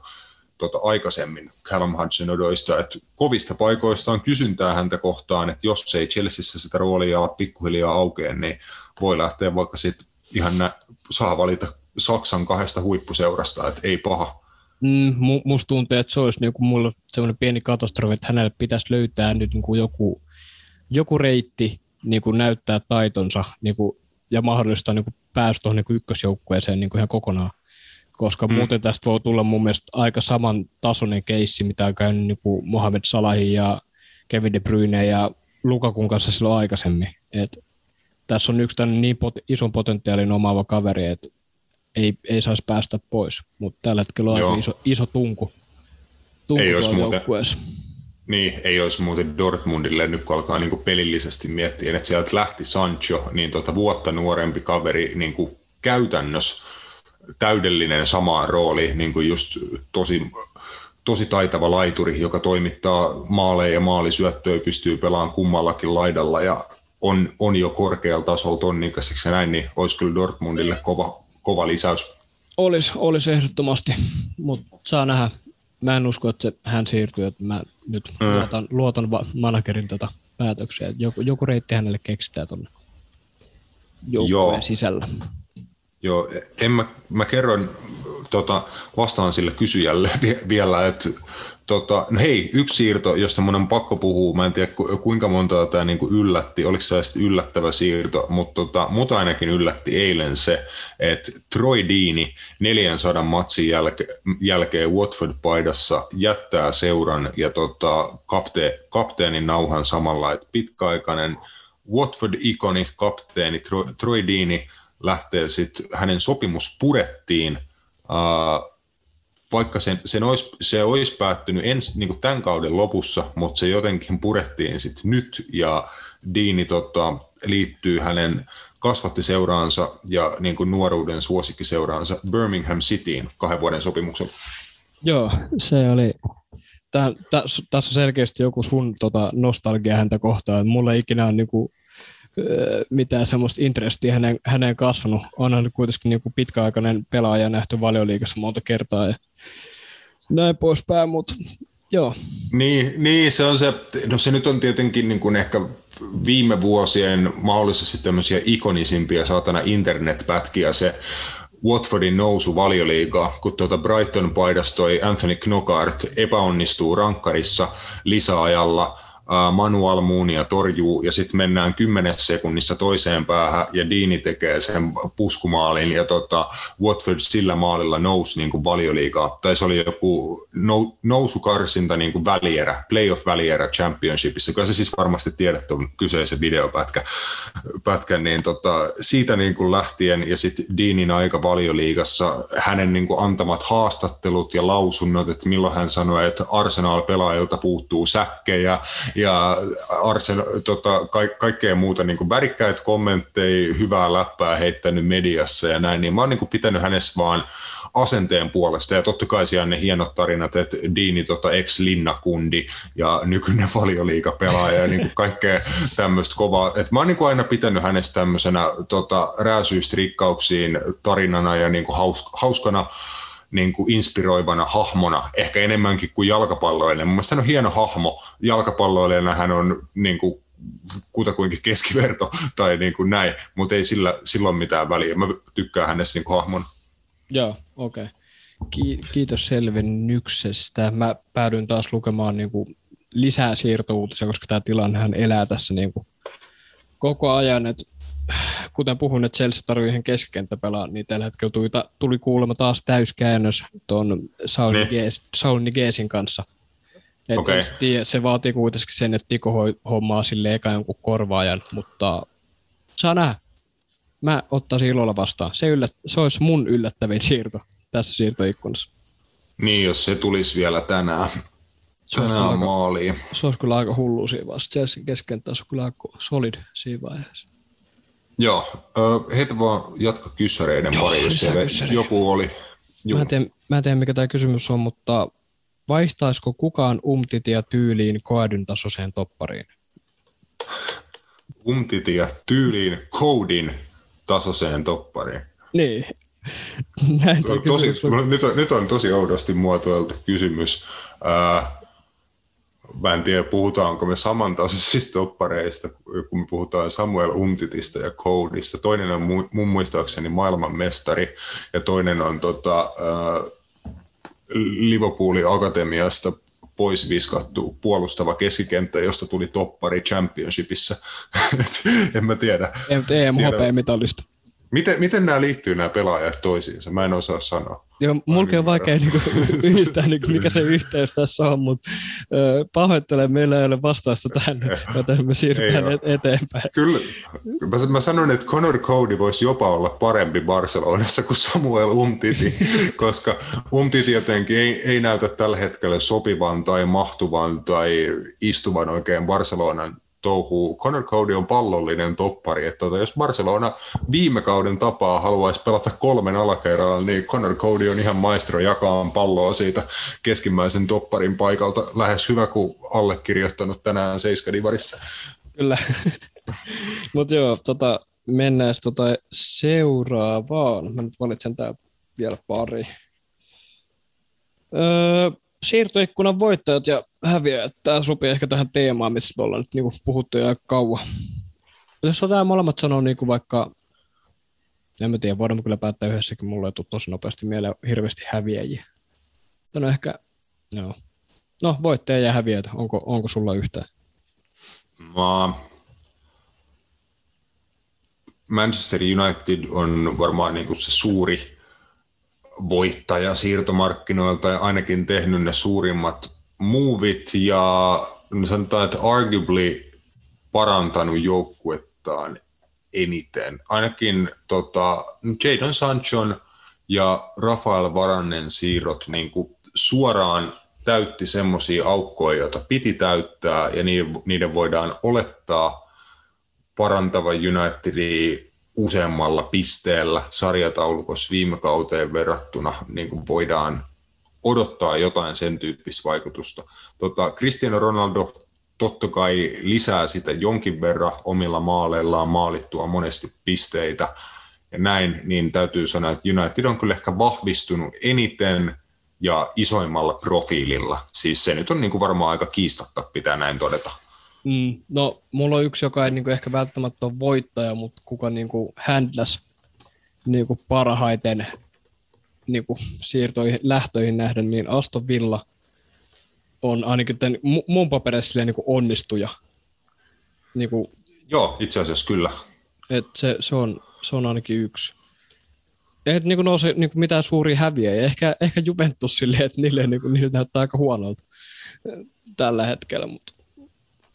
tota, aikaisemmin Callum Hudson että kovista paikoista on kysyntää häntä kohtaan, että jos ei Chelseassa sitä roolia pikkuhiljaa aukea, niin voi lähteä vaikka sitten ihan nä- saa valita Saksan kahdesta huippuseurasta, että ei paha. Mm, musta tuntuu, että se olisi niinku mulla semmoinen pieni katastrofi, että hänelle pitäisi löytää nyt niinku joku, joku reitti niinku näyttää taitonsa niinku, ja mahdollistaa niinku päästä tuohon niinku ykkösjoukkueeseen niinku ihan kokonaan. Koska mm. muuten tästä voi tulla mun mielestä aika saman tasoinen keissi, mitä on käynyt niinku Mohamed Salahin ja Kevin De Bruyne ja Lukakun kanssa silloin aikaisemmin. Et tässä on yksi niin pot- ison potentiaalin omaava kaveri, että ei, ei saisi päästä pois, mutta tällä hetkellä on aika iso, iso tunku, tunku ei olisi muuten. Niin, ei olisi muuten Dortmundille nyt kun alkaa niin pelillisesti miettiä, että sieltä lähti Sancho, niin tota vuotta nuorempi kaveri niin kuin käytännössä täydellinen sama rooli, niin kuin just tosi, tosi taitava laituri, joka toimittaa maaleja ja maalisyöttöjä, pystyy pelaamaan kummallakin laidalla ja on, on jo korkealla tasolla tonnikäiseksi ja näin, niin olisi kyllä Dortmundille kova, kova lisäys. Olisi, olisi ehdottomasti, mutta saa nähdä. Mä en usko, että hän siirtyy, että mä nyt mm. luotan, luotan managerin tota päätöksiä. Joku, joku reitti hänelle keksitään tuonne joukkueen sisällä. Joo, en mä, mä kerron, tota, vastaan sille kysyjälle [LAUGHS] vielä, että tota, no hei, yksi siirto, josta mun on pakko puhua, mä en tiedä kuinka monta tämä niinku yllätti, oliko se yllättävä siirto, mutta tota, mut ainakin yllätti eilen se, että Troy Dini 400 matsin jälke, jälkeen Watford-paidassa jättää seuran ja tota, kapte, kapteenin nauhan samalla, että pitkäaikainen Watford-ikoni, kapteeni Troy, Troy Dini lähtee sitten, hänen sopimus purettiin, vaikka sen, sen olisi, se olisi päättynyt ens, niin kuin tämän kauden lopussa, mutta se jotenkin purettiin sitten nyt, ja Diini tota, liittyy hänen kasvattiseuraansa ja niin kuin nuoruuden suosikkiseuraansa Birmingham Cityin kahden vuoden sopimuksella. Joo, se oli, tässä on selkeästi joku sun tota, nostalgia häntä kohtaan. Mulla ei ikinä ole niinku mitään semmoista intrestiä hänen, häneen kasvanut. On hän kuitenkin niin pitkäaikainen pelaaja nähty valioliikassa monta kertaa ja näin poispäin, mutta joo. Niin, niin, se on se, no se nyt on tietenkin niin kuin ehkä viime vuosien mahdollisesti tämmöisiä ikonisimpia saatana internetpätkiä se Watfordin nousu valioliigaa, kun tuota Brighton paidastoi Anthony Knockart epäonnistuu rankkarissa lisäajalla – Manu Almunia torjuu ja sitten mennään kymmenessä sekunnissa toiseen päähän ja Diini tekee sen puskumaalin ja tota, Watford sillä maalilla nousi niin kuin valioliigaa. Tai se oli joku nou, nousukarsinta niin kuin välierä, playoff-välierä championshipissa. Kyllä se siis varmasti tiedät tuon kyseisen videopätkä, pätkän, niin tota, siitä niin kuin lähtien ja sitten Deanin aika valioliigassa hänen niin kuin antamat haastattelut ja lausunnot, että milloin hän sanoi, että Arsenal-pelaajilta puuttuu säkkejä ja Arsen, tota, ka- kaikkea muuta niin kuin värikkäitä kommentteja, hyvää läppää heittänyt mediassa ja näin, niin mä oon niin kuin pitänyt hänessä vaan asenteen puolesta. Ja totta kai siellä ne hienot tarinat, että Diini tota ex-linnakundi ja nykyinen valioliikapelaaja ja niin kuin kaikkea tämmöistä kovaa. Et mä oon niin kuin aina pitänyt hänestä tämmöisenä tota, rääsyistä rikkauksiin tarinana ja niin kuin haus, hauskana niin kuin inspiroivana hahmona, ehkä enemmänkin kuin jalkapalloille. Mun mielestä hän on hieno hahmo. Jalkapalloilijana hän on niin kuin kutakuinkin keskiverto [LAUGHS] tai niin kuin näin, mutta ei sillä silloin mitään väliä. Mä tykkään hänestä niin kuin hahmona. Joo, okei. Okay. Ki- kiitos selvennyksestä. Mä päädyin taas lukemaan niin kuin lisää siirtouutisia, koska tämä tilannehan elää tässä niin kuin koko ajan. Et kuten puhun, että Chelsea tarvii ihan keskikenttäpelaa, niin tällä hetkellä tuli, tuli kuulemma taas täyskäännös tuon Saul, niin. Saul Nigesin kanssa. Et okay. tiedä, se vaatii kuitenkin sen, että Tiko hommaa sille eka jonkun korvaajan, mutta saa nähdä. Mä ottaisin ilolla vastaan. Se, yllät, se olisi mun yllättävin siirto tässä siirtoikkunassa. Niin, jos se tulisi vielä tänään. Se tänään aika, maaliin. Se olisi kyllä aika hullu siinä vaiheessa. Chelsea keskenttä olisi kyllä aika solid siinä vaiheessa. Joo, heitä vaan jatka kyssäreiden pari, jos joku oli. Mä en, tiedä, mä en tiedä, mikä tämä kysymys on, mutta vaihtaisiko kukaan umtitia tyyliin koadyn tasoiseen toppariin? Umtitia tyyliin koodin tasoiseen toppariin? Niin. [LAUGHS] Näin tosi, nyt, on, nyt on tosi oudosti muotoiltu kysymys. Äh, mä en tiedä, puhutaanko me samantasoisista toppareista, kun me puhutaan Samuel Umtitista ja Codeista. Toinen on mun muistaakseni maailmanmestari ja toinen on tota, äh, Liverpoolin akatemiasta pois viskattu puolustava keskikenttä, josta tuli toppari championshipissa. [LAUGHS] en mä tiedä. EMHP-mitallista. Miten, miten nämä liittyy nämä pelaajat toisiinsa? Mä en osaa sanoa. Joo, mulki on vaikea niinku [LAUGHS] yhdistää, niinku, mikä se yhteys tässä on, mutta pahoittelen, meillä ei ole vastausta tähän, joten me siirrytään et- eteenpäin. Kyllä, mä, mä sanon, että Conor Cody voisi jopa olla parempi Barcelonassa kuin Samuel Umtiti, [LAUGHS] koska Umtiti jotenkin ei, ei näytä tällä hetkellä sopivan tai mahtuvan tai istuvan oikein Barcelonan touhuu. Conor Cody on pallollinen toppari, että tota, jos Barcelona viime kauden tapaa haluaisi pelata kolmen alakerralla, niin Conor Cody on ihan maestro jakaa palloa siitä keskimmäisen topparin paikalta lähes hyvä kuin allekirjoittanut tänään Seiskadivarissa. Kyllä. [LAUGHS] Mutta joo, tota, mennään tota seuraavaan. Mä nyt valitsen tää vielä pari. Öö, siirtoikkunan voittajat ja häviäjät. Tämä sopii ehkä tähän teemaan, missä me ollaan nyt niinku puhuttu jo kauan. Jos tämä molemmat sanoo niinku vaikka, en mä tiedä, voidaan kyllä päättää yhdessäkin, mulle ei tule tosi nopeasti mieleen hirveästi häviäjiä. No ehkä, joo. No, voittaja ja häviäjät, onko, onko sulla yhtään? Mä... Manchester United on varmaan niin kuin se suuri voittaja siirtomarkkinoilta ja ainakin tehnyt ne suurimmat movit ja sanotaan, että arguably parantanut joukkuettaan eniten. Ainakin tota, Jadon Sanchon ja Rafael Varannen siirrot niin kuin suoraan täytti semmoisia aukkoja, joita piti täyttää, ja niiden voidaan olettaa parantava Unitedia useammalla pisteellä sarjataulukossa viime kauteen verrattuna niin kuin voidaan odottaa jotain sen tyyppistä vaikutusta. Tota, Cristiano Ronaldo totta kai lisää sitä jonkin verran omilla maaleillaan maalittua monesti pisteitä ja näin, niin täytyy sanoa, että United on kyllä ehkä vahvistunut eniten ja isoimmalla profiililla. Siis se nyt on niin kuin varmaan aika kiistatta, pitää näin todeta. Mm, no, mulla on yksi, joka ei niin ehkä välttämättä ole voittaja, mutta kuka niin kuin handlas niin kuin parhaiten niin kuin siirtoihin, lähtöihin nähden, niin Aston Villa on ainakin tämän, mun paperissa niin kuin onnistuja. Niin kuin, Joo, itse asiassa kyllä. Et se, se, on, se on ainakin yksi. Et niin kuin nouse niin kuin mitään suuria häviä. Ja ehkä, ehkä Juventus silleen, että niille, niin kuin, niille näyttää aika huonolta tällä hetkellä, mutta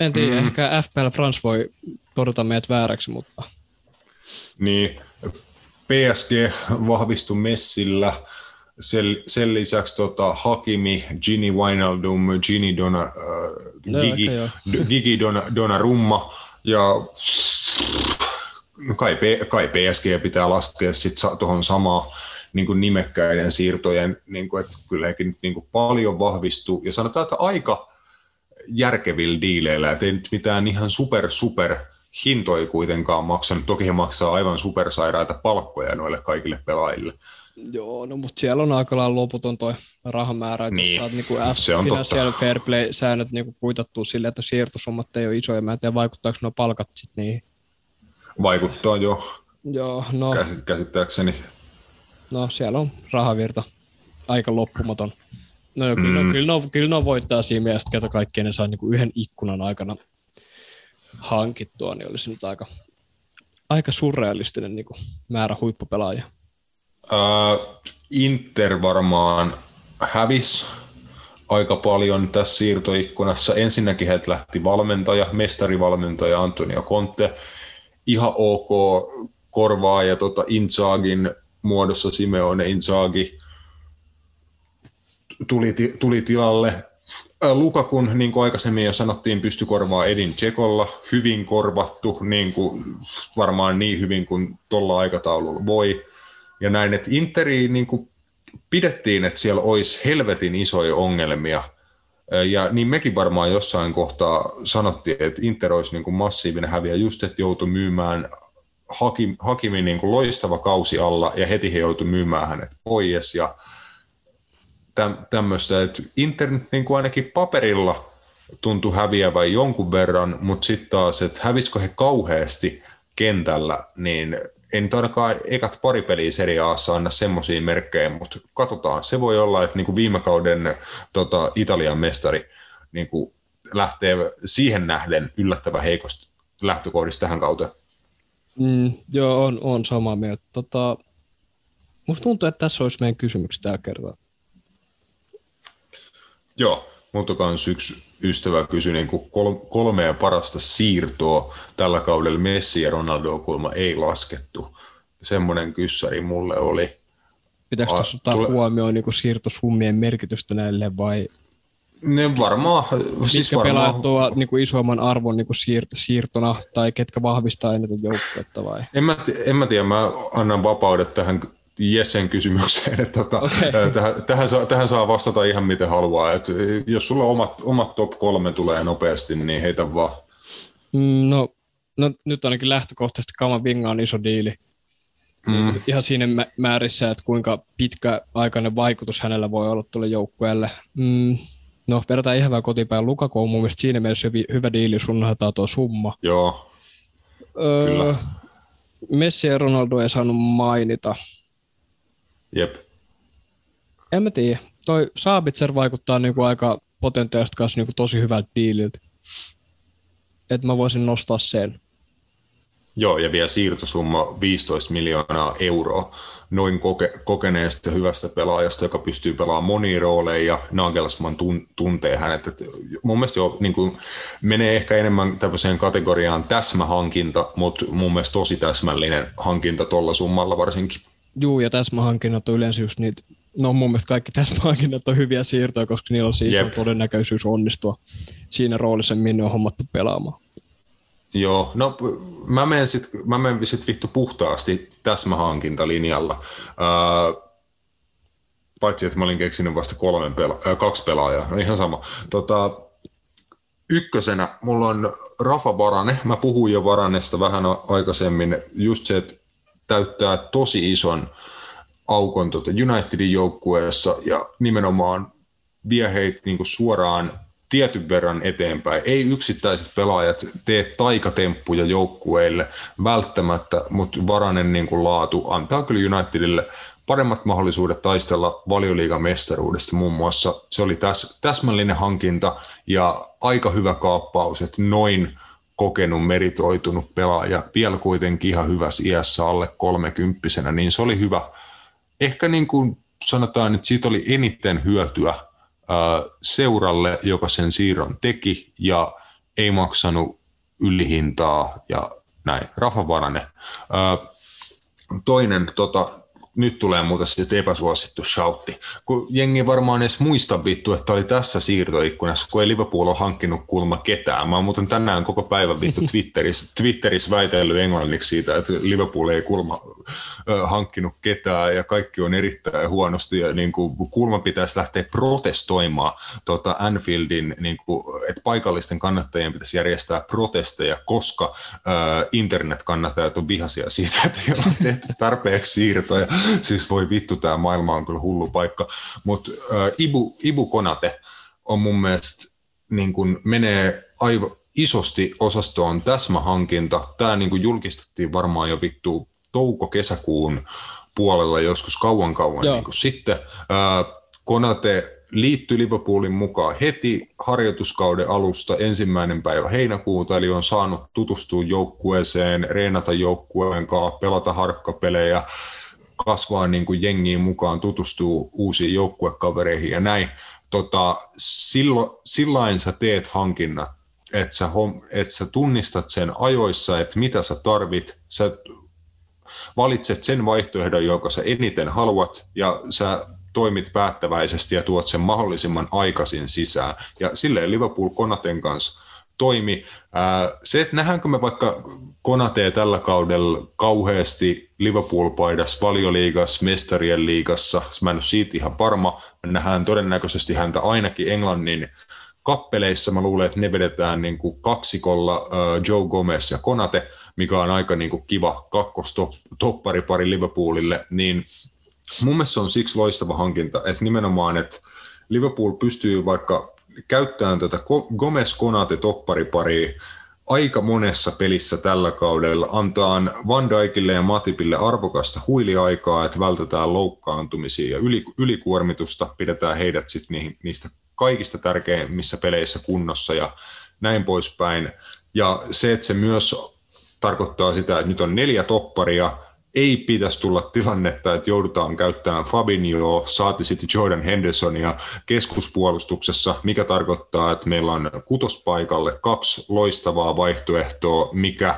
en tiedä, mm. ehkä FPL France voi todeta meidät vääräksi, mutta... Niin, PSG vahvistui Messillä, sen, sen lisäksi tota, Hakimi, Gini Wijnaldum, Gini Dona, äh, no, Gigi, Gigi Dona, Donnarumma ja no kai, kai PSG pitää laskea sitten tuohon samaan niin kuin nimekkäiden siirtojen, niin kuin, että kyllä hekin niin kuin paljon vahvistuu. Ja sanotaan, että aika järkevillä diileillä, että ei nyt mitään ihan super super hintoja kuitenkaan maksanut. Toki he maksaa aivan supersairaita palkkoja noille kaikille pelaajille. Joo, no mutta siellä on aika lailla loputon toi rahamäärä, että niin, jos saat niinku F se on Financial Fair Play-säännöt niinku kuitattua silleen, että siirtosummat ei ole isoja, mä en tiedä vaikuttaako nuo palkat sitten niihin. Vaikuttaa jo, Joo, no, käsittääkseni. no siellä on rahavirta aika loppumaton. No joo, kyllä, mm. kyllä, ne, kyllä ne voittaa siinä mielessä, ketä kaikkien ne saa niin yhden ikkunan aikana hankittua, niin olisi nyt aika, aika surrealistinen niin kuin määrä huippupelaajia. Uh, Inter varmaan hävis aika paljon tässä siirtoikkunassa. Ensinnäkin heiltä lähti valmentaja, mestarivalmentaja Antonio Conte, ihan ok korvaa ja tota Inzagin muodossa Simeone Inzaghi tuli, tuli tilalle. Lukakun, niin kuin aikaisemmin jo sanottiin, pysty korvaa Edin Tsekolla. Hyvin korvattu, niin kuin, varmaan niin hyvin kuin tuolla aikataululla voi. Ja näin, että Interiin niin kuin pidettiin, että siellä olisi helvetin isoja ongelmia. Ja niin mekin varmaan jossain kohtaa sanottiin, että Inter olisi niin kuin massiivinen häviä, just että joutui myymään Hakim, Hakimin niin kuin loistava kausi alla, ja heti he joutui myymään hänet pois. Ja tämmöistä, että internet niin kuin ainakin paperilla tuntui häviävän jonkun verran, mutta sitten taas, että hävisikö he kauheasti kentällä, niin en nyt ainakaan ekat pari peliä Serie Aassa anna semmoisia merkkejä, mutta katsotaan. Se voi olla, että niin kuin viime kauden tota, Italian mestari niin kuin lähtee siihen nähden yllättävän heikosti lähtökohdista tähän kauteen. Mm, joo, on, on samaa mieltä. Tota, musta tuntuu, että tässä olisi meidän kysymykset tällä kertaa. Joo, mutta kans yksi ystävä kysyi niin kuin kolmea parasta siirtoa tällä kaudella Messi ja Ronaldo kulma ei laskettu. Semmoinen kyssäri mulle oli. Pitäisikö tuossa ottaa tule... huomioon niin siirtosummien merkitystä näille vai ne varmaan. Siis Mitkä varmaan... pelaat tuo niin kuin isomman arvon niin kuin siir- siirtona tai ketkä vahvistaa eniten joukkuetta vai? En mä, en mä tiedä, mä annan vapaudet tähän Jessen kysymykseen, että tota, okay. tähän, tähän, saa, tähän saa vastata ihan miten haluaa. Et jos sulla omat, omat top kolme tulee nopeasti, niin heitä vaan. Mm, no, no, nyt ainakin lähtökohtaisesti Vinga on iso diili. Mm. Ihan siinä määrissä, että kuinka pitkä aikainen vaikutus hänellä voi olla tuolle joukkueelle. Mm, no, verrataan ihan hyvää kotipäin. Lukaku on mun mielestä siinä mielessä hyvä, hyvä diili, sun tuo summa. Joo, öö, kyllä. Messi ja Ronaldo ei saanut mainita. Jep. En mä tiedä. Toi Saabitzer vaikuttaa niinku aika potentiaalisesti kanssa niinku tosi hyvältä diililtä. Että mä voisin nostaa sen. Joo, ja vielä siirtosumma 15 miljoonaa euroa noin koke, kokeneesta hyvästä pelaajasta, joka pystyy pelaamaan monia rooleja ja Nagelsmann tun, tuntee hänet. Et mun mielestä jo niin kuin, menee ehkä enemmän tämmöiseen kategoriaan täsmähankinta, mutta mun mielestä tosi täsmällinen hankinta tuolla summalla varsinkin. Juu, ja täsmähankinnat on yleensä just niitä, no mun mielestä kaikki täsmähankinnat on hyviä siirtoja, koska niillä on siis iso todennäköisyys onnistua siinä roolissa, minne on hommattu pelaamaan. Joo, no mä menen sitten mä menen sit vittu puhtaasti täsmähankintalinjalla. Öö, paitsi, että mä olin keksinyt vasta kolme pela- äh, kaksi pelaajaa, no ihan sama. Tota, ykkösenä mulla on Rafa Varane. Mä puhuin jo Varanesta vähän aikaisemmin. Just se, että täyttää tosi ison aukon tuota Unitedin joukkueessa ja nimenomaan vie heitä niin suoraan tietyn verran eteenpäin. Ei yksittäiset pelaajat tee taikatemppuja joukkueille välttämättä, mutta varanen niin kuin laatu antaa kyllä Unitedille paremmat mahdollisuudet taistella valioliigan mestaruudesta muun muassa. Se oli täs, täsmällinen hankinta ja aika hyvä kaappaus, että noin kokenut, meritoitunut pelaaja, vielä kuitenkin ihan hyvässä iässä alle kolmekymppisenä, niin se oli hyvä. Ehkä niin kuin sanotaan, että siitä oli eniten hyötyä seuralle, joka sen siirron teki ja ei maksanut ylihintaa ja näin. Rafa Varanen. Toinen tota, nyt tulee muuten sitten epäsuosittu shoutti. Kun jengi varmaan edes muista vittu, että oli tässä siirtoikkunassa, kun ei Liverpool ole hankkinut kulma ketään. Mä oon muuten tänään koko päivän vittu [LAUGHS] Twitterissä, Twitterissä väitellyt englanniksi siitä, että Liverpool ei kulma äh, hankkinut ketään ja kaikki on erittäin huonosti ja niin kuin, kulma pitäisi lähteä protestoimaan tota Anfieldin, niin kuin, että paikallisten kannattajien pitäisi järjestää protesteja, koska äh, internet-kannattajat on vihaisia siitä, että ei ole tehty tarpeeksi siirtoja [LAUGHS] siis voi vittu, tämä maailma on kyllä hullu paikka. Mutta äh, Ibu, Ibu Konate on mun mielestä niin kun menee aivan isosti osastoon täsmähankinta. Tämä niin julkistettiin varmaan jo vittu touko-kesäkuun puolella joskus kauan kauan niin sitten. Äh, Konate liittyi Liverpoolin mukaan heti harjoituskauden alusta ensimmäinen päivä heinäkuuta, eli on saanut tutustua joukkueeseen, reenata joukkueen kanssa, pelata harkkapelejä, kasvaa niin kuin jengiin mukaan, tutustuu uusiin joukkuekavereihin ja näin. Tota, silloin, sillain sä teet hankinnat, että sä, että sä tunnistat sen ajoissa, että mitä sä tarvit, sä valitset sen vaihtoehdon, joka sä eniten haluat, ja sä toimit päättäväisesti ja tuot sen mahdollisimman aikaisin sisään. Ja silleen Liverpool Konaten kanssa toimi. Se, että nähdäänkö me vaikka Konatee tällä kaudella kauheasti Liverpool-paidas valioliigas, mestarien liigassa, mä en ole siitä ihan varma, me nähdään todennäköisesti häntä ainakin Englannin kappeleissa, mä luulen, että ne vedetään niin kuin kaksikolla Joe Gomez ja Konate, mikä on aika niin kuin kiva kakkostopparipari Liverpoolille, niin mun mielestä se on siksi loistava hankinta, että nimenomaan, että Liverpool pystyy vaikka käyttämään tätä Gomez-Konate-toppariparia aika monessa pelissä tällä kaudella antaa Van Dijkille ja Matipille arvokasta huiliaikaa, että vältetään loukkaantumisia ja ylikuormitusta, pidetään heidät sitten niistä kaikista tärkeimmissä peleissä kunnossa ja näin poispäin. Ja se, että se myös tarkoittaa sitä, että nyt on neljä topparia, ei pitäisi tulla tilannetta, että joudutaan käyttämään Fabinho, saati sitten Jordan Hendersonia keskuspuolustuksessa, mikä tarkoittaa, että meillä on kutospaikalle kaksi loistavaa vaihtoehtoa, mikä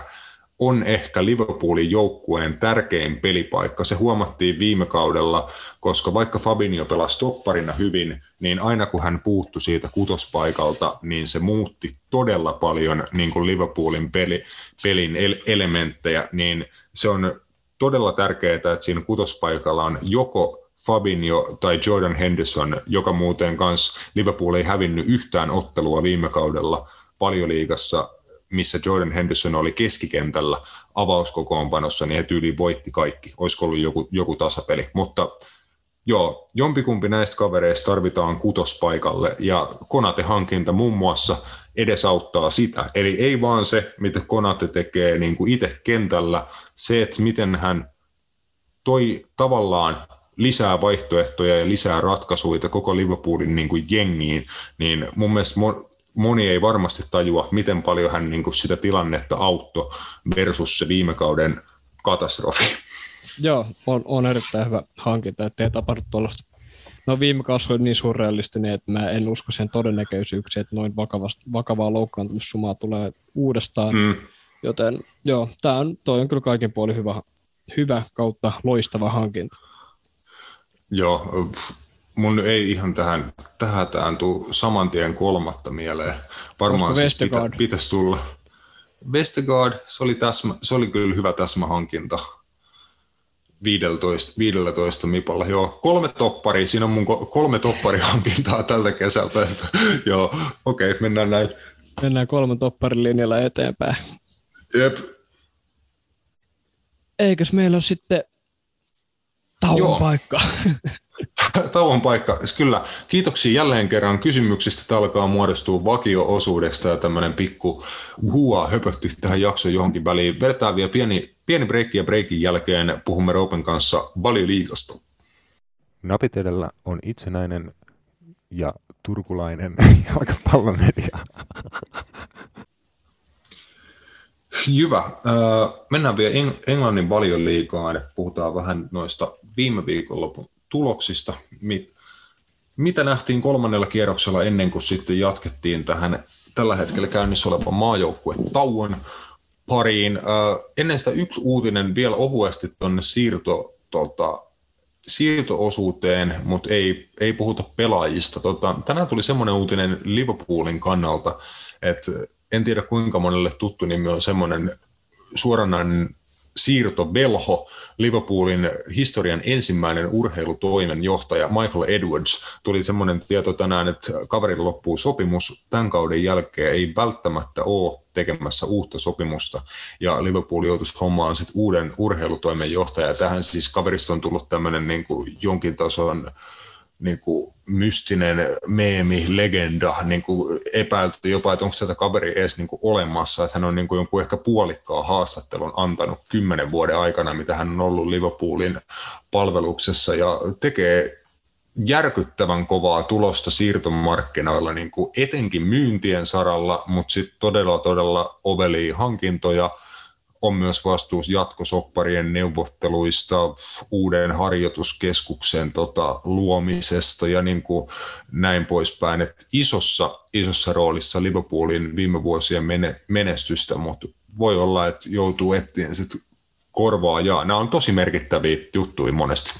on ehkä Liverpoolin joukkueen tärkein pelipaikka. Se huomattiin viime kaudella, koska vaikka Fabinho pelasi topparina hyvin, niin aina kun hän puuttui siitä kutospaikalta, niin se muutti todella paljon niin kuin Liverpoolin peli, pelin elementtejä, niin se on todella tärkeää, että siinä kutospaikalla on joko Fabinho tai Jordan Henderson, joka muuten kanssa Liverpool ei hävinnyt yhtään ottelua viime kaudella liigassa, missä Jordan Henderson oli keskikentällä avauskokoonpanossa, niin he tyyliin voitti kaikki. Olisiko ollut joku, joku tasapeli. Mutta joo, jompikumpi näistä kavereista tarvitaan kutospaikalle, ja Konate-hankinta muun muassa edesauttaa sitä. Eli ei vaan se, mitä Konate tekee niin kuin itse kentällä, se, että miten hän toi tavallaan lisää vaihtoehtoja ja lisää ratkaisuja koko Liverpoolin niin kuin jengiin, niin mun mielestä moni ei varmasti tajua, miten paljon hän niin kuin sitä tilannetta auttoi versus se viime kauden katastrofi. Joo, on, on erittäin hyvä hankinta, ettei tapahdu tuollaista. No viime kausi oli niin surrealistinen, että mä en usko sen todennäköisyyksiä, että noin vakavasta, vakavaa loukkaantumissumaa tulee uudestaan. Mm. Joten joo, tämä on, toi on kyllä kaiken puolin hyvä, hyvä kautta loistava hankinta. Joo, mun ei ihan tähän, tähän tähän tuu saman tien kolmatta mieleen. Varmaan siis pitä, pitäisi tulla. Vestergaard, se oli, täsmä, se oli kyllä hyvä täsmähankinta. 15, 15 mipalla. Joo, kolme topparia. Siinä on mun kolme topparihankintaa [LAUGHS] tältä kesältä. [LAUGHS] Joo, okei, okay, mennään näin. Mennään kolmen topparin linjalla eteenpäin. Jep. Eikös meillä ole sitten tauon Joo. paikka? [LAUGHS] tauon paikka. Kyllä, kiitoksia jälleen kerran kysymyksistä. Tämä alkaa muodostua vakio-osuudeksi tämä tämmöinen pikku hua höpötti tähän jaksoon johonkin väliin. Vedetään vielä pieni, pieni breikki ja breikin jälkeen puhumme Roopen kanssa valioliigasta. Napit edellä on itsenäinen ja turkulainen [LAUGHS] jalkapallomedia. [LAUGHS] Hyvä. Mennään vielä Englannin valioliigaan. Puhutaan vähän noista viime viikonlopun tuloksista, mitä nähtiin kolmannella kierroksella ennen kuin sitten jatkettiin tähän tällä hetkellä käynnissä olevan maajoukkue tauon pariin. Ennen sitä yksi uutinen vielä ohuesti tuonne siirto, tota, siirtoosuuteen, mutta ei, ei puhuta pelaajista. Tota, tänään tuli semmoinen uutinen Liverpoolin kannalta, että en tiedä kuinka monelle tuttu nimi on semmoinen suoranainen siirto Belho, Liverpoolin historian ensimmäinen urheilutoimenjohtaja Michael Edwards. Tuli semmoinen tieto tänään, että kaverilla loppuu sopimus. Tämän kauden jälkeen ei välttämättä ole tekemässä uutta sopimusta. Ja Liverpool joutuisi hommaan sitten uuden urheilutoimenjohtajan. Tähän siis kaverista on tullut tämmöinen niin jonkin tason niin kuin mystinen meemi, legenda, niin kuin epäilty jopa, että onko tätä kaveri edes niin kuin olemassa, että hän on niin kuin jonkun ehkä puolikkaa haastattelun antanut kymmenen vuoden aikana, mitä hän on ollut Liverpoolin palveluksessa ja tekee järkyttävän kovaa tulosta siirtomarkkinoilla, niin kuin etenkin myyntien saralla, mutta sitten todella todella oveli hankintoja, on myös vastuus jatkosopparien neuvotteluista, uuden harjoituskeskuksen tota, luomisesta ja niin kuin näin poispäin. Et isossa, isossa roolissa Liverpoolin viime vuosien menestystä, mutta voi olla, että joutuu etsiä sit korvaa ja nämä on tosi merkittäviä juttuja monesti.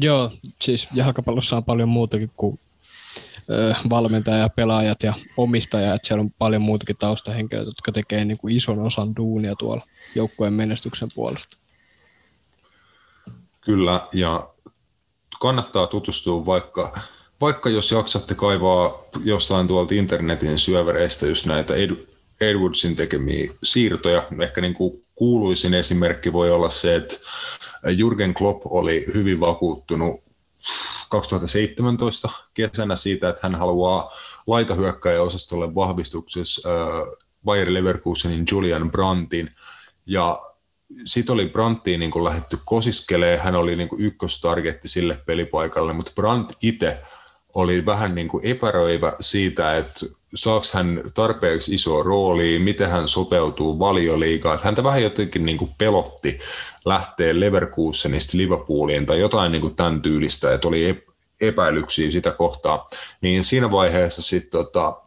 Joo, siis jalkapallossa on paljon muutakin kuin valmentaja ja pelaajat ja omistaja, että siellä on paljon muutakin taustahenkilöitä, jotka tekee niin kuin ison osan duunia tuolla joukkueen menestyksen puolesta. Kyllä, ja kannattaa tutustua vaikka, vaikka jos jaksatte kaivaa jostain tuolta internetin syövereistä just näitä Edwardsin tekemiä siirtoja. Ehkä niin kuin kuuluisin esimerkki voi olla se, että Jurgen Klopp oli hyvin vakuuttunut 2017 kesänä siitä, että hän haluaa laitahyökkäjäosastolle vahvistuksessa äh, Bayer Leverkusenin Julian Brandtin. Ja sitten oli Brandtiin niin lähetty kosiskelee, hän oli niin ykköstargetti sille pelipaikalle, mutta Brandt itse oli vähän niin epäröivä siitä, että saako hän tarpeeksi isoa roolia, miten hän sopeutuu valioliigaan. Häntä vähän jotenkin niin pelotti lähteä Leverkusenista Liverpooliin tai jotain niin kuin tämän tyylistä, että oli epäilyksiä sitä kohtaa. Niin siinä vaiheessa sitten tota,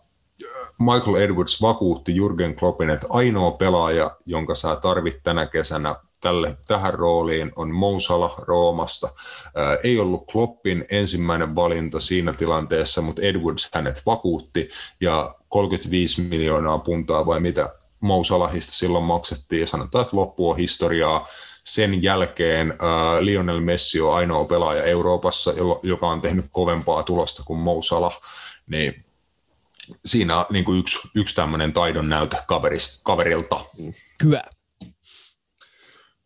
Michael Edwards vakuutti Jurgen Kloppin, että ainoa pelaaja, jonka sä tarvit tänä kesänä tälle, tähän rooliin on Mousala Roomasta. Ää, ei ollut Kloppin ensimmäinen valinta siinä tilanteessa, mutta Edwards hänet vakuutti ja 35 miljoonaa puntaa vai mitä Mousalahista silloin maksettiin ja sanotaan, että loppu on historiaa. Sen jälkeen ää, Lionel Messi on ainoa pelaaja Euroopassa, joka on tehnyt kovempaa tulosta kuin Mousala. Niin siinä on niin kuin yksi, yksi tämmöinen taidon näyte kaverilta. Kyllä.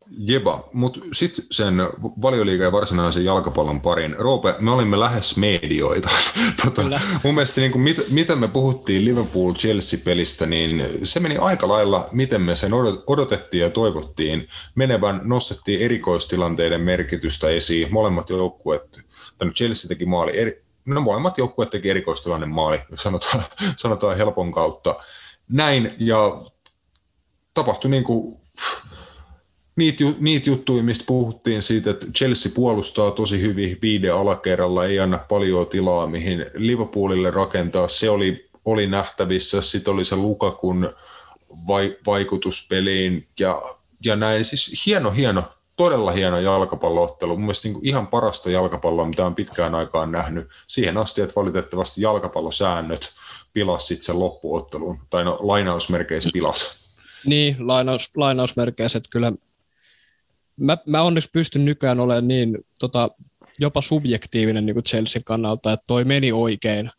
Jeba, mutta sitten sen valioliigan ja varsinaisen jalkapallon parin. Roope, me olimme lähes medioita. [LAUGHS] tota, mun mielestä niin kuin, mit, mitä me puhuttiin Liverpool-Chelsea-pelistä, niin se meni aika lailla, miten me sen odotettiin ja toivottiin menevän. Nostettiin erikoistilanteiden merkitystä esiin. Molemmat joukkueet, tai Chelsea teki maali, eri, no molemmat joukkueet teki erikoistilanne maali, sanotaan, [LAUGHS] sanotaan helpon kautta. Näin, ja tapahtui niin kuin niitä, niitä juttuja, mistä puhuttiin siitä, että Chelsea puolustaa tosi hyvin viiden alakerralla, ei anna paljon tilaa, mihin Liverpoolille rakentaa. Se oli, oli nähtävissä. Sitten oli se Lukakun vai, vaikutus peliin ja, ja näin. Siis hieno, hieno, todella hieno jalkapalloottelu. Mun mielestä niin ihan parasta jalkapalloa, mitä on pitkään aikaan nähnyt. Siihen asti, että valitettavasti jalkapallosäännöt pilasivat sen loppuottelun, tai no lainausmerkeissä pilas. Niin, lainaus, lainausmerkeissä, että kyllä mä, mä onneksi pystyn nykyään olemaan niin tota, jopa subjektiivinen niin kuin Chelsean kannalta, että toi meni oikein,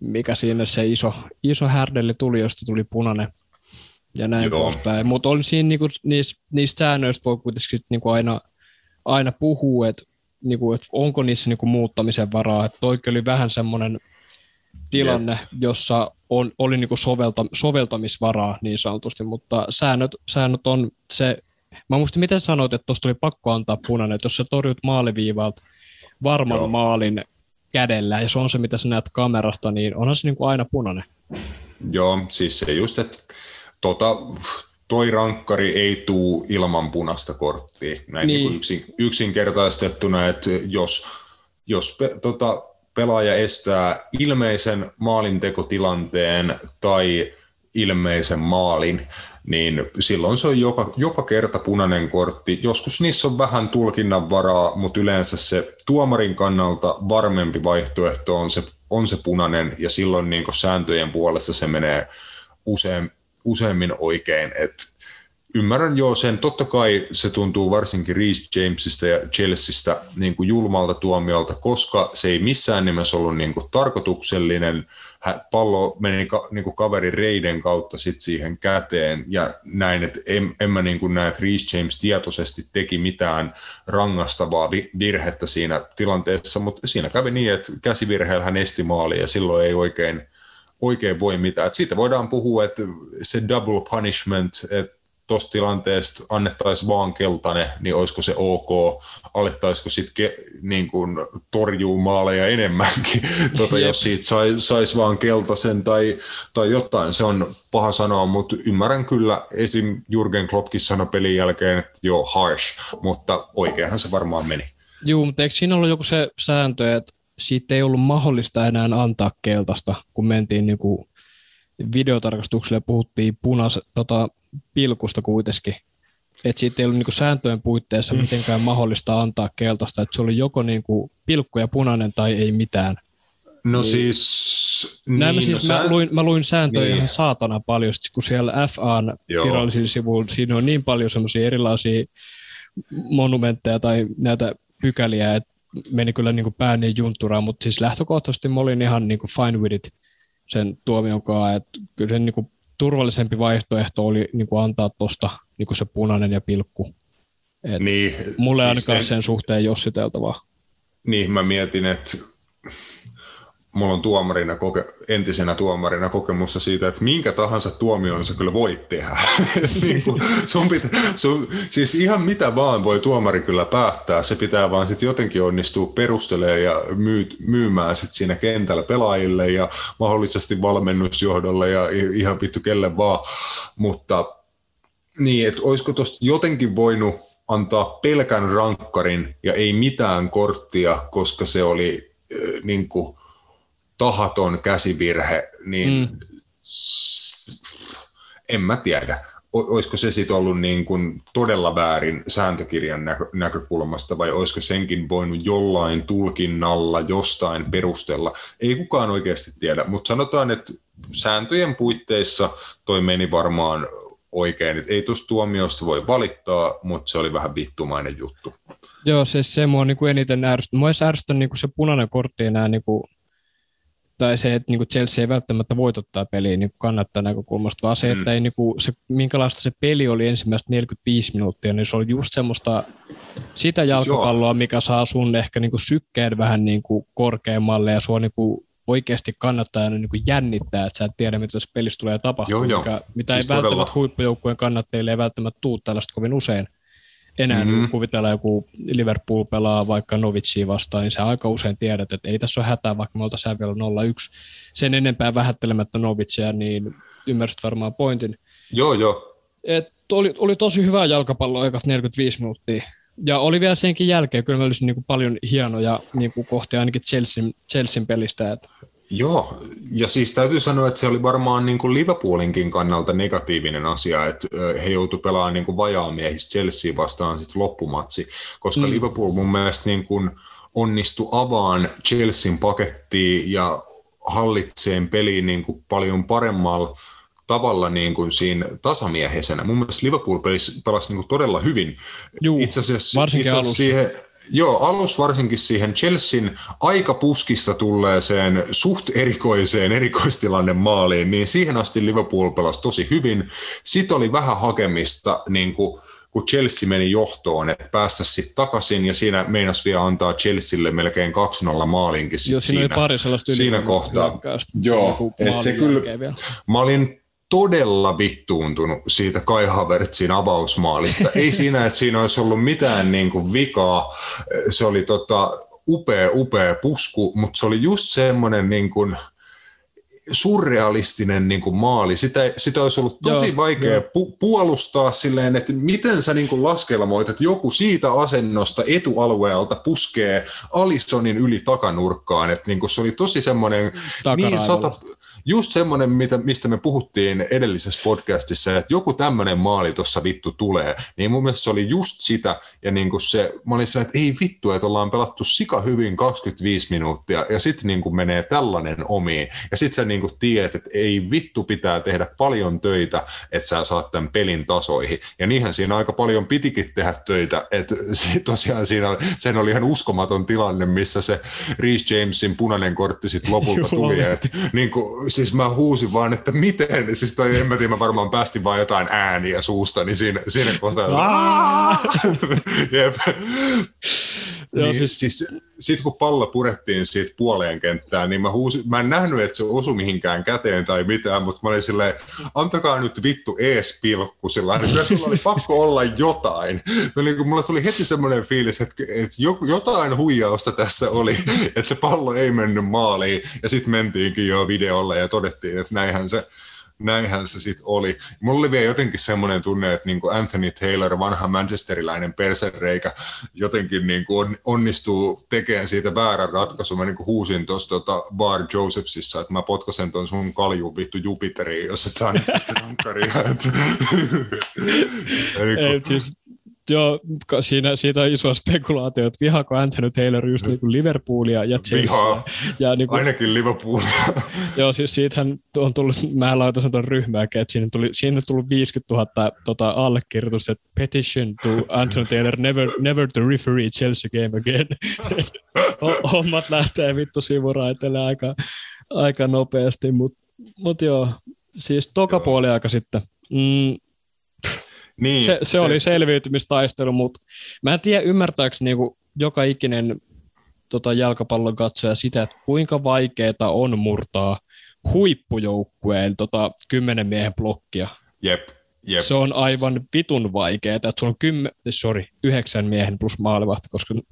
mikä siinä se iso, iso härdelli tuli, josta tuli punainen ja näin poispäin. Mutta on siinä niinku, niistä, niistä säännöistä voi kuitenkin niinku aina, aina puhua, että niinku, et onko niissä niinku muuttamisen varaa. Et toikin oli vähän semmoinen tilanne, yep. jossa on, oli niinku sovelta, soveltamisvaraa niin sanotusti, mutta säännöt, säännöt on se Mä muistin, miten sanoit, että tuosta oli pakko antaa punainen, että jos sä torjut maaliviivalta varman Joo. maalin kädellä, ja se on se, mitä sä näet kamerasta, niin onhan se niin kuin aina punainen. Joo, siis se just, että tota, toi rankkari ei tuu ilman punaista korttia. Näin niin. Niin yksin, yksinkertaistettuna, että jos, jos pe, tota, pelaaja estää ilmeisen maalintekotilanteen tai ilmeisen maalin, niin silloin se on joka, joka kerta punainen kortti. Joskus niissä on vähän tulkinnan varaa, mutta yleensä se tuomarin kannalta varmempi vaihtoehto on se, on se punainen, ja silloin niin sääntöjen puolesta se menee usein, useimmin oikein. Et ymmärrän jo sen, totta kai se tuntuu varsinkin Reece Jamesista ja Chelseastä niin kuin julmalta tuomiolta, koska se ei missään nimessä ollut niin kuin tarkoituksellinen, pallo meni ka, niin kuin kaverin reiden kautta sit siihen käteen ja näin, että en, en mä niin kuin näe, että Reece James tietoisesti teki mitään rangastavaa virhettä siinä tilanteessa, mutta siinä kävi niin, että käsivirheellä hän esti maali ja silloin ei oikein, oikein voi mitään. Et siitä voidaan puhua, että se double punishment, että tuosta tilanteesta annettaisiin vaan keltainen, niin olisiko se ok, alettaisiko sitten niin kuin torjuu maaleja enemmänkin, [LAUGHS] tuota, jos siitä sais, sais vaan keltaisen tai, tai jotain, se on paha sanoa, mutta ymmärrän kyllä, esim. Jurgen Kloppkin sanoi pelin jälkeen, että joo, harsh, mutta oikeinhan se varmaan meni. Joo, mutta eikö siinä ollut joku se sääntö, että siitä ei ollut mahdollista enää antaa keltaista, kun mentiin niin kuin videotarkastukselle puhuttiin punas, tota, pilkusta kuitenkin. Että siitä ei ollut niinku sääntöjen puitteissa mm. mitenkään mahdollista antaa keltaista, että se oli joko niinku pilkku ja punainen tai ei mitään. No niin, siis... Näin niin, mä, siis, no, mä, luin, mä luin sääntöjä niin. ihan saatana paljon, kun siellä FAn Joo. virallisilla sivuilla siinä on niin paljon semmoisia erilaisia monumentteja tai näitä pykäliä, että meni kyllä niin kuin pää niin juntturaan, mutta siis lähtökohtaisesti mä olin ihan niin kuin fine with it sen tuomion kanssa, että kyllä se niin kuin turvallisempi vaihtoehto oli niin kuin antaa tuosta niin se punainen ja pilkku. Et niin, mulle siis ainakaan en... sen suhteen jossiteltavaa. Niin, mä mietin, että mulla on tuomarina, koke, entisenä tuomarina kokemusta siitä, että minkä tahansa tuomioon sä kyllä voit tehdä. [LAUGHS] niin kuin, sun pitä, sun, siis ihan mitä vaan voi tuomari kyllä päättää, se pitää vaan sitten jotenkin onnistua perustelemaan ja myy, myymään sit siinä kentällä pelaajille ja mahdollisesti valmennusjohdolle ja ihan vittu kelle vaan, mutta niin, että olisiko tuosta jotenkin voinut antaa pelkän rankkarin ja ei mitään korttia, koska se oli äh, niin kuin, tahaton käsivirhe, niin mm. en mä tiedä. Olisiko se sitten ollut niin kuin todella väärin sääntökirjan näkö- näkökulmasta vai olisiko senkin voinut jollain tulkinnalla jostain perustella? Ei kukaan oikeasti tiedä, mutta sanotaan, että sääntöjen puitteissa toi meni varmaan oikein. Et ei tuosta tuomiosta voi valittaa, mutta se oli vähän vittumainen juttu. Joo, se, se mua niin kuin eniten ärsyttää. Mua ärsyttää niin kuin se punainen kortti enää niin kuin tai se, että niinku Chelsea ei välttämättä voitottaa peliä niin kannattaa näkökulmasta, vaan se, mm. että ei niinku, se, minkälaista se peli oli ensimmäistä 45 minuuttia, niin se oli just semmoista sitä siis jalkapalloa, joo. mikä saa sun ehkä niinku sykkeen vähän niinku korkeammalle ja sua niinku oikeasti kannattaa niin kuin jännittää, että sä et tiedä, mitä tässä pelissä tulee tapahtumaan, joo, mikä, mitä siis ei todella. välttämättä huippujoukkueen kannattajille ei välttämättä tuu tällaista kovin usein enää mm-hmm. kuvitella joku Liverpool pelaa vaikka Novitsia vastaan, niin sä aika usein tiedät, että ei tässä ole hätää, vaikka me oltaisiin vielä 0-1. Sen enempää vähättelemättä Novitsia, niin ymmärsit varmaan pointin. Joo, joo. Et oli, oli tosi hyvä jalkapallo aikat 45 minuuttia. Ja oli vielä senkin jälkeen, kyllä mä olisin niin kuin paljon hienoja niin kuin kohtia ainakin Chelsean, Chelsean pelistä. Että Joo, ja siis täytyy sanoa, että se oli varmaan niin kuin Liverpoolinkin kannalta negatiivinen asia, että he joutuivat pelaamaan niin kuin vajaamiehistä Chelsea vastaan sitten loppumatsi, koska mm. Liverpool mun mielestä niin kuin onnistui avaan Chelsean pakettiin ja hallitseen peliin niin kuin paljon paremmalla tavalla niin kuin siinä tasamiehisenä. Mun mielestä Liverpool pelasi, pelasi niin kuin todella hyvin. Juu, itse asiassa, varsinkin itse asiassa siihen, Joo, alus varsinkin siihen Chelsean aika puskista tulleeseen suht erikoiseen erikoistilanne maaliin, niin siihen asti Liverpool pelasi tosi hyvin. Sitten oli vähän hakemista, niin kuin, kun Chelsea meni johtoon, että päästä sitten takaisin, ja siinä meinas vielä antaa Chelsealle melkein 2-0 maalinkin Joo, siinä, siinä, oli pari siinä kohtaa. Joo, se kyllä, mä olin todella vittuuntunut siitä Kai Havertzin avausmaalista. Ei siinä, että siinä olisi ollut mitään niin kuin vikaa. Se oli tota, upea, upea pusku, mutta se oli just semmoinen niin kuin, surrealistinen niin kuin maali. Sitä, sitä olisi ollut tosi joo, vaikea pu- puolustaa silleen, että miten sä niin kuin laskelmoit, että joku siitä asennosta etualueelta puskee Alisonin yli takanurkkaan. Että niin kuin se oli tosi semmoinen niin sata, just semmoinen, mitä, mistä me puhuttiin edellisessä podcastissa, että joku tämmöinen maali tuossa vittu tulee, niin mun mielestä se oli just sitä, ja niin kuin se, mä olin sellainen, että ei vittu, että ollaan pelattu sika hyvin 25 minuuttia, ja sitten niin kuin menee tällainen omiin, ja sitten sä niin kuin tiedät, että ei vittu pitää tehdä paljon töitä, että sä saat tämän pelin tasoihin, ja niinhän siinä aika paljon pitikin tehdä töitä, että [LAUGHS] tosiaan siinä, sen oli ihan uskomaton tilanne, missä se Reece Jamesin punainen kortti sitten lopulta tuli, että niin kuin, siis mä huusin vaan, että miten, siis toi, en mä tiedä, mä varmaan päästin vaan jotain ääniä suusta, niin siinä, siinä kohtaa, [LAUGHS] jep. Joo, niin, siis... siis sitten kun pallo purettiin siitä puoleen kenttään, niin mä, huusin, mä en nähnyt, että se osui mihinkään käteen tai mitään, mutta mä olin silleen, antakaa nyt vittu ees pilkku sillä että sulla oli pakko olla jotain. Mä niin kun, mulla tuli heti semmoinen fiilis, että, että jotain huijausta tässä oli, että se pallo ei mennyt maaliin, ja sitten mentiinkin jo videolle ja todettiin, että näinhän se, näinhän se sitten oli. Mulla oli vielä jotenkin semmoinen tunne, että niin Anthony Taylor, vanha manchesterilainen persereikä, jotenkin niin kuin onnistuu tekemään siitä väärän ratkaisun. Mä niin kuin huusin tuossa tota Bar Josephsissa, että mä potkasen ton sun kalju vittu Jupiteriin, jos et saa nyt tästä [LAUGHS] rankkaria. [LAUGHS] Ei, siis Joo, siinä, siitä on iso spekulaatio, että vihaako Anthony Taylor just niin Liverpoolia ja Chelsea. Ja niin kuin, ainakin Liverpoolia. joo, siis siitähän on tullut, mä laitoin tuon ryhmääkin, että siinä, tuli, siinä on tullut 50 000 tota, allekirjoitusta, että petition to Anthony Taylor, never, never to referee Chelsea game again. [LAUGHS] Hommat lähtee vittu sivuraitelle aika, aika nopeasti, mutta mut joo, siis toka puoli aika sitten. Mm, niin, se, se, se oli selviytymistaistelu, mutta mä en tiedä ymmärtääkö niinku joka ikinen tota jalkapallon katsoja sitä, että kuinka vaikeaa on murtaa huippujoukkueen tota, kymmenen miehen blokkia. Jep, jep. Se on aivan vitun vaikeaa, että se on kymmen, sorry, yhdeksän miehen plus maalivahti, koska mm,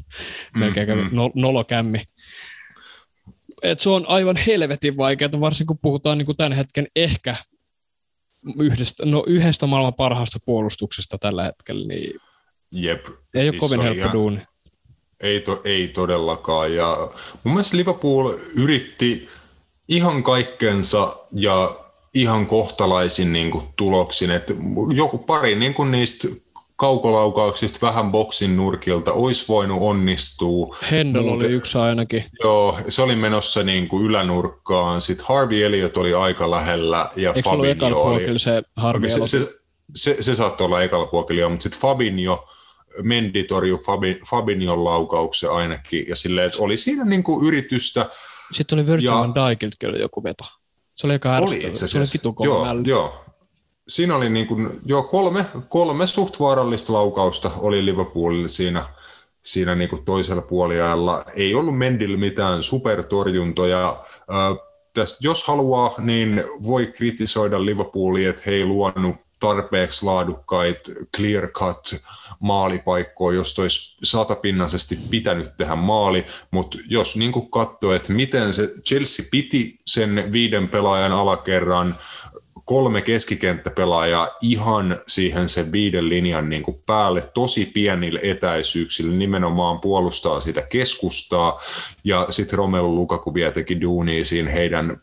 melkein mm. nolo kämmi. Et se on aivan helvetin vaikeaa, varsinkin kun puhutaan niin kuin tämän hetken ehkä yhdestä, no yhdestä maailman parhaasta puolustuksesta tällä hetkellä, niin Jep. ei siis ole kovin helppo ihan, duuni. Ei, to, ei todellakaan. Ja mun mielestä Liverpool yritti ihan kaikkensa ja ihan kohtalaisin niin kuin, tuloksin. että joku pari niin kuin niistä kaukolaukauksista vähän boksin nurkilta olisi voinut onnistua. Hendel oli yksi ainakin. Joo, se oli menossa niin kuin ylänurkkaan. Sitten Harvey Elliot oli aika lähellä. Ja Eikö Fabinho oli... se Harvey se, se, se, se, saattoi olla ekalla puokilla, mutta sitten Fabinho, Mendi torjui Fabin, Fabinion laukauksen ainakin. Ja silleen, että oli siinä niin kuin yritystä. Sitten oli Virgil ja... van Dijkiltä joku veto. Se oli aika asiassa. Se oli joo, joo, siinä oli niin kuin, jo kolme, kolme suht vaarallista laukausta oli Liverpoolille siinä, siinä niin kuin toisella puoliajalla. Ei ollut Mendillä mitään supertorjuntoja. Tästä, jos haluaa, niin voi kritisoida Liverpoolia, että he ei luonut tarpeeksi laadukkaita clear cut maalipaikkoa, jos olisi satapinnaisesti pitänyt tehdä maali, mutta jos niin katsoo, että miten se Chelsea piti sen viiden pelaajan alakerran, kolme keskikenttäpelaajaa ihan siihen sen viiden linjan niin kuin päälle tosi pienillä etäisyyksillä, nimenomaan puolustaa sitä keskustaa, ja sitten Romelu Lukaku vielä teki duunia siinä heidän,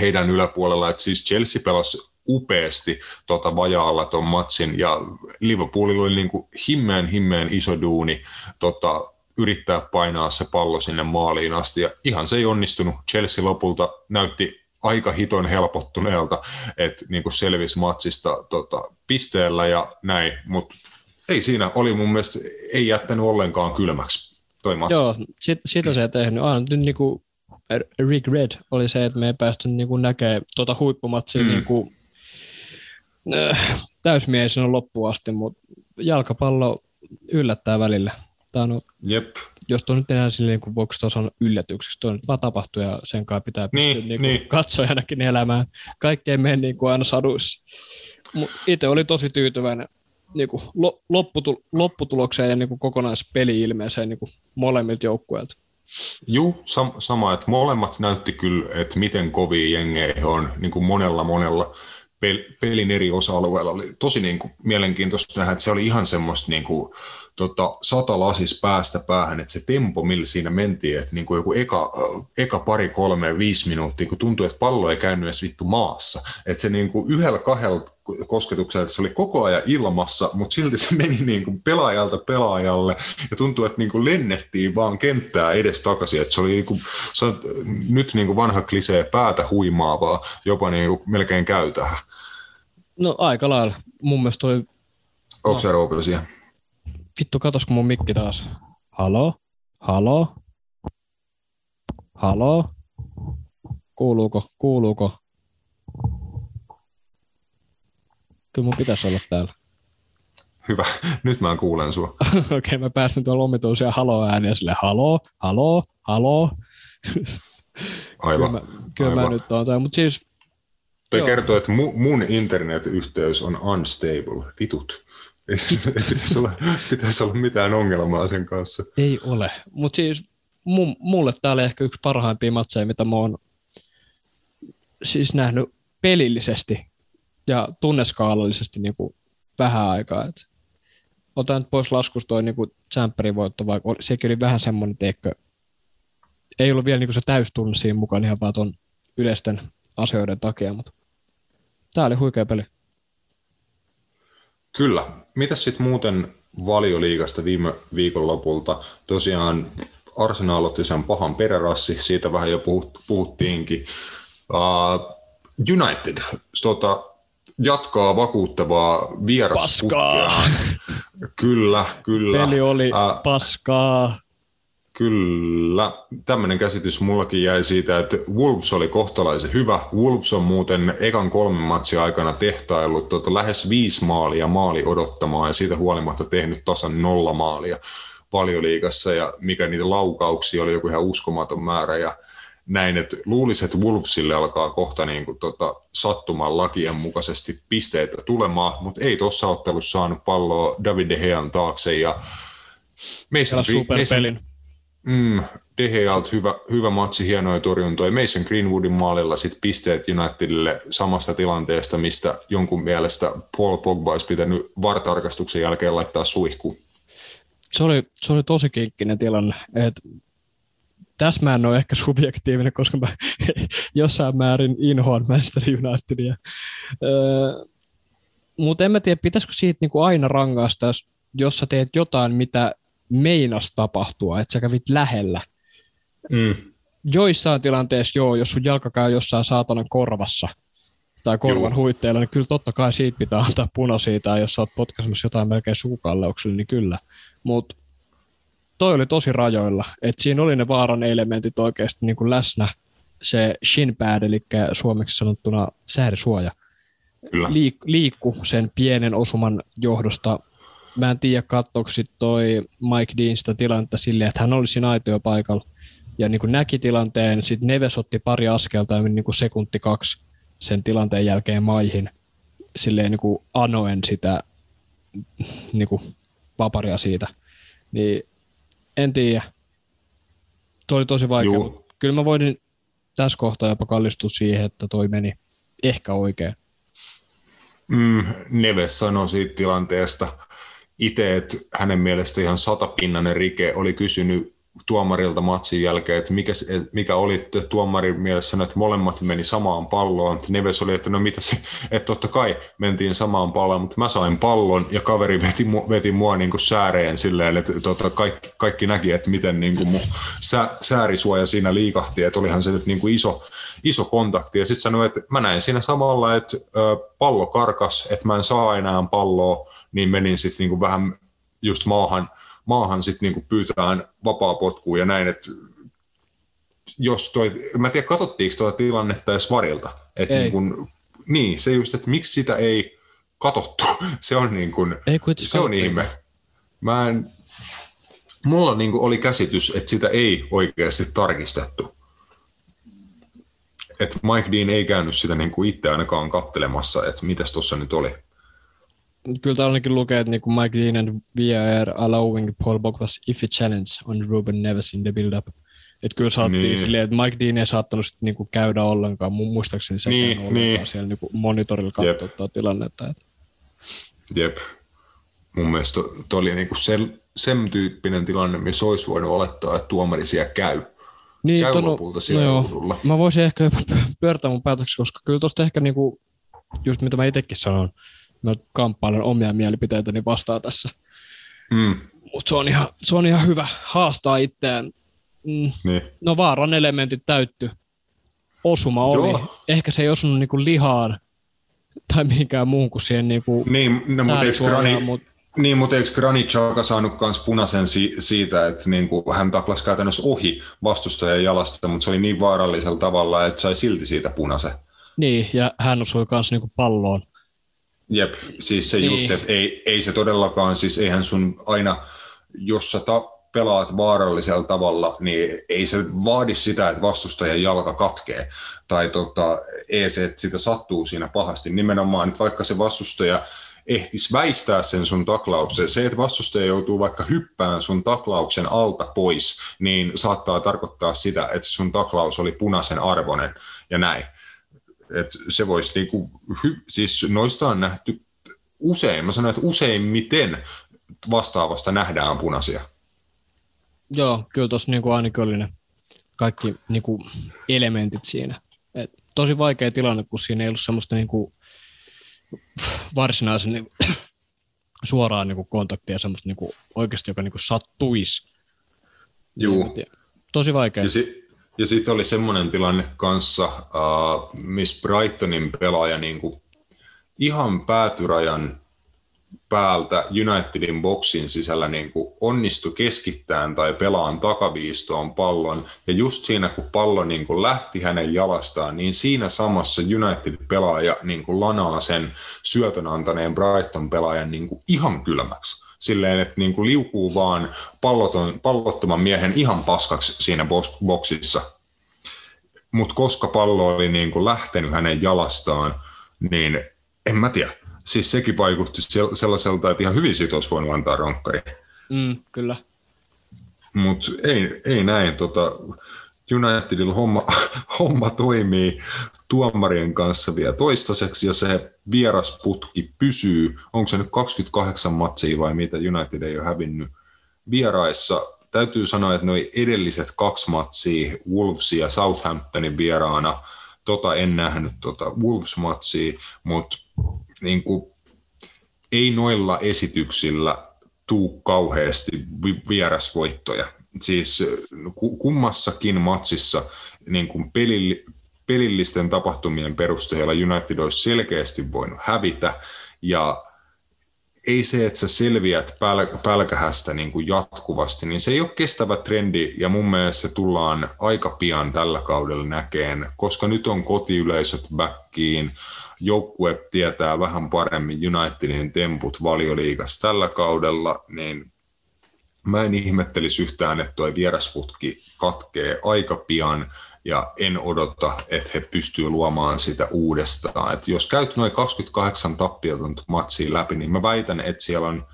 heidän yläpuolella, että siis Chelsea pelasi upeasti tota vajaalla tuon matsin, ja Liverpoolilla oli niin kuin himmeen himmeen iso duuni tota, yrittää painaa se pallo sinne maaliin asti, ja ihan se ei onnistunut. Chelsea lopulta näytti aika hiton helpottuneelta, että niin kuin selvisi matsista tota, pisteellä ja näin, mutta ei siinä, oli mun mielestä, ei jättänyt ollenkaan kylmäksi toi matsi. Joo, sit, sitä se ei tehnyt. Aina nyt niin kuin regret oli se, että me ei päästy niin kuin näkemään tuota huippumatsia mm. niin kuin, äh, täysmiehenä loppuun asti, mutta jalkapallo yllättää välillä. Tämä on Jep jos tuo nyt enää silleen, kun voiko tuossa sanoa yllätykseksi, tuo nyt vaan tapahtuu ja sen kanssa pitää pystyä niin, niin niin. katsojanakin elämään. Kaikki ei mene niin kuin aina saduissa. Itse oli tosi tyytyväinen niin kuin lopputul- lopputulokseen ja niin kuin kokonaispeli-ilmeeseen niin kuin molemmilta joukkueilta. Juu, sam- sama, että molemmat näytti kyllä, että miten kovia jengejä on niin kuin monella monella pelin eri osa-alueilla. Oli tosi niin kuin mielenkiintoista nähdä, että se oli ihan semmoista niin kuin, tota, sata lasis päästä päähän, että se tempo, millä siinä mentiin, että niin kuin joku eka, eka pari, kolme, viisi minuuttia, kun tuntui, että pallo ei käynyt edes vittu maassa. Että se niin kuin yhdellä kahdella kosketuksella, että se oli koko ajan ilmassa, mutta silti se meni niin kuin pelaajalta pelaajalle ja tuntui, että niin kuin lennettiin vaan kenttää edes takaisin. Että se oli niin kuin, se on nyt niin kuin vanha klisee päätä huimaavaa, jopa niin kuin melkein käy tähän. No aika lailla. Mun mielestä toi... Onko no. se Vittu, katosko mun mikki taas? Halo? Halo? Halo? Kuuluuko? Kuuluuko? Kyllä mun pitäisi olla täällä. Hyvä, nyt mä kuulen sua. [LAUGHS] Okei, okay, mä päästän tuolla omituisia halo-ääniä sille halo, halo, halo. Aivan. kyllä mä, kyllä aivan. mä nyt oon täällä, mutta siis... Toi kertoo, että mu, mun internetyhteys on unstable. Vitut. Ei, ei pitäisi, olla, pitäisi olla mitään ongelmaa sen kanssa. Ei ole, mutta siis mulle tämä oli ehkä yksi parhaimpia matseja, mitä mä oon siis nähnyt pelillisesti ja tunneskaalallisesti niin kuin vähän aikaa. Et otan nyt pois laskusta toi niin Champerin voitto, vaikka sekin oli vähän semmoinen, teikö, ei ollut vielä niin kuin se täystunne siinä mukaan ihan vaan tuon yleisten asioiden takia, mutta tämä oli huikea peli. Kyllä. Mitäs sitten muuten valioliigasta viime viikon lopulta? Tosiaan Arsenal otti sen pahan perärassi, siitä vähän jo puhuttiinkin. Uh, United tota, jatkaa vakuuttavaa vierasputkea. [LAUGHS] Kyllä, kyllä. Peli oli uh, paskaa. Kyllä, tämmöinen käsitys mullakin jäi siitä, että Wolves oli kohtalaisen hyvä. Wolves on muuten ekan kolmen matsin aikana tehtaillut tuota lähes viisi maalia maali odottamaan ja siitä huolimatta tehnyt tasan nolla maalia. valioliigassa ja mikä niitä laukauksia oli joku ihan uskomaton määrä ja näin, että luulisi, että Wolvesille alkaa kohta niin kuin, tota, sattumaan lakien mukaisesti pisteitä tulemaan, mutta ei tuossa ottelussa saanut palloa David De Gean taakse ja Mason, superpelin. Mm, De Gealta hyvä, hyvä matsi, hienoja torjuntoja. Mason Greenwoodin maalilla sit pisteet Unitedille samasta tilanteesta, mistä jonkun mielestä Paul Pogba olisi pitänyt vartarkastuksen jälkeen laittaa suihkuun. Se oli, se oli tosi kinkkinen tilanne. Et tässä mä en ole ehkä subjektiivinen, koska mä [LAUGHS] jossain määrin inhoan Manchester Unitedia. Öö, mutta en mä tiedä, pitäisikö siitä niinku aina rangaista, jos sä teet jotain, mitä meinas tapahtua, että sä kävit lähellä. Mm. Joissain tilanteissa joo, jos sun jalka käy jossain saatanan korvassa tai korvan huitteilla, niin kyllä totta kai siitä pitää antaa punaisia, tai jos sä oot potkaisemassa jotain melkein sukukalleukselle, niin kyllä. Mutta toi oli tosi rajoilla, että siinä oli ne vaaran elementit oikeasti niin kuin läsnä, se shin pad, eli suomeksi sanottuna säädösuoja, Liik- liikku sen pienen osuman johdosta. Mä en tiedä, katsoiko toi Mike Dean sitä tilannetta silleen, että hän oli siinä aitiopaikalla ja niin kuin näki tilanteen, sitten Neves otti pari askelta ja niin kuin sekunti kaksi sen tilanteen jälkeen maihin silleen niin kuin anoen sitä niin kuin vaparia siitä. Niin en tiedä. Tuo oli tosi vaikea, Juu. mutta kyllä mä voin tässä kohtaa jopa kallistua siihen, että toi meni ehkä oikein. Mm, Neves sanoi siitä tilanteesta itse, että hänen mielestä ihan satapinnainen rike oli kysynyt tuomarilta matsin jälkeen, että mikä, mikä oli tuomarin mielessä, että molemmat meni samaan palloon. Neves oli, että no mitä se, että totta kai mentiin samaan palloon, mutta mä sain pallon ja kaveri veti, veti mua niin kuin sääreen silleen, että tota, kaikki, kaikki näki, että miten niin kuin mun sä, säärisuoja siinä liikahti, että olihan se nyt niin kuin iso, iso kontakti. Ja sitten sanoi, että mä näin siinä samalla, että pallo karkas, että mä en saa enää palloa, niin menin sitten niin vähän just maahan – maahan sitten niinku pyytään vapaa potkua ja näin, että jos toi, mä en tiedä, katsottiinko tuota tilannetta edes varilta. Että niin, kun, niin, se just, että miksi sitä ei katottu, [LAUGHS] se on niin kuin, ei, se on ihme. Mä en, mulla niin kuin oli käsitys, että sitä ei oikeasti tarkistettu. Että Mike Dean ei käynyt sitä niin kuin itse ainakaan kattelemassa, että mitäs tuossa nyt oli kyllä täällä ainakin lukee, että niin Mike Dean and VAR allowing Paul Pogba's iffy challenge on Ruben Neves in the build-up. Että kyllä saattiin niin. silleen, että Mike Dean ei saattanut sit niinku käydä ollenkaan, muistaakseni se niin, ollenkaan niin. siellä niinku monitorilla katsoa tilannetta. Että. Jep. Mun mielestä tuo oli niinku sen, sen tyyppinen tilanne, missä olisi voinut olettaa, että tuomari siellä käy. Niin, käy tono, lopulta siellä no joo, Mä voisin ehkä pyörtää mun päätöksi, koska kyllä tuosta ehkä niinku, just mitä mä itsekin sanon, mä kamppailen omia mielipiteitäni vastaan tässä. Mm. Mutta se, on ihan, se on ihan hyvä haastaa itseään. Mm. Niin. No vaaran elementit täytty. Osuma oli. Joo. Ehkä se ei osunut niinku lihaan tai mihinkään muuhun kuin siihen niinku niin, no, mutta eikö Grani, mut... niin, mutta eikö Granic alka saanut myös punaisen si- siitä, että niinku hän taklasi käytännössä ohi vastustajan jalasta, mutta se oli niin vaarallisella tavalla, että sai silti siitä punaisen. Niin, ja hän osui myös niinku palloon. Jep, siis se niin. just, että ei, ei se todellakaan, siis eihän sun aina, jos sä ta- pelaat vaarallisella tavalla, niin ei se vaadi sitä, että vastustajan jalka katkee. Tai tota, ei se, että sitä sattuu siinä pahasti. Nimenomaan, että vaikka se vastustaja ehtis väistää sen sun taklauksen. Se, että vastustaja joutuu vaikka hyppään sun taklauksen alta pois, niin saattaa tarkoittaa sitä, että sun taklaus oli punaisen arvoinen ja näin. Et se voisi niinku, siis noista on nähty usein, mä sanoin, että useimmiten vastaavasta nähdään punaisia. Joo, kyllä tuossa niinku ainakin oli ne kaikki niinku elementit siinä. Et tosi vaikea tilanne, kun siinä ei ollut semmoista niinku varsinaisen niinku, [COUGHS] suoraan niinku kontaktia, semmoista niinku oikeasti, joka niinku sattuisi. Joo. Tosi vaikea. Ja si- ja sitten oli semmoinen tilanne kanssa, uh, missä Brightonin pelaaja niin kuin ihan päätyrajan päältä Unitedin boksin sisällä niin kuin onnistui keskittämään tai pelaan takaviistoon pallon. Ja just siinä, kun pallo niin kuin lähti hänen jalastaan, niin siinä samassa United-pelaaja niin kuin lanaa sen syötön antaneen Brighton-pelaajan niin kuin ihan kylmäksi. Silleen, että niin kuin liukuu vaan palloton, pallottoman miehen ihan paskaksi siinä boksissa. Mutta koska pallo oli niin kuin lähtenyt hänen jalastaan, niin en mä tiedä. Siis sekin vaikutti sellaiselta, että ihan hyvin siitä olisi voinut antaa ronkkari. Mm, kyllä. Mutta ei, ei näin. Tota, Unitedilla homma, [LAUGHS] homma toimii tuomarien kanssa vielä toistaiseksi ja se vierasputki pysyy. Onko se nyt 28 matsia vai mitä United ei ole hävinnyt vieraissa? Täytyy sanoa, että nuo edelliset kaksi matsia, Wolves ja Southamptonin vieraana, tota en nähnyt tota Wolves-matsia, mutta niin kuin, ei noilla esityksillä tuu kauheasti vierasvoittoja. Siis kummassakin matsissa niin kuin pelilli, pelillisten tapahtumien perusteella United olisi selkeästi voinut hävitä, ja ei se, että sä selviät päl- pälkähästä niin kuin jatkuvasti, niin se ei ole kestävä trendi, ja mun mielestä se tullaan aika pian tällä kaudella näkeen, koska nyt on kotiyleisöt backiin, joukkue tietää vähän paremmin Unitedin temput valioliigassa tällä kaudella, niin mä en ihmettelisi yhtään, että tuo vierasfutki katkee aika pian, ja en odota, että he pystyvät luomaan sitä uudestaan. Et jos käyt noin 28 tappiotonta matsia läpi, niin mä väitän, että siellä on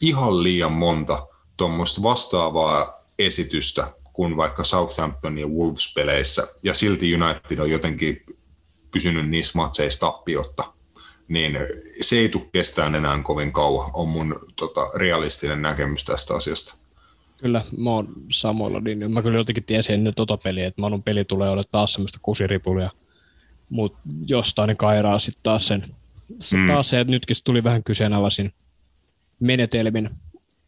ihan liian monta tuommoista vastaavaa esitystä kuin vaikka Southampton ja Wolves-peleissä, ja silti United on jotenkin pysynyt niissä matseissa tappiotta, niin se ei tule kestään enää kovin kauan, on mun tota, realistinen näkemys tästä asiasta. Kyllä, mä oon samoilla niin Mä kyllä jotenkin tiesin ennen tota peliä, että Manun peli tulee olla taas semmoista kusiripulia, mutta jostain ne kairaa sitten taas sen. Mm. Taas se, että nytkin se tuli vähän kyseenalaisin menetelmin.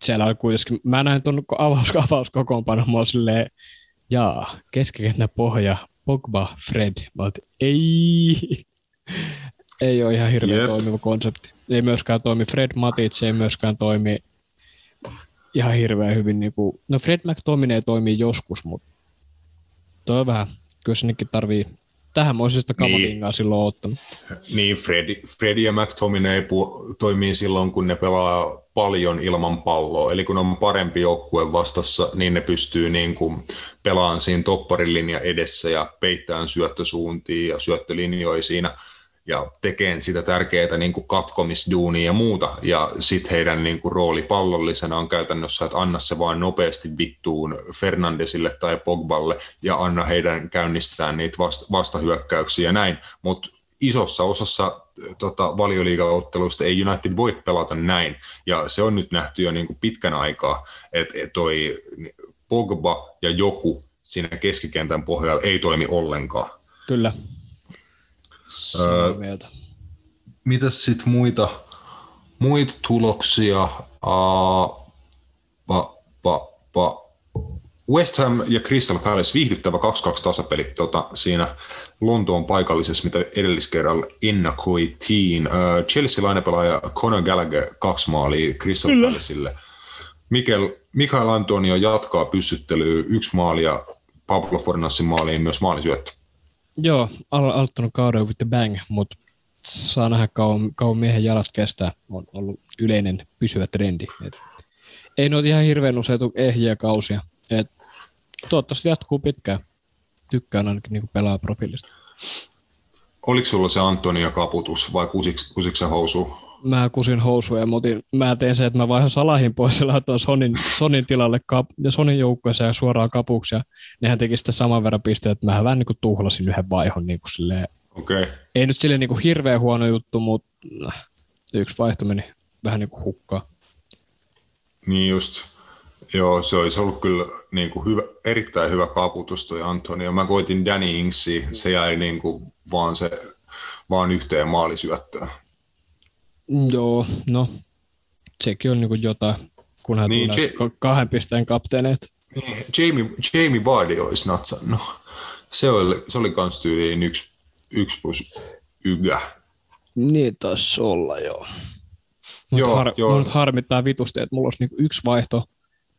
Siellä oli kuitenkin, mä näin tuon avaus, [LAUGHS] avauskokoonpanon, mä silleen, jaa, keskikentän pohja, Pogba, Fred. Mä oot, ei, ei ole ihan hirveän yep. toimiva konsepti. Ei myöskään toimi Fred Matic, ei myöskään toimi ihan hirveän hyvin. Niin kuin, no Fred McTominay toimii joskus, mutta toi on vähän, kyllä se tarvii tähän moisesta kamalingaa niin. silloin ottanut. Niin, Fred, Fred ja McTominay pu- toimii silloin, kun ne pelaa paljon ilman palloa. Eli kun on parempi joukkue vastassa, niin ne pystyy niin kuin pelaamaan siinä topparilinja edessä ja peittämään syöttösuuntiin ja syöttölinjoja siinä ja tekemään sitä tärkeää niin kuin katkomisduunia ja muuta. Ja sitten heidän niin kuin, rooli pallollisena on käytännössä, että anna se vaan nopeasti vittuun Fernandesille tai Pogballe ja anna heidän käynnistää niitä vasta- vastahyökkäyksiä ja näin. Mutta isossa osassa tota, valioliigaotteluista ei United voi pelata näin. Ja se on nyt nähty jo niin kuin pitkän aikaa, että et toi Pogba ja joku siinä keskikentän pohjalla ei toimi ollenkaan. Kyllä. Öö, mitäs sitten muita, muita tuloksia? Uh, pa, pa, pa. West Ham ja Crystal Palace viihdyttävä 2-2 tasapeli tota, siinä Lontoon paikallisessa, mitä edelliskerralla ennakoitiin. Uh, Chelsea lainapelaaja Conor Gallagher kaksi maalia Crystal Palacelle. Mikel, Mikael Antonio jatkaa pyssyttelyä yksi maali ja Pablo Fornassin maaliin myös maalisyöttö. Joo, al- aloittanut kauden with the bang, mutta saa nähdä kauan, kauan miehen jalat kestää. On ollut yleinen pysyvä trendi. Et ei noita ihan hirveän usein ehjiä kausia. Et toivottavasti jatkuu pitkään. Tykkään ainakin niin pelaa profiilista. Oliko sulla se Antonia kaputus vai kusiksi se housu? Mä kusin housuja ja mutin, mä tein se, että mä vaihan Salahin pois ja laitoin Sonin, Sonin tilalle kap, ja Sonin joukkueeseen ja suoraan kapuksi. Ja nehän teki sitä saman verran pisteitä, että mä vähän niin kuin tuhlasin yhden vaihon niin kuin silleen. Okay. Ei nyt silleen niin kuin hirveän huono juttu, mutta äh, yksi vaihto meni vähän niin kuin hukkaan. Niin just. Joo, se olisi ollut kyllä niin kuin hyvä, erittäin hyvä kaputus toi Antonio. Mä koitin Danny Ingsi, se jäi niin kuin vaan, se, vaan yhteen maalisyöttöön. Joo, no sekin on niin jotain, kunhan niin, tulee J- kahden pisteen kapteeneet. Niin, Jamie, Jamie Vardy olisi natsannut. Se oli, se oli kans tyyliin yksi, yksi plus ygä. Niin taisi olla, joo. Mut joo, har, joo. Mut harmittaa vitusti, että mulla olisi niinku yksi vaihto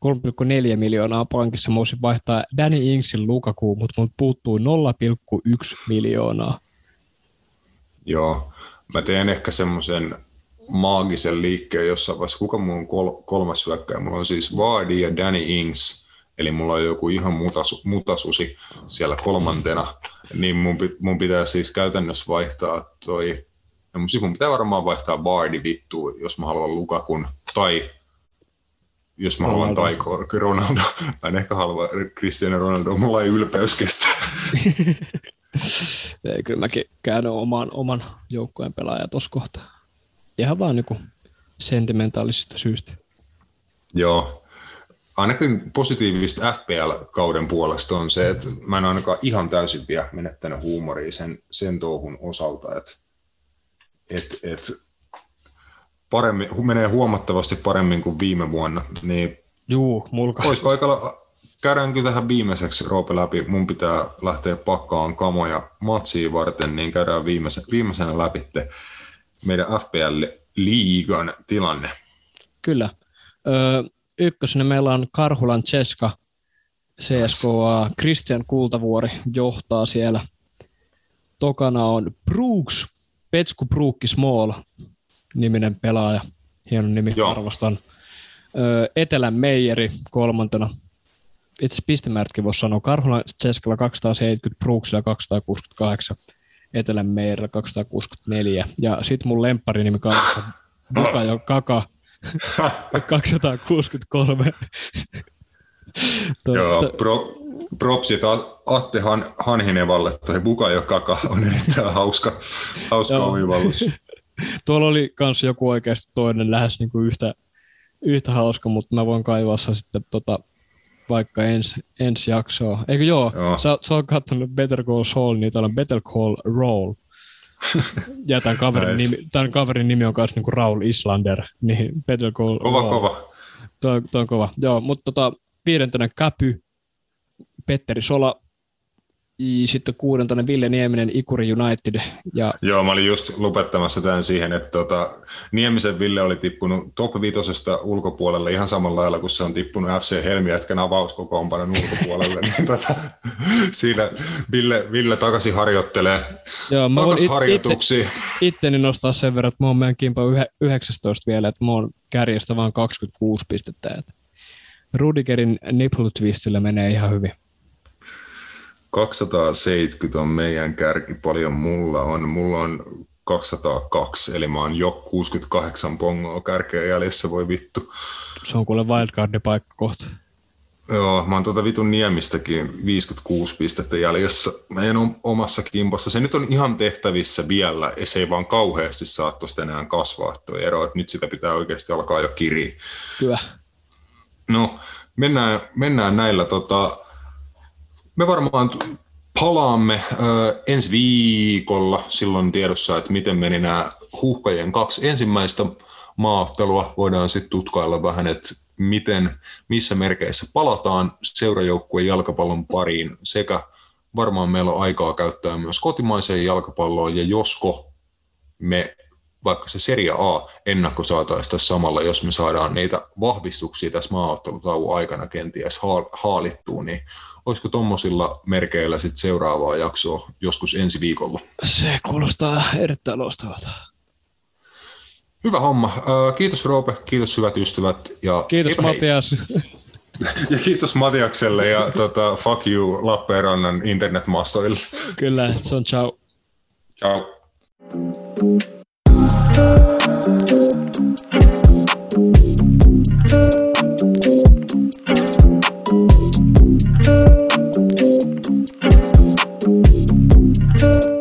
3,4 miljoonaa pankissa. Mä voisin vaihtaa Danny Ingsin Lukaku, mutta mut puuttuu 0,1 miljoonaa. Joo, mä teen ehkä semmoisen maagisen liikkeen jossain vaiheessa. Kuka mun on kol- kolmas hyökkäjä? Mulla on siis Vardy ja Danny Ings, eli mulla on joku ihan mutas, mutasusi siellä kolmantena, niin mun, mun pitää siis käytännössä vaihtaa toi, no siis mun pitää varmaan vaihtaa Vardy vittu, jos mä haluan Lukakun, tai jos mä haluan taikoa Ronaldo. [LAUGHS] Mä en ehkä halua Cristiano Ronaldo, mulla ei ylpeys kestä. [LAUGHS] ei, kyllä mäkin käyn oman, oman joukkueen pelaajan tuossa kohtaa. Ihan vaan niin sentimentaalisista syistä. Joo. Ainakin positiivista FPL-kauden puolesta on se, että mä en ainakaan ihan täysin vielä menettänyt huumoria sen, sen touhun osalta, että et, et paremmin, menee huomattavasti paremmin kuin viime vuonna, niin Juu, mulka. Olisiko aika, käydäänkö tähän viimeiseksi Roope läpi, mun pitää lähteä pakkaan kamoja matsiin varten, niin käydään viimeisenä, viimeisenä läpi meidän FPL-liigan tilanne. Kyllä. Öö, ykkösenä meillä on Karhulan Ceska, CSKA, Christian Kultavuori johtaa siellä. Tokana on Brooks, Petsku Brookki Small, niminen pelaaja. Hieno nimi, Joo. arvostan. Öö, Etelän Meijeri kolmantena. Itse pistemäärätkin voisi sanoa. Karhulan Ceskalla 270, Brooksilla 268, Etelän Meijerillä 264. Ja sitten mun lempparinimi kanssa, jo Kaka, [LAUGHS] 263. Joo, pro, propsit Atte Han, Hanhinevalle, toi Bukajo Kaka on erittäin hauska, hauska oivallus. [LAUGHS] Tuolla oli myös joku oikeasti toinen lähes niin kuin yhtä, yhtä hauska, mutta mä voin kaivaa sen sitten tota, vaikka ensi, ensi jaksoa. Eikö joo, joo. Sä, sä oot katsonut Better Call Saul, niin täällä on Better Call Roll. [LAUGHS] ja tämän kaverin, nice. nimi, tämän kaverin nimi on myös niinku Raul Islander, niin Better Call Kova, Roll. kova. Tuo, tuo on kova. Joo, mutta tota, viidentenä Käpy, Petteri Sola, sitten kuudentena Ville Nieminen, Ikuri United. Ja... Joo, mä olin just lopettamassa tämän siihen, että tota, Niemisen Ville oli tippunut top 5 ulkopuolelle ihan samalla lailla, kun se on tippunut FC Helmiätkän avauskokoonpanon ulkopuolelle. [LAUGHS] niin, tota, siinä Ville, Ville takaisin harjoittelee. Joo, mä voin it, itteni nostaa sen verran, että mä oon meidän kimpa 19 vielä, että mä oon kärjestä vain 26 pistettä. Että Rudigerin nipple twistillä menee ihan hyvin. 270 on meidän kärki, paljon mulla on. Mulla on 202, eli mä oon jo 68 pongoa kärkeä jäljessä, voi vittu. Se on kuule wildcardin paikka kohta. Joo, mä oon tuota vitun Niemistäkin 56 pistettä jäljessä meidän omassa kimpassa. Se nyt on ihan tehtävissä vielä, ja se ei vaan kauheasti saa tuosta enää kasvaa tuo ero, että nyt sitä pitää oikeasti alkaa jo kiriä. Kyllä. No, mennään, mennään näillä tota, me varmaan palaamme ensi viikolla silloin tiedossa, että miten meni nämä huuhkajien kaksi ensimmäistä maaottelua. Voidaan sitten tutkailla vähän, että miten, missä merkeissä palataan seurajoukkueen jalkapallon pariin sekä varmaan meillä on aikaa käyttää myös kotimaiseen jalkapalloon ja josko me vaikka se Serie A ennakko saataisiin tässä samalla, jos me saadaan niitä vahvistuksia tässä maaottelutauon aikana kenties haalittua, niin olisiko tuommoisilla merkeillä sitten seuraavaa jaksoa joskus ensi viikolla? Se kuulostaa erittäin loistavalta. Hyvä homma. Kiitos Roope, kiitos hyvät ystävät. Ja kiitos Matias. [LAUGHS] ja kiitos Matiakselle ja tota, fuck you Lappeenrannan internetmastoille. Kyllä, se on ciao. Ciao. Thank you. Thank